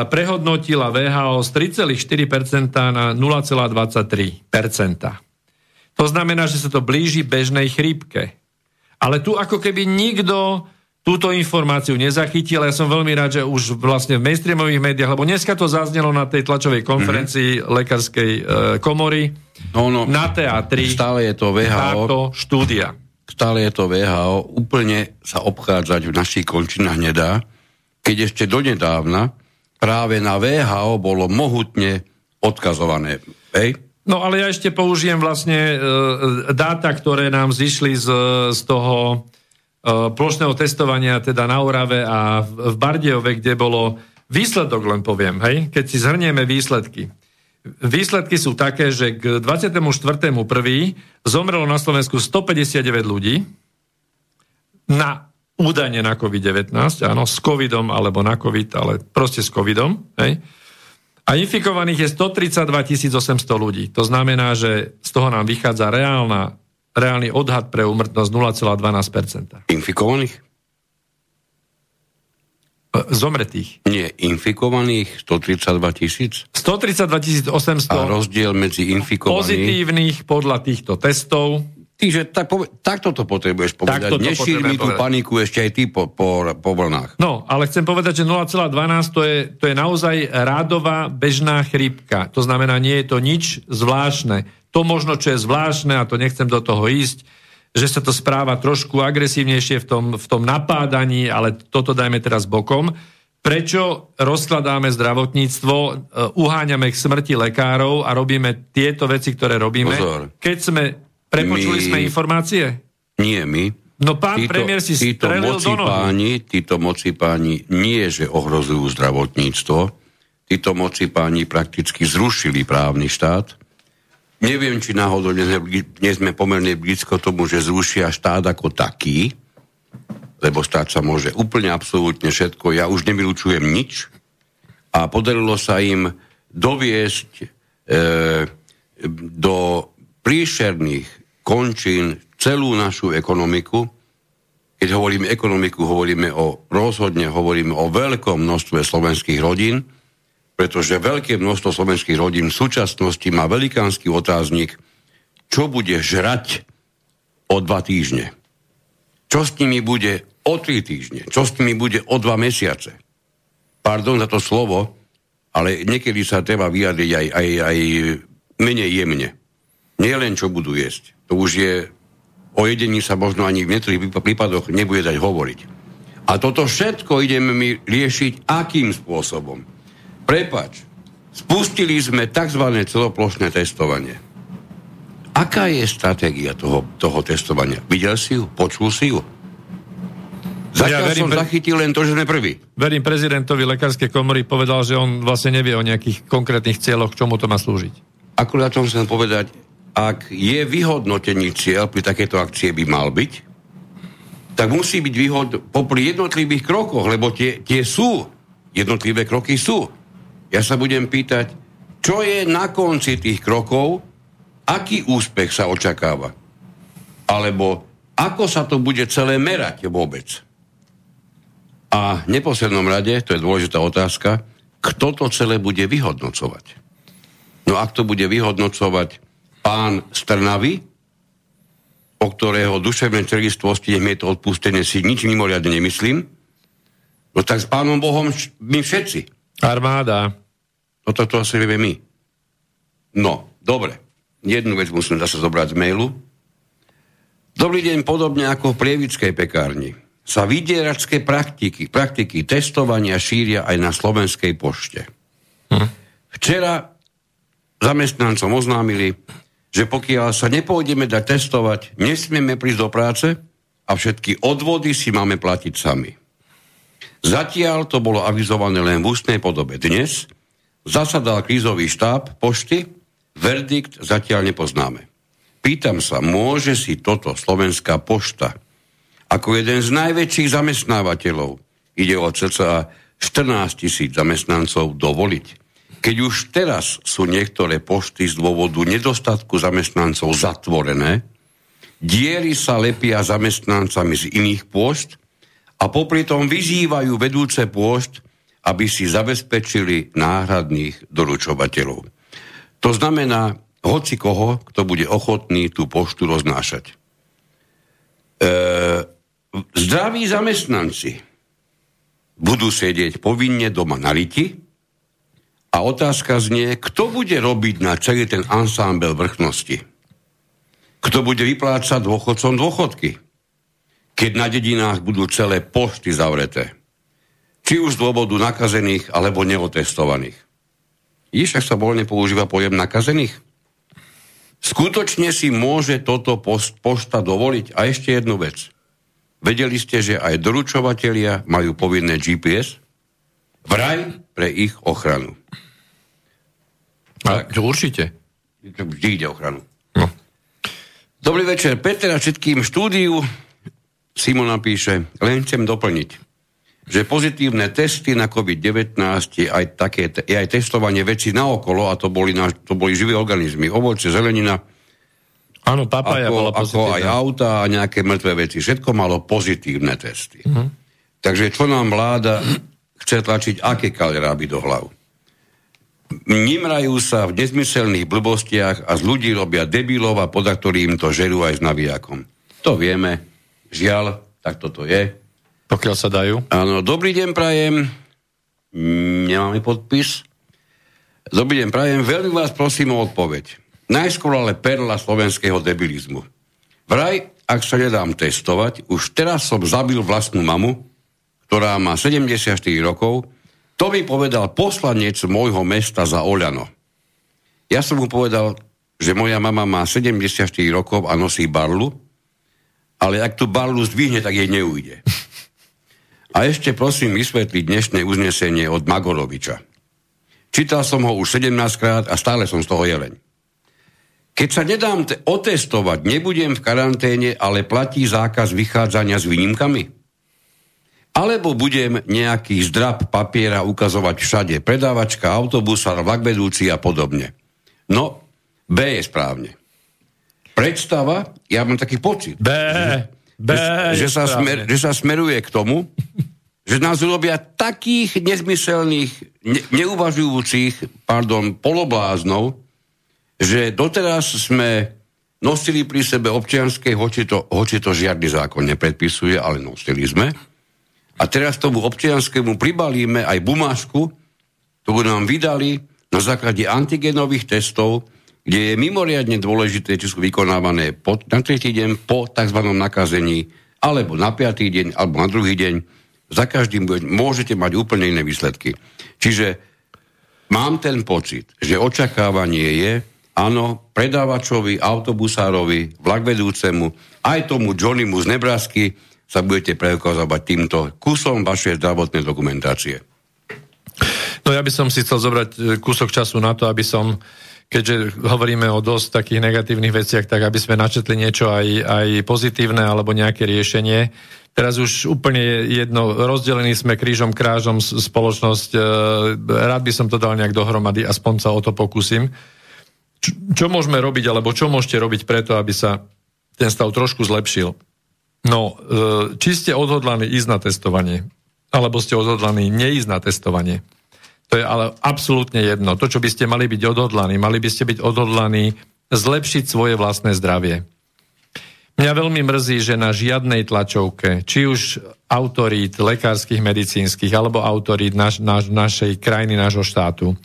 prehodnotila VHO z 3,4% na 0,23%. To znamená, že sa to blíži bežnej chrípke. Ale tu ako keby nikto túto informáciu nezachytil. Ja som veľmi rád, že už vlastne v mainstreamových médiách, lebo dneska to zaznelo na tej tlačovej konferencii mm-hmm. lekárskej e, komory no, no, na teatri. Stále je to VHO. Táto štúdia. Stále je to VHO. Úplne sa obchádzať v našich končinách nedá, keď ešte donedávna práve na VHO bolo mohutne odkazované. Hej? No ale ja ešte použijem vlastne e, dáta, ktoré nám zišli z, z toho E, plošného testovania teda na Orave a v Bardejove, kde bolo výsledok, len poviem, hej, keď si zhrnieme výsledky. Výsledky sú také, že k 24.1. zomrelo na Slovensku 159 ľudí na údajne na COVID-19, áno, s covidom alebo na COVID, ale proste s covidom, hej. A infikovaných je 132 800 ľudí. To znamená, že z toho nám vychádza reálna, reálny odhad pre úmrtnosť 0,12%. Infikovaných? E, zomretých. Nie, infikovaných 132 tisíc? 132 800. A rozdiel medzi infikovaných... Pozitívnych podľa týchto testov Tyže tak, takto to potrebuješ povedať. Takto Nešír mi tú paniku ešte aj ty po, po, po vlnách. No, ale chcem povedať, že 0,12 to je, to je naozaj rádová bežná chrípka. To znamená, nie je to nič zvláštne. To možno, čo je zvláštne, a to nechcem do toho ísť, že sa to správa trošku agresívnejšie v tom, v tom napádaní, ale toto dajme teraz bokom. Prečo rozkladáme zdravotníctvo, e, uháňame k smrti lekárov a robíme tieto veci, ktoré robíme, Pozor. keď sme Prepočuli my... sme informácie? Nie my. No pán títo, premiér si títo moci do páni, títo moci páni nie, že ohrozujú zdravotníctvo, títo moci páni prakticky zrušili právny štát. Neviem, či náhodou dnes sme pomerne blízko tomu, že zrušia štát ako taký, lebo štát sa môže úplne absolútne všetko. Ja už nevylučujem nič. A podarilo sa im doviesť e, do príšerných končín celú našu ekonomiku. Keď hovoríme ekonomiku, hovoríme o rozhodne, hovoríme o veľkom množstve slovenských rodín, pretože veľké množstvo slovenských rodín v súčasnosti má velikánsky otáznik, čo bude žrať o dva týždne. Čo s nimi bude o tri týždne? Čo s nimi bude o dva mesiace? Pardon za to slovo, ale niekedy sa treba vyjadriť aj, aj, aj menej jemne. Nie len čo budú jesť. To už je o jedení sa možno ani v niektorých prípadoch nebude dať hovoriť. A toto všetko ideme my riešiť akým spôsobom? Prepač, spustili sme tzv. celoplošné testovanie. Aká je stratégia toho, toho testovania? Videl si ju? Počul si ju? Zatiaľ ja verím, som zachytil len to, že sme prvý. Verím prezidentovi Lekárskej komory, povedal, že on vlastne nevie o nejakých konkrétnych cieľoch, k čomu to má slúžiť. Akurát som chcem povedať, ak je vyhodnotený cieľ pri takéto akcie by mal byť, tak musí byť výhod popri jednotlivých krokoch, lebo tie, tie sú, jednotlivé kroky sú. Ja sa budem pýtať, čo je na konci tých krokov, aký úspech sa očakáva. Alebo ako sa to bude celé merať vôbec. A v neposlednom rade, to je dôležitá otázka, kto to celé bude vyhodnocovať. No ak to bude vyhodnocovať pán Strnavy, o ktorého nech mi je to odpustené, si nič mimoriadne nemyslím, no tak s pánom Bohom my všetci. Armáda. No to asi vieme my. No, dobre. Jednu vec musím zase zobrať z mailu. Dobrý deň, podobne ako v prievickej pekárni. Sa vydieračské praktiky, praktiky testovania šíria aj na slovenskej pošte. Hm. Včera zamestnancom oznámili, že pokiaľ sa nepôjdeme dať testovať, nesmieme prísť do práce a všetky odvody si máme platiť sami. Zatiaľ to bolo avizované len v ústnej podobe. Dnes zasadal krízový štáb pošty, verdikt zatiaľ nepoznáme. Pýtam sa, môže si toto Slovenská pošta ako jeden z najväčších zamestnávateľov, ide o cca 14 tisíc zamestnancov, dovoliť, keď už teraz sú niektoré pošty z dôvodu nedostatku zamestnancov zatvorené, diery sa lepia zamestnancami z iných pôšt a popri tom vyzývajú vedúce pôšt, aby si zabezpečili náhradných doručovateľov. To znamená, hoci koho, kto bude ochotný tú poštu roznášať. E, zdraví zamestnanci budú sedieť povinne doma na liti, a otázka znie, kto bude robiť na celý ten ansámbel vrchnosti? Kto bude vyplácať dôchodcom dôchodky? Keď na dedinách budú celé pošty zavreté. Či už z dôvodu nakazených alebo neotestovaných. Iš, ak sa voľne používa pojem nakazených? Skutočne si môže toto post, pošta dovoliť? A ešte jednu vec. Vedeli ste, že aj doručovatelia majú povinné GPS? Vraj pre ich ochranu. Tak. To určite. Vždy ide ochranu. No. Dobrý večer, Peter a všetkým štúdiu. Simona píše, len chcem doplniť. že pozitívne testy na COVID-19 je aj, také, je aj testovanie veci naokolo, a to boli, na, to boli živé organizmy, ovoce, zelenina, Áno, papaja ako, bola ako aj auta a nejaké mŕtve veci. Všetko malo pozitívne testy. Uh-huh. Takže čo nám vláda chce tlačiť, aké kaleráby do hlav? Nimrajú sa v nezmyselných blbostiach a z ľudí robia debilov a poda ktorým to žerú aj s navijakom. To vieme. Žiaľ, tak toto je. Pokiaľ sa dajú. Áno, dobrý deň prajem. Nemáme podpis. Dobrý deň prajem. Veľmi vás prosím o odpoveď. Najskôr ale perla slovenského debilizmu. Vraj, ak sa nedám testovať, už teraz som zabil vlastnú mamu, ktorá má 74 rokov, to mi povedal poslanec môjho mesta za Oľano. Ja som mu povedal, že moja mama má 74 rokov a nosí barlu, ale ak tú barlu zdvihne, tak jej neujde. <laughs> A ešte prosím vysvetliť dnešné uznesenie od Magoroviča. Čítal som ho už 17 krát a stále som z toho jeleň. Keď sa nedám te- otestovať, nebudem v karanténe, ale platí zákaz vychádzania s výnimkami? Alebo budem nejaký zdrab papiera ukazovať všade, predávačka, autobusa, vlakvedúci a podobne. No, B je správne. Predstava, ja mám taký pocit, B. B že, že, sa smer, že sa smeruje k tomu, že nás urobia takých nezmyselných, ne, neuvažujúcich, pardon, polobláznou, že doteraz sme nosili pri sebe občianské, hoči to, hoči to žiadny zákon nepredpisuje, ale nosili sme. A teraz tomu občianskému pribalíme aj bumášku, ktorú nám vydali na základe antigenových testov, kde je mimoriadne dôležité, či sú vykonávané po, na tretí deň po tzv. nakazení, alebo na piatý deň, alebo na druhý deň. Za každým môžete mať úplne iné výsledky. Čiže mám ten pocit, že očakávanie je, áno, predávačovi, autobusárovi, vlakvedúcemu, aj tomu Johnnymu z Nebrasky sa budete preukazovať týmto kusom vašej zdravotnej dokumentácie. No ja by som si chcel zobrať e, kúsok času na to, aby som keďže hovoríme o dosť takých negatívnych veciach, tak aby sme načetli niečo aj, aj pozitívne alebo nejaké riešenie. Teraz už úplne jedno, rozdelení sme krížom krážom spoločnosť, e, rád by som to dal nejak dohromady, aspoň sa o to pokúsim. Čo, čo môžeme robiť, alebo čo môžete robiť preto, aby sa ten stav trošku zlepšil? No, e, či ste odhodlaní ísť na testovanie, alebo ste odhodlaní neísť na testovanie. To je ale absolútne jedno. To, čo by ste mali byť odhodlaní, mali by ste byť odhodlaní zlepšiť svoje vlastné zdravie. Mňa veľmi mrzí, že na žiadnej tlačovke, či už autorít lekárskych, medicínskych, alebo autorít naš, naš, našej krajiny, nášho štátu, e,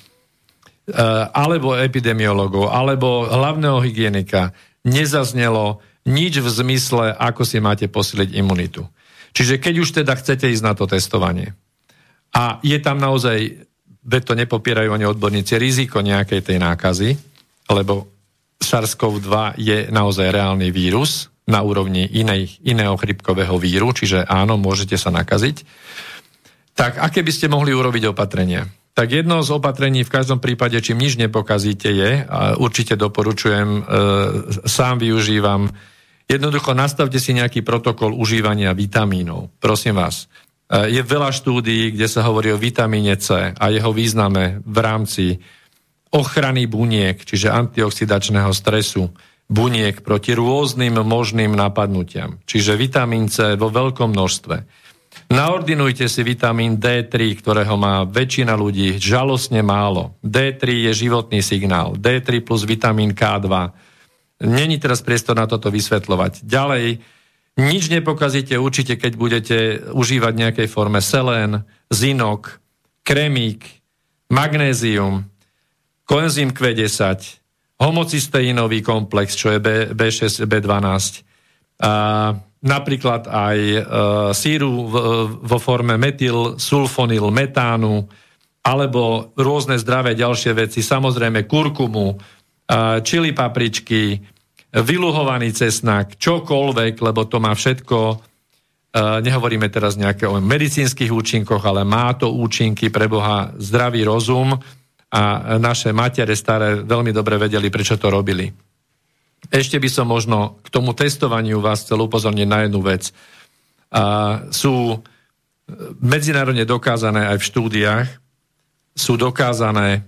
alebo epidemiologov, alebo hlavného hygienika, nezaznelo nič v zmysle, ako si máte posiliť imunitu. Čiže keď už teda chcete ísť na to testovanie a je tam naozaj veď to nepopierajú ani odborníci, riziko nejakej tej nákazy, lebo SARS-CoV-2 je naozaj reálny vírus na úrovni inej, iného chrypkového víru, čiže áno, môžete sa nakaziť. Tak aké by ste mohli urobiť opatrenia? Tak jedno z opatrení v každom prípade, čím nič nepokazíte je, a určite doporučujem, e, sám využívam, jednoducho nastavte si nejaký protokol užívania vitamínov. Prosím vás, je veľa štúdií, kde sa hovorí o vitamíne C a jeho význame v rámci ochrany buniek, čiže antioxidačného stresu buniek proti rôznym možným napadnutiam. Čiže vitamín C vo veľkom množstve. Naordinujte si vitamín D3, ktorého má väčšina ľudí žalostne málo. D3 je životný signál. D3 plus vitamín K2. Není teraz priestor na toto vysvetľovať. Ďalej, nič nepokazíte určite, keď budete užívať nejakej forme selén, zinok, kremík, magnézium, koenzym Q10, homocystéinový komplex, čo je B, B6, B12, a napríklad aj e, síru v, vo forme metyl, sulfonyl, metánu, alebo rôzne zdravé ďalšie veci, samozrejme kurkumu, čili papričky, vyluhovaný cesnak, čokoľvek, lebo to má všetko, e, nehovoríme teraz nejaké o medicínskych účinkoch, ale má to účinky pre Boha zdravý rozum a naše matere staré veľmi dobre vedeli, prečo to robili. Ešte by som možno k tomu testovaniu vás chcel upozorniť na jednu vec. A sú medzinárodne dokázané aj v štúdiách, sú dokázané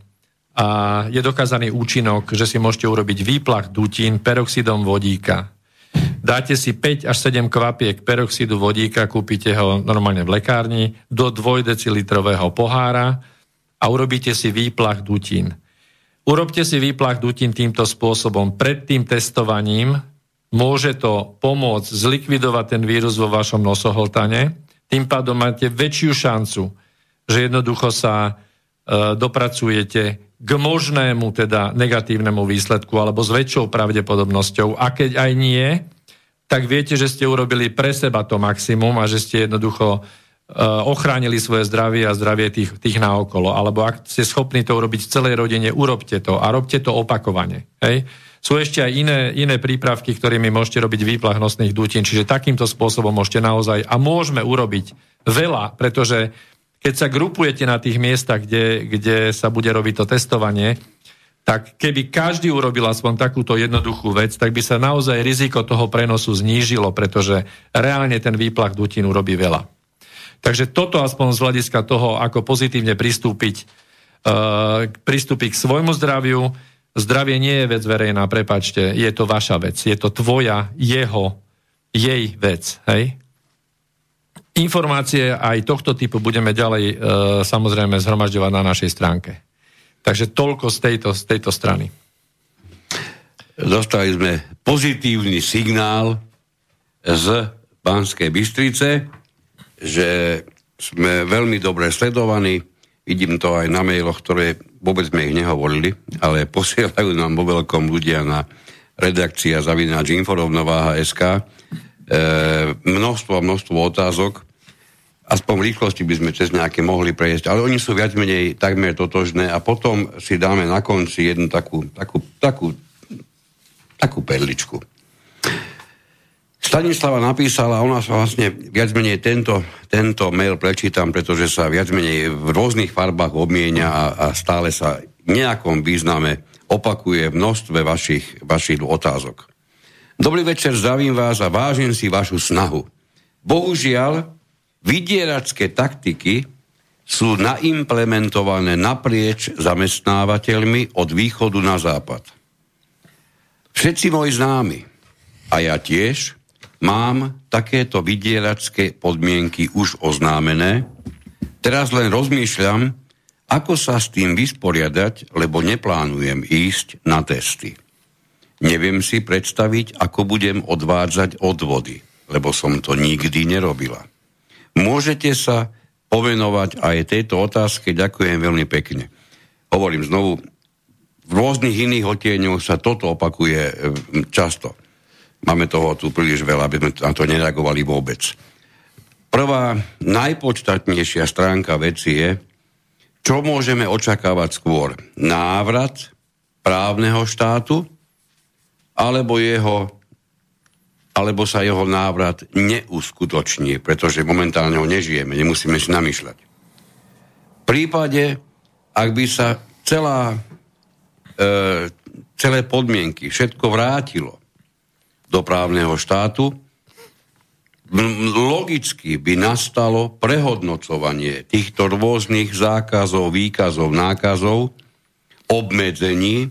a je dokázaný účinok, že si môžete urobiť výplach dutín peroxidom vodíka. Dáte si 5 až 7 kvapiek peroxidu vodíka, kúpite ho normálne v lekárni, do 2 decilitrového pohára a urobíte si výplach dutín. Urobte si výplach dutín týmto spôsobom. Pred tým testovaním môže to pomôcť zlikvidovať ten vírus vo vašom nosoholtane. Tým pádom máte väčšiu šancu, že jednoducho sa e, dopracujete k možnému teda negatívnemu výsledku alebo s väčšou pravdepodobnosťou. A keď aj nie, tak viete, že ste urobili pre seba to maximum a že ste jednoducho Eh, ochránili svoje zdravie a zdravie tých, tých naokolo. Alebo ak ste schopní to urobiť v celej rodine, urobte to a robte to opakovane. Hej? Sú ešte aj iné, iné prípravky, ktorými môžete robiť výplach nosných dutín, čiže takýmto spôsobom môžete naozaj a môžeme urobiť veľa, pretože keď sa grupujete na tých miestach, kde, kde sa bude robiť to testovanie, tak keby každý urobil aspoň takúto jednoduchú vec, tak by sa naozaj riziko toho prenosu znížilo, pretože reálne ten výplach dutín urobí veľa. Takže toto aspoň z hľadiska toho, ako pozitívne pristúpiť, uh, pristúpiť k svojmu zdraviu. Zdravie nie je vec verejná, prepačte, je to vaša vec, je to tvoja, jeho, jej vec. Hej? Informácie aj tohto typu budeme ďalej uh, samozrejme zhromažďovať na našej stránke. Takže toľko z tejto, z tejto strany. Dostali sme pozitívny signál z Banskej Bystrice že sme veľmi dobre sledovaní, vidím to aj na mailoch, ktoré vôbec sme ich nehovorili, ale <laughs> posielajú nám vo veľkom ľudia na redakcia zavináč inforovnováha.sk e, množstvo a množstvo otázok. Aspoň rýchlosti by sme cez nejaké mohli prejsť, ale oni sú viac menej takmer totožné a potom si dáme na konci jednu takú, takú, takú, takú perličku. Stanislava napísala, ona sa vlastne viac menej tento, tento mail prečítam, pretože sa viac menej v rôznych farbách obmienia a, a stále sa v nejakom význame opakuje v množstve vašich, vašich otázok. Dobrý večer, zdravím vás a vážim si vašu snahu. Bohužiaľ, vydieračské taktiky sú naimplementované naprieč zamestnávateľmi od východu na západ. Všetci moji známi, a ja tiež, Mám takéto vydieračské podmienky už oznámené. Teraz len rozmýšľam, ako sa s tým vysporiadať, lebo neplánujem ísť na testy. Neviem si predstaviť, ako budem odvádzať odvody, lebo som to nikdy nerobila. Môžete sa povenovať aj tejto otázke, ďakujem veľmi pekne. Hovorím znovu, v rôznych iných otieňoch sa toto opakuje e, často. Máme toho tu príliš veľa, aby sme na to nereagovali vôbec. Prvá najpodstatnejšia stránka veci je, čo môžeme očakávať skôr. Návrat právneho štátu alebo jeho alebo sa jeho návrat neuskutoční, pretože momentálne ho nežijeme, nemusíme si namýšľať. V prípade, ak by sa celá, e, celé podmienky, všetko vrátilo, do právneho štátu, logicky by nastalo prehodnocovanie týchto rôznych zákazov, výkazov, nákazov, obmedzení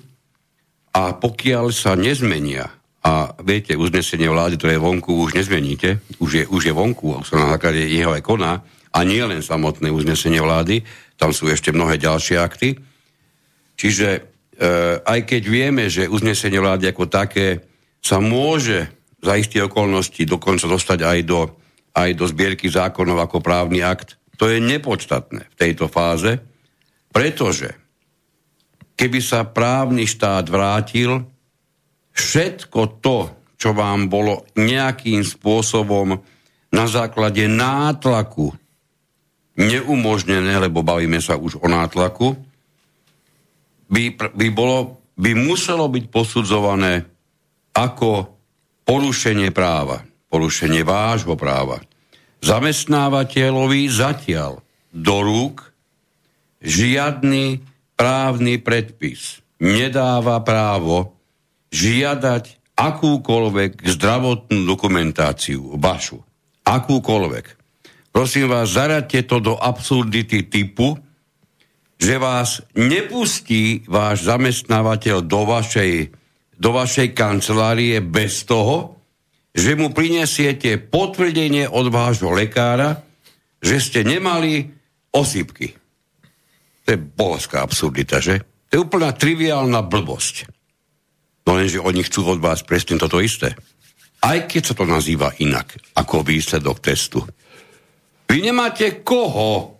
a pokiaľ sa nezmenia, a viete, uznesenie vlády, ktoré je vonku, už nezmeníte, už je, už je vonku, už sa na základe jeho aj koná, a nie len samotné uznesenie vlády, tam sú ešte mnohé ďalšie akty. Čiže e, aj keď vieme, že uznesenie vlády ako také sa môže za isté okolnosti dokonca dostať aj do, aj do zbierky zákonov ako právny akt. To je nepodstatné v tejto fáze, pretože keby sa právny štát vrátil, všetko to, čo vám bolo nejakým spôsobom na základe nátlaku neumožnené, lebo bavíme sa už o nátlaku, by, by, bolo, by muselo byť posudzované ako porušenie práva, porušenie vášho práva. Zamestnávateľovi zatiaľ do rúk žiadny právny predpis nedáva právo žiadať akúkoľvek zdravotnú dokumentáciu vašu. Akúkoľvek. prosím vás, zaradte to do absurdity typu, že vás nepustí váš zamestnávateľ do vašej, do vašej kancelárie bez toho, že mu prinesiete potvrdenie od vášho lekára, že ste nemali osýpky. To je bohovská absurdita, že? To je úplná triviálna blbosť. No lenže oni chcú od vás presne toto isté. Aj keď sa to nazýva inak, ako výsledok testu. Vy nemáte koho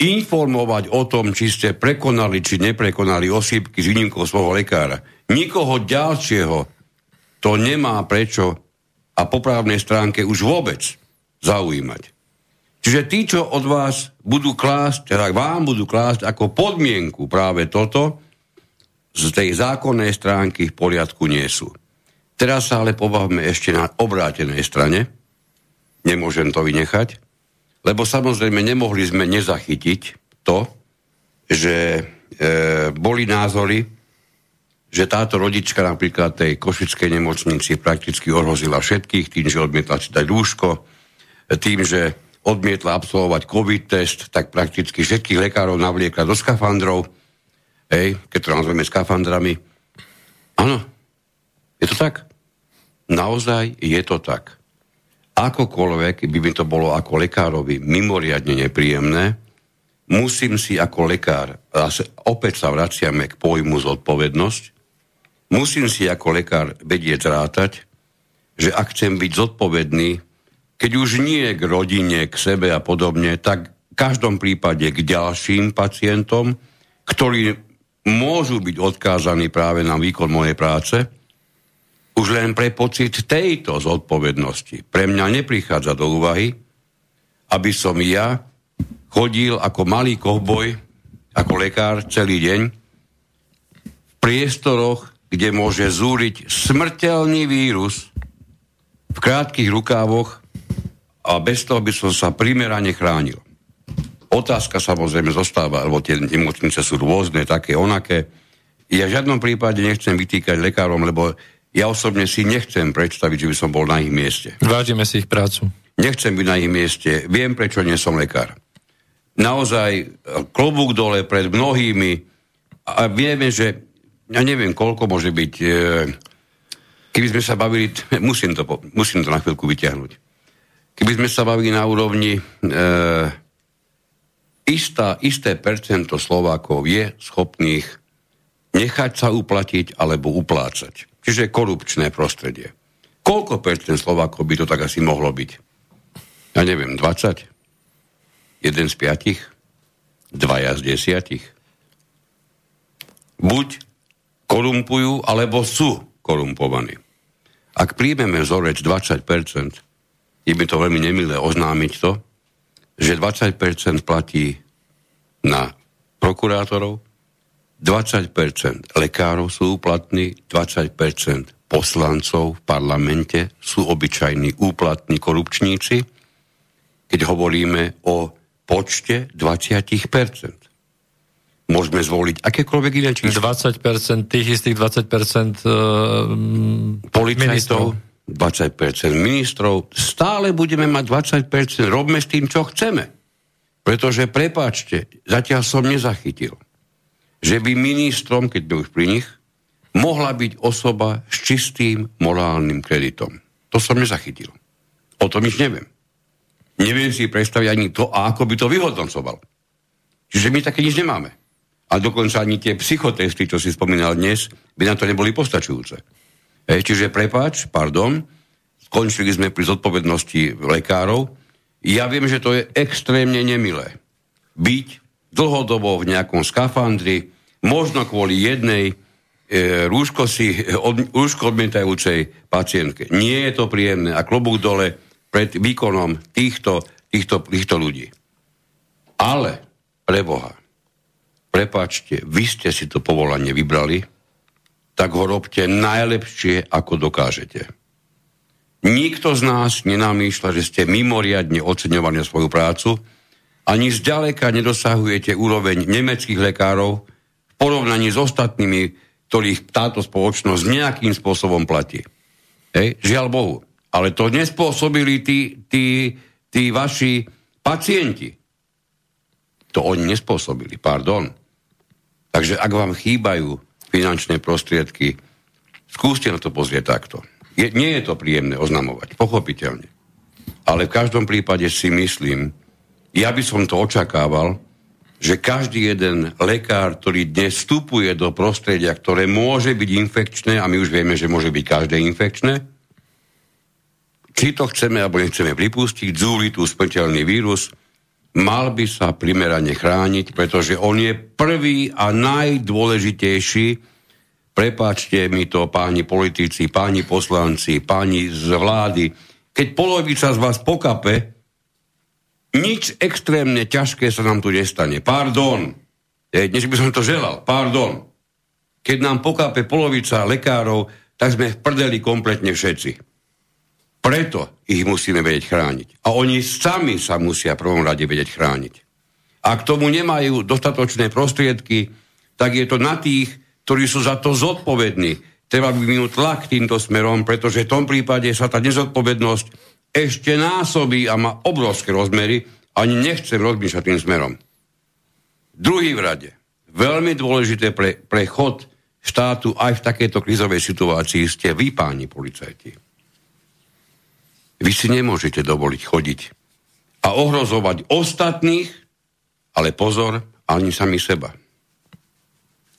informovať o tom, či ste prekonali, či neprekonali osýpky s výnimkou svojho lekára. Nikoho ďalšieho to nemá prečo a po právnej stránke už vôbec zaujímať. Čiže tí, čo od vás budú klásť, teda vám budú klásť ako podmienku práve toto, z tej zákonnej stránky v poriadku nie sú. Teraz sa ale pobavme ešte na obrátenej strane. Nemôžem to vynechať. Lebo samozrejme nemohli sme nezachytiť to, že e, boli názory, že táto rodička napríklad tej košickej nemocnici prakticky ohrozila všetkých tým, že odmietla si dať lúžko, tým, že odmietla absolvovať COVID test, tak prakticky všetkých lekárov navliekla do skafandrov, hej, keď to nazveme skafandrami. Áno, je to tak. Naozaj je to tak akokoľvek by mi to bolo ako lekárovi mimoriadne nepríjemné, musím si ako lekár, zase opäť sa vraciame k pojmu zodpovednosť, musím si ako lekár vedieť zrátať, že ak chcem byť zodpovedný, keď už nie k rodine, k sebe a podobne, tak v každom prípade k ďalším pacientom, ktorí môžu byť odkázaní práve na výkon mojej práce, už len pre pocit tejto zodpovednosti pre mňa neprichádza do úvahy, aby som ja chodil ako malý kovboj, ako lekár celý deň v priestoroch, kde môže zúriť smrteľný vírus v krátkých rukávoch a bez toho by som sa primerane chránil. Otázka samozrejme zostáva, lebo tie nemocnice sú rôzne, také, onaké. Ja v žiadnom prípade nechcem vytýkať lekárom, lebo ja osobne si nechcem predstaviť, že by som bol na ich mieste. Vážime si ich prácu. Nechcem byť na ich mieste. Viem, prečo nie som lekár. Naozaj e, klobúk dole pred mnohými a vieme, že ja neviem, koľko môže byť, e, keby sme sa bavili, <laughs> musím to, musím to na chvíľku vyťahnuť. Keby sme sa bavili na úrovni e, istá, isté percento Slovákov je schopných nechať sa uplatiť alebo uplácať. Čiže korupčné prostredie. Koľko percent Slovákov by to tak asi mohlo byť? Ja neviem, 20? Jeden z piatich? Dvaja z desiatich? Buď korumpujú, alebo sú korumpovaní. Ak príjmeme vzorec 20%, je mi to veľmi nemilé oznámiť to, že 20% platí na prokurátorov, 20% lekárov sú úplatní, 20% poslancov v parlamente sú obyčajní úplatní korupčníci, keď hovoríme o počte 20%. Môžeme zvoliť akékoľvek iné číslo. 20%, tých istých 20% uh, policajtov, 20% ministrov. Stále budeme mať 20%, robme s tým, čo chceme. Pretože, prepáčte, zatiaľ som nezachytil že by ministrom, keď by už pri nich, mohla byť osoba s čistým morálnym kreditom. To som nezachytil. O tom nič neviem. Neviem si predstaviť ani to, ako by to vyhodnocoval. Čiže my také nič nemáme. A dokonca ani tie psychotesty, čo si spomínal dnes, by na to neboli postačujúce. E, čiže prepáč, pardon, skončili sme pri zodpovednosti lekárov. Ja viem, že to je extrémne nemilé. Byť dlhodobo v nejakom skafandri, možno kvôli jednej e, rúško, si, <laughs> od, rúško odmietajúcej pacientke. Nie je to príjemné a klobúk dole pred výkonom týchto, týchto, týchto ľudí. Ale, pre Boha, prepáčte, vy ste si to povolanie vybrali, tak ho robte najlepšie, ako dokážete. Nikto z nás nenamýšľa, že ste mimoriadne oceňovaní svoju prácu, ani zďaleka nedosahujete úroveň nemeckých lekárov v porovnaní s ostatnými, ktorých táto spoločnosť nejakým spôsobom platí. Hej? Žiaľ Bohu. Ale to nespôsobili tí, tí, tí vaši pacienti. To oni nespôsobili, pardon. Takže ak vám chýbajú finančné prostriedky, skúste na to pozrieť takto. Je, nie je to príjemné oznamovať, pochopiteľne. Ale v každom prípade si myslím, ja by som to očakával, že každý jeden lekár, ktorý dnes vstupuje do prostredia, ktoré môže byť infekčné, a my už vieme, že môže byť každé infekčné, či to chceme alebo nechceme pripustiť, zúlitú smrteľný vírus, mal by sa primerane chrániť, pretože on je prvý a najdôležitejší, prepáčte mi to páni politici, páni poslanci, páni z vlády, keď polovica z vás pokape, nič extrémne ťažké sa nám tu nestane. Pardon. Dnes by som to želal. Pardon. Keď nám pokápe polovica lekárov, tak sme v prdeli kompletne všetci. Preto ich musíme vedieť chrániť. A oni sami sa musia v prvom rade vedieť chrániť. Ak tomu nemajú dostatočné prostriedky, tak je to na tých, ktorí sú za to zodpovední. Treba vyvinúť tlak týmto smerom, pretože v tom prípade sa tá nezodpovednosť ešte násobí a má obrovské rozmery, ani nechcem rozmýšľať tým smerom. Druhý v rade. Veľmi dôležité pre, pre chod štátu aj v takejto krizovej situácii ste vy, páni policajti. Vy si nemôžete dovoliť chodiť a ohrozovať ostatných, ale pozor, ani sami seba.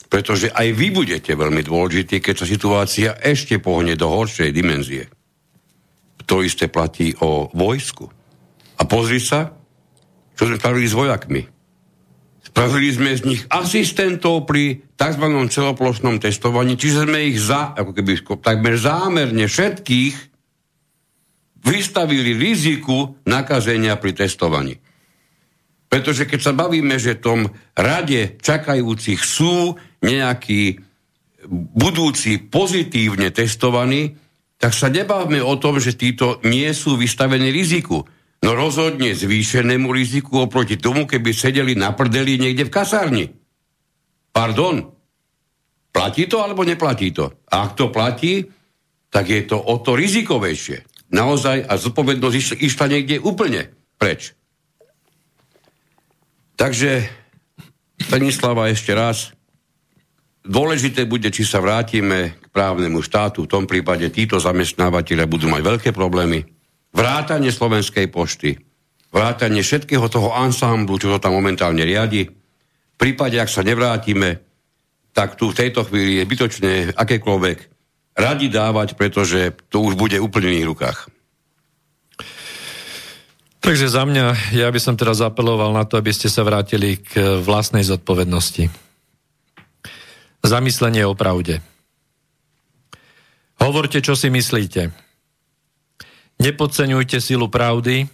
Pretože aj vy budete veľmi dôležití, keď sa situácia ešte pohne do horšej dimenzie. To isté platí o vojsku. A pozri sa, čo sme spravili s vojakmi. Spravili sme z nich asistentov pri tzv. celoplošnom testovaní, čiže sme ich za, ako keby takmer zámerne všetkých vystavili riziku nakazenia pri testovaní. Pretože keď sa bavíme, že v tom rade čakajúcich sú nejakí budúci pozitívne testovaní, tak sa nebavme o tom, že títo nie sú vystavení riziku. No rozhodne zvýšenému riziku oproti tomu, keby sedeli na prdeli niekde v kasárni. Pardon. Platí to alebo neplatí to? A ak to platí, tak je to o to rizikovejšie naozaj a zodpovednosť išla niekde úplne preč. Takže, Stanislava, ešte raz, dôležité bude, či sa vrátime k právnemu štátu. V tom prípade títo zamestnávateľe budú mať veľké problémy. Vrátanie Slovenskej pošty, vrátanie všetkého toho ansamblu, čo to tam momentálne riadi. V prípade, ak sa nevrátime, tak tu v tejto chvíli je bytočné akékoľvek radi dávať, pretože to už bude úplne v iných rukách. Takže za mňa, ja by som teraz apeloval na to, aby ste sa vrátili k vlastnej zodpovednosti. Zamyslenie o pravde. Hovorte, čo si myslíte. Nepodceňujte silu pravdy,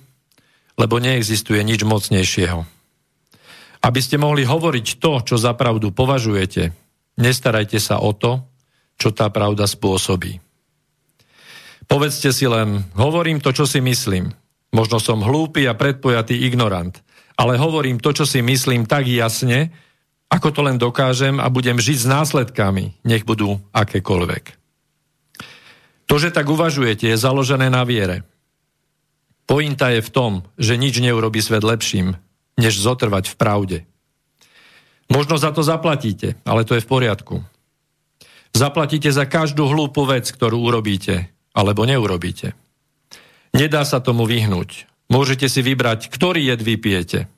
lebo neexistuje nič mocnejšieho. Aby ste mohli hovoriť to, čo za pravdu považujete, nestarajte sa o to, čo tá pravda spôsobí. Povedzte si len, hovorím to, čo si myslím. Možno som hlúpy a predpojatý ignorant, ale hovorím to, čo si myslím tak jasne, ako to len dokážem a budem žiť s následkami, nech budú akékoľvek. To, že tak uvažujete, je založené na viere. Pointa je v tom, že nič neurobi svet lepším, než zotrvať v pravde. Možno za to zaplatíte, ale to je v poriadku. Zaplatíte za každú hlúpu vec, ktorú urobíte alebo neurobíte. Nedá sa tomu vyhnúť. Môžete si vybrať, ktorý jed vypijete.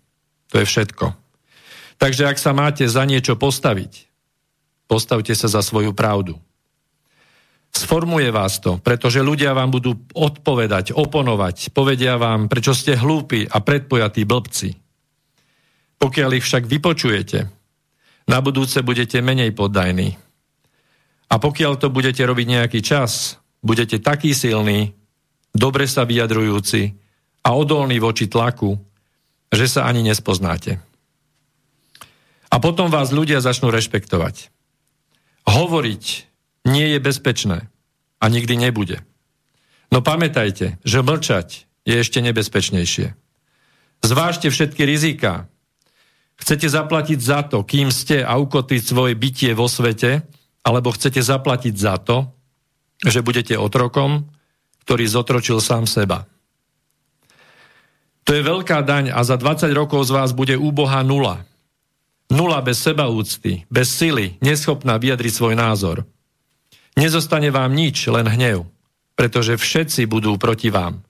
To je všetko. Takže ak sa máte za niečo postaviť, postavte sa za svoju pravdu. Sformuje vás to, pretože ľudia vám budú odpovedať, oponovať, povedia vám, prečo ste hlúpi a predpojatí blbci. Pokiaľ ich však vypočujete, na budúce budete menej poddajní, a pokiaľ to budete robiť nejaký čas, budete taký silný, dobre sa vyjadrujúci a odolný voči tlaku, že sa ani nespoznáte. A potom vás ľudia začnú rešpektovať. Hovoriť nie je bezpečné a nikdy nebude. No pamätajte, že mlčať je ešte nebezpečnejšie. Zvážte všetky rizika. Chcete zaplatiť za to, kým ste a ukotiť svoje bytie vo svete, alebo chcete zaplatiť za to, že budete otrokom, ktorý zotročil sám seba. To je veľká daň a za 20 rokov z vás bude úboha nula. Nula bez sebaúcty, bez sily, neschopná vyjadriť svoj názor. Nezostane vám nič, len hnev, pretože všetci budú proti vám.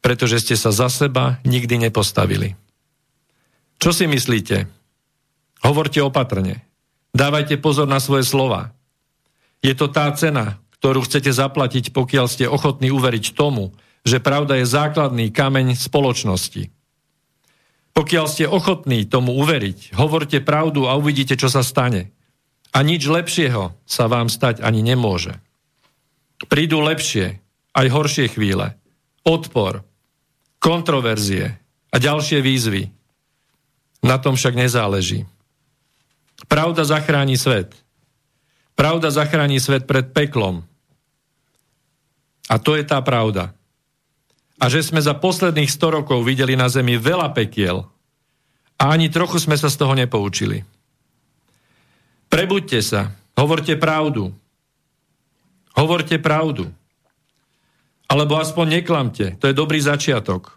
Pretože ste sa za seba nikdy nepostavili. Čo si myslíte? Hovorte opatrne. Dávajte pozor na svoje slova. Je to tá cena, ktorú chcete zaplatiť, pokiaľ ste ochotní uveriť tomu, že pravda je základný kameň spoločnosti. Pokiaľ ste ochotní tomu uveriť, hovorte pravdu a uvidíte, čo sa stane. A nič lepšieho sa vám stať ani nemôže. Prídu lepšie, aj horšie chvíle. Odpor, kontroverzie a ďalšie výzvy. Na tom však nezáleží. Pravda zachráni svet. Pravda zachráni svet pred peklom. A to je tá pravda a že sme za posledných 100 rokov videli na Zemi veľa pekiel a ani trochu sme sa z toho nepoučili. Prebuďte sa, hovorte pravdu. Hovorte pravdu. Alebo aspoň neklamte, to je dobrý začiatok.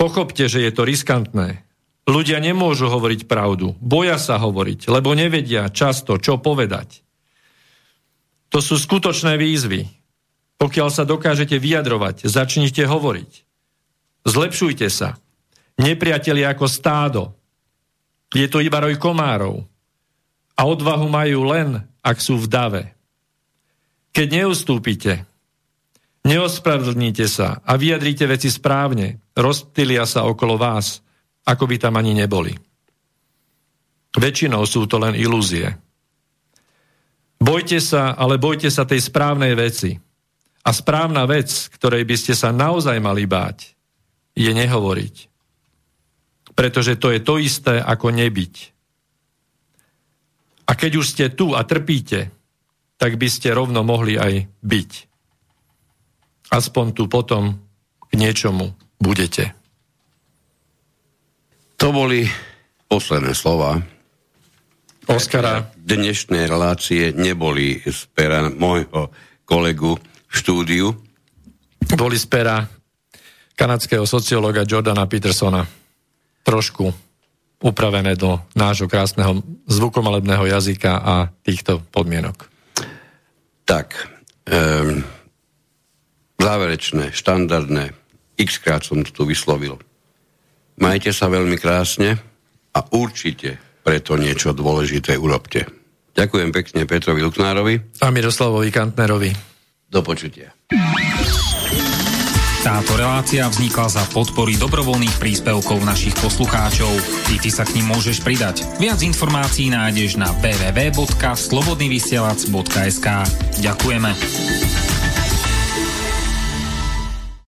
Pochopte, že je to riskantné. Ľudia nemôžu hovoriť pravdu, boja sa hovoriť, lebo nevedia často, čo povedať. To sú skutočné výzvy, pokiaľ sa dokážete vyjadrovať, začnite hovoriť. Zlepšujte sa. Nepriateli ako stádo. Je to iba roj komárov. A odvahu majú len, ak sú v dave. Keď neustúpite, neospravedlníte sa a vyjadríte veci správne, rozptýlia sa okolo vás, ako by tam ani neboli. Väčšinou sú to len ilúzie. Bojte sa, ale bojte sa tej správnej veci. A správna vec, ktorej by ste sa naozaj mali báť, je nehovoriť. Pretože to je to isté ako nebyť. A keď už ste tu a trpíte, tak by ste rovno mohli aj byť. Aspoň tu potom k niečomu budete. To boli posledné slova. Oskara. Dnešné relácie neboli z pera môjho kolegu štúdiu. Boli z pera kanadského sociológa Jordana Petersona. Trošku upravené do nášho krásneho zvukomalebného jazyka a týchto podmienok. Tak, um, záverečné, štandardné, x krát som to tu vyslovil. Majte sa veľmi krásne a určite preto niečo dôležité urobte. Ďakujem pekne Petrovi Luknárovi. A Miroslavovi Kantnerovi. Do počutia. Táto relácia vznikla za podpory dobrovoľných príspevkov našich poslucháčov. Ty, ty sa k ním môžeš pridať. Viac informácií nájdeš na www.slobodnyvysielac.sk Ďakujeme.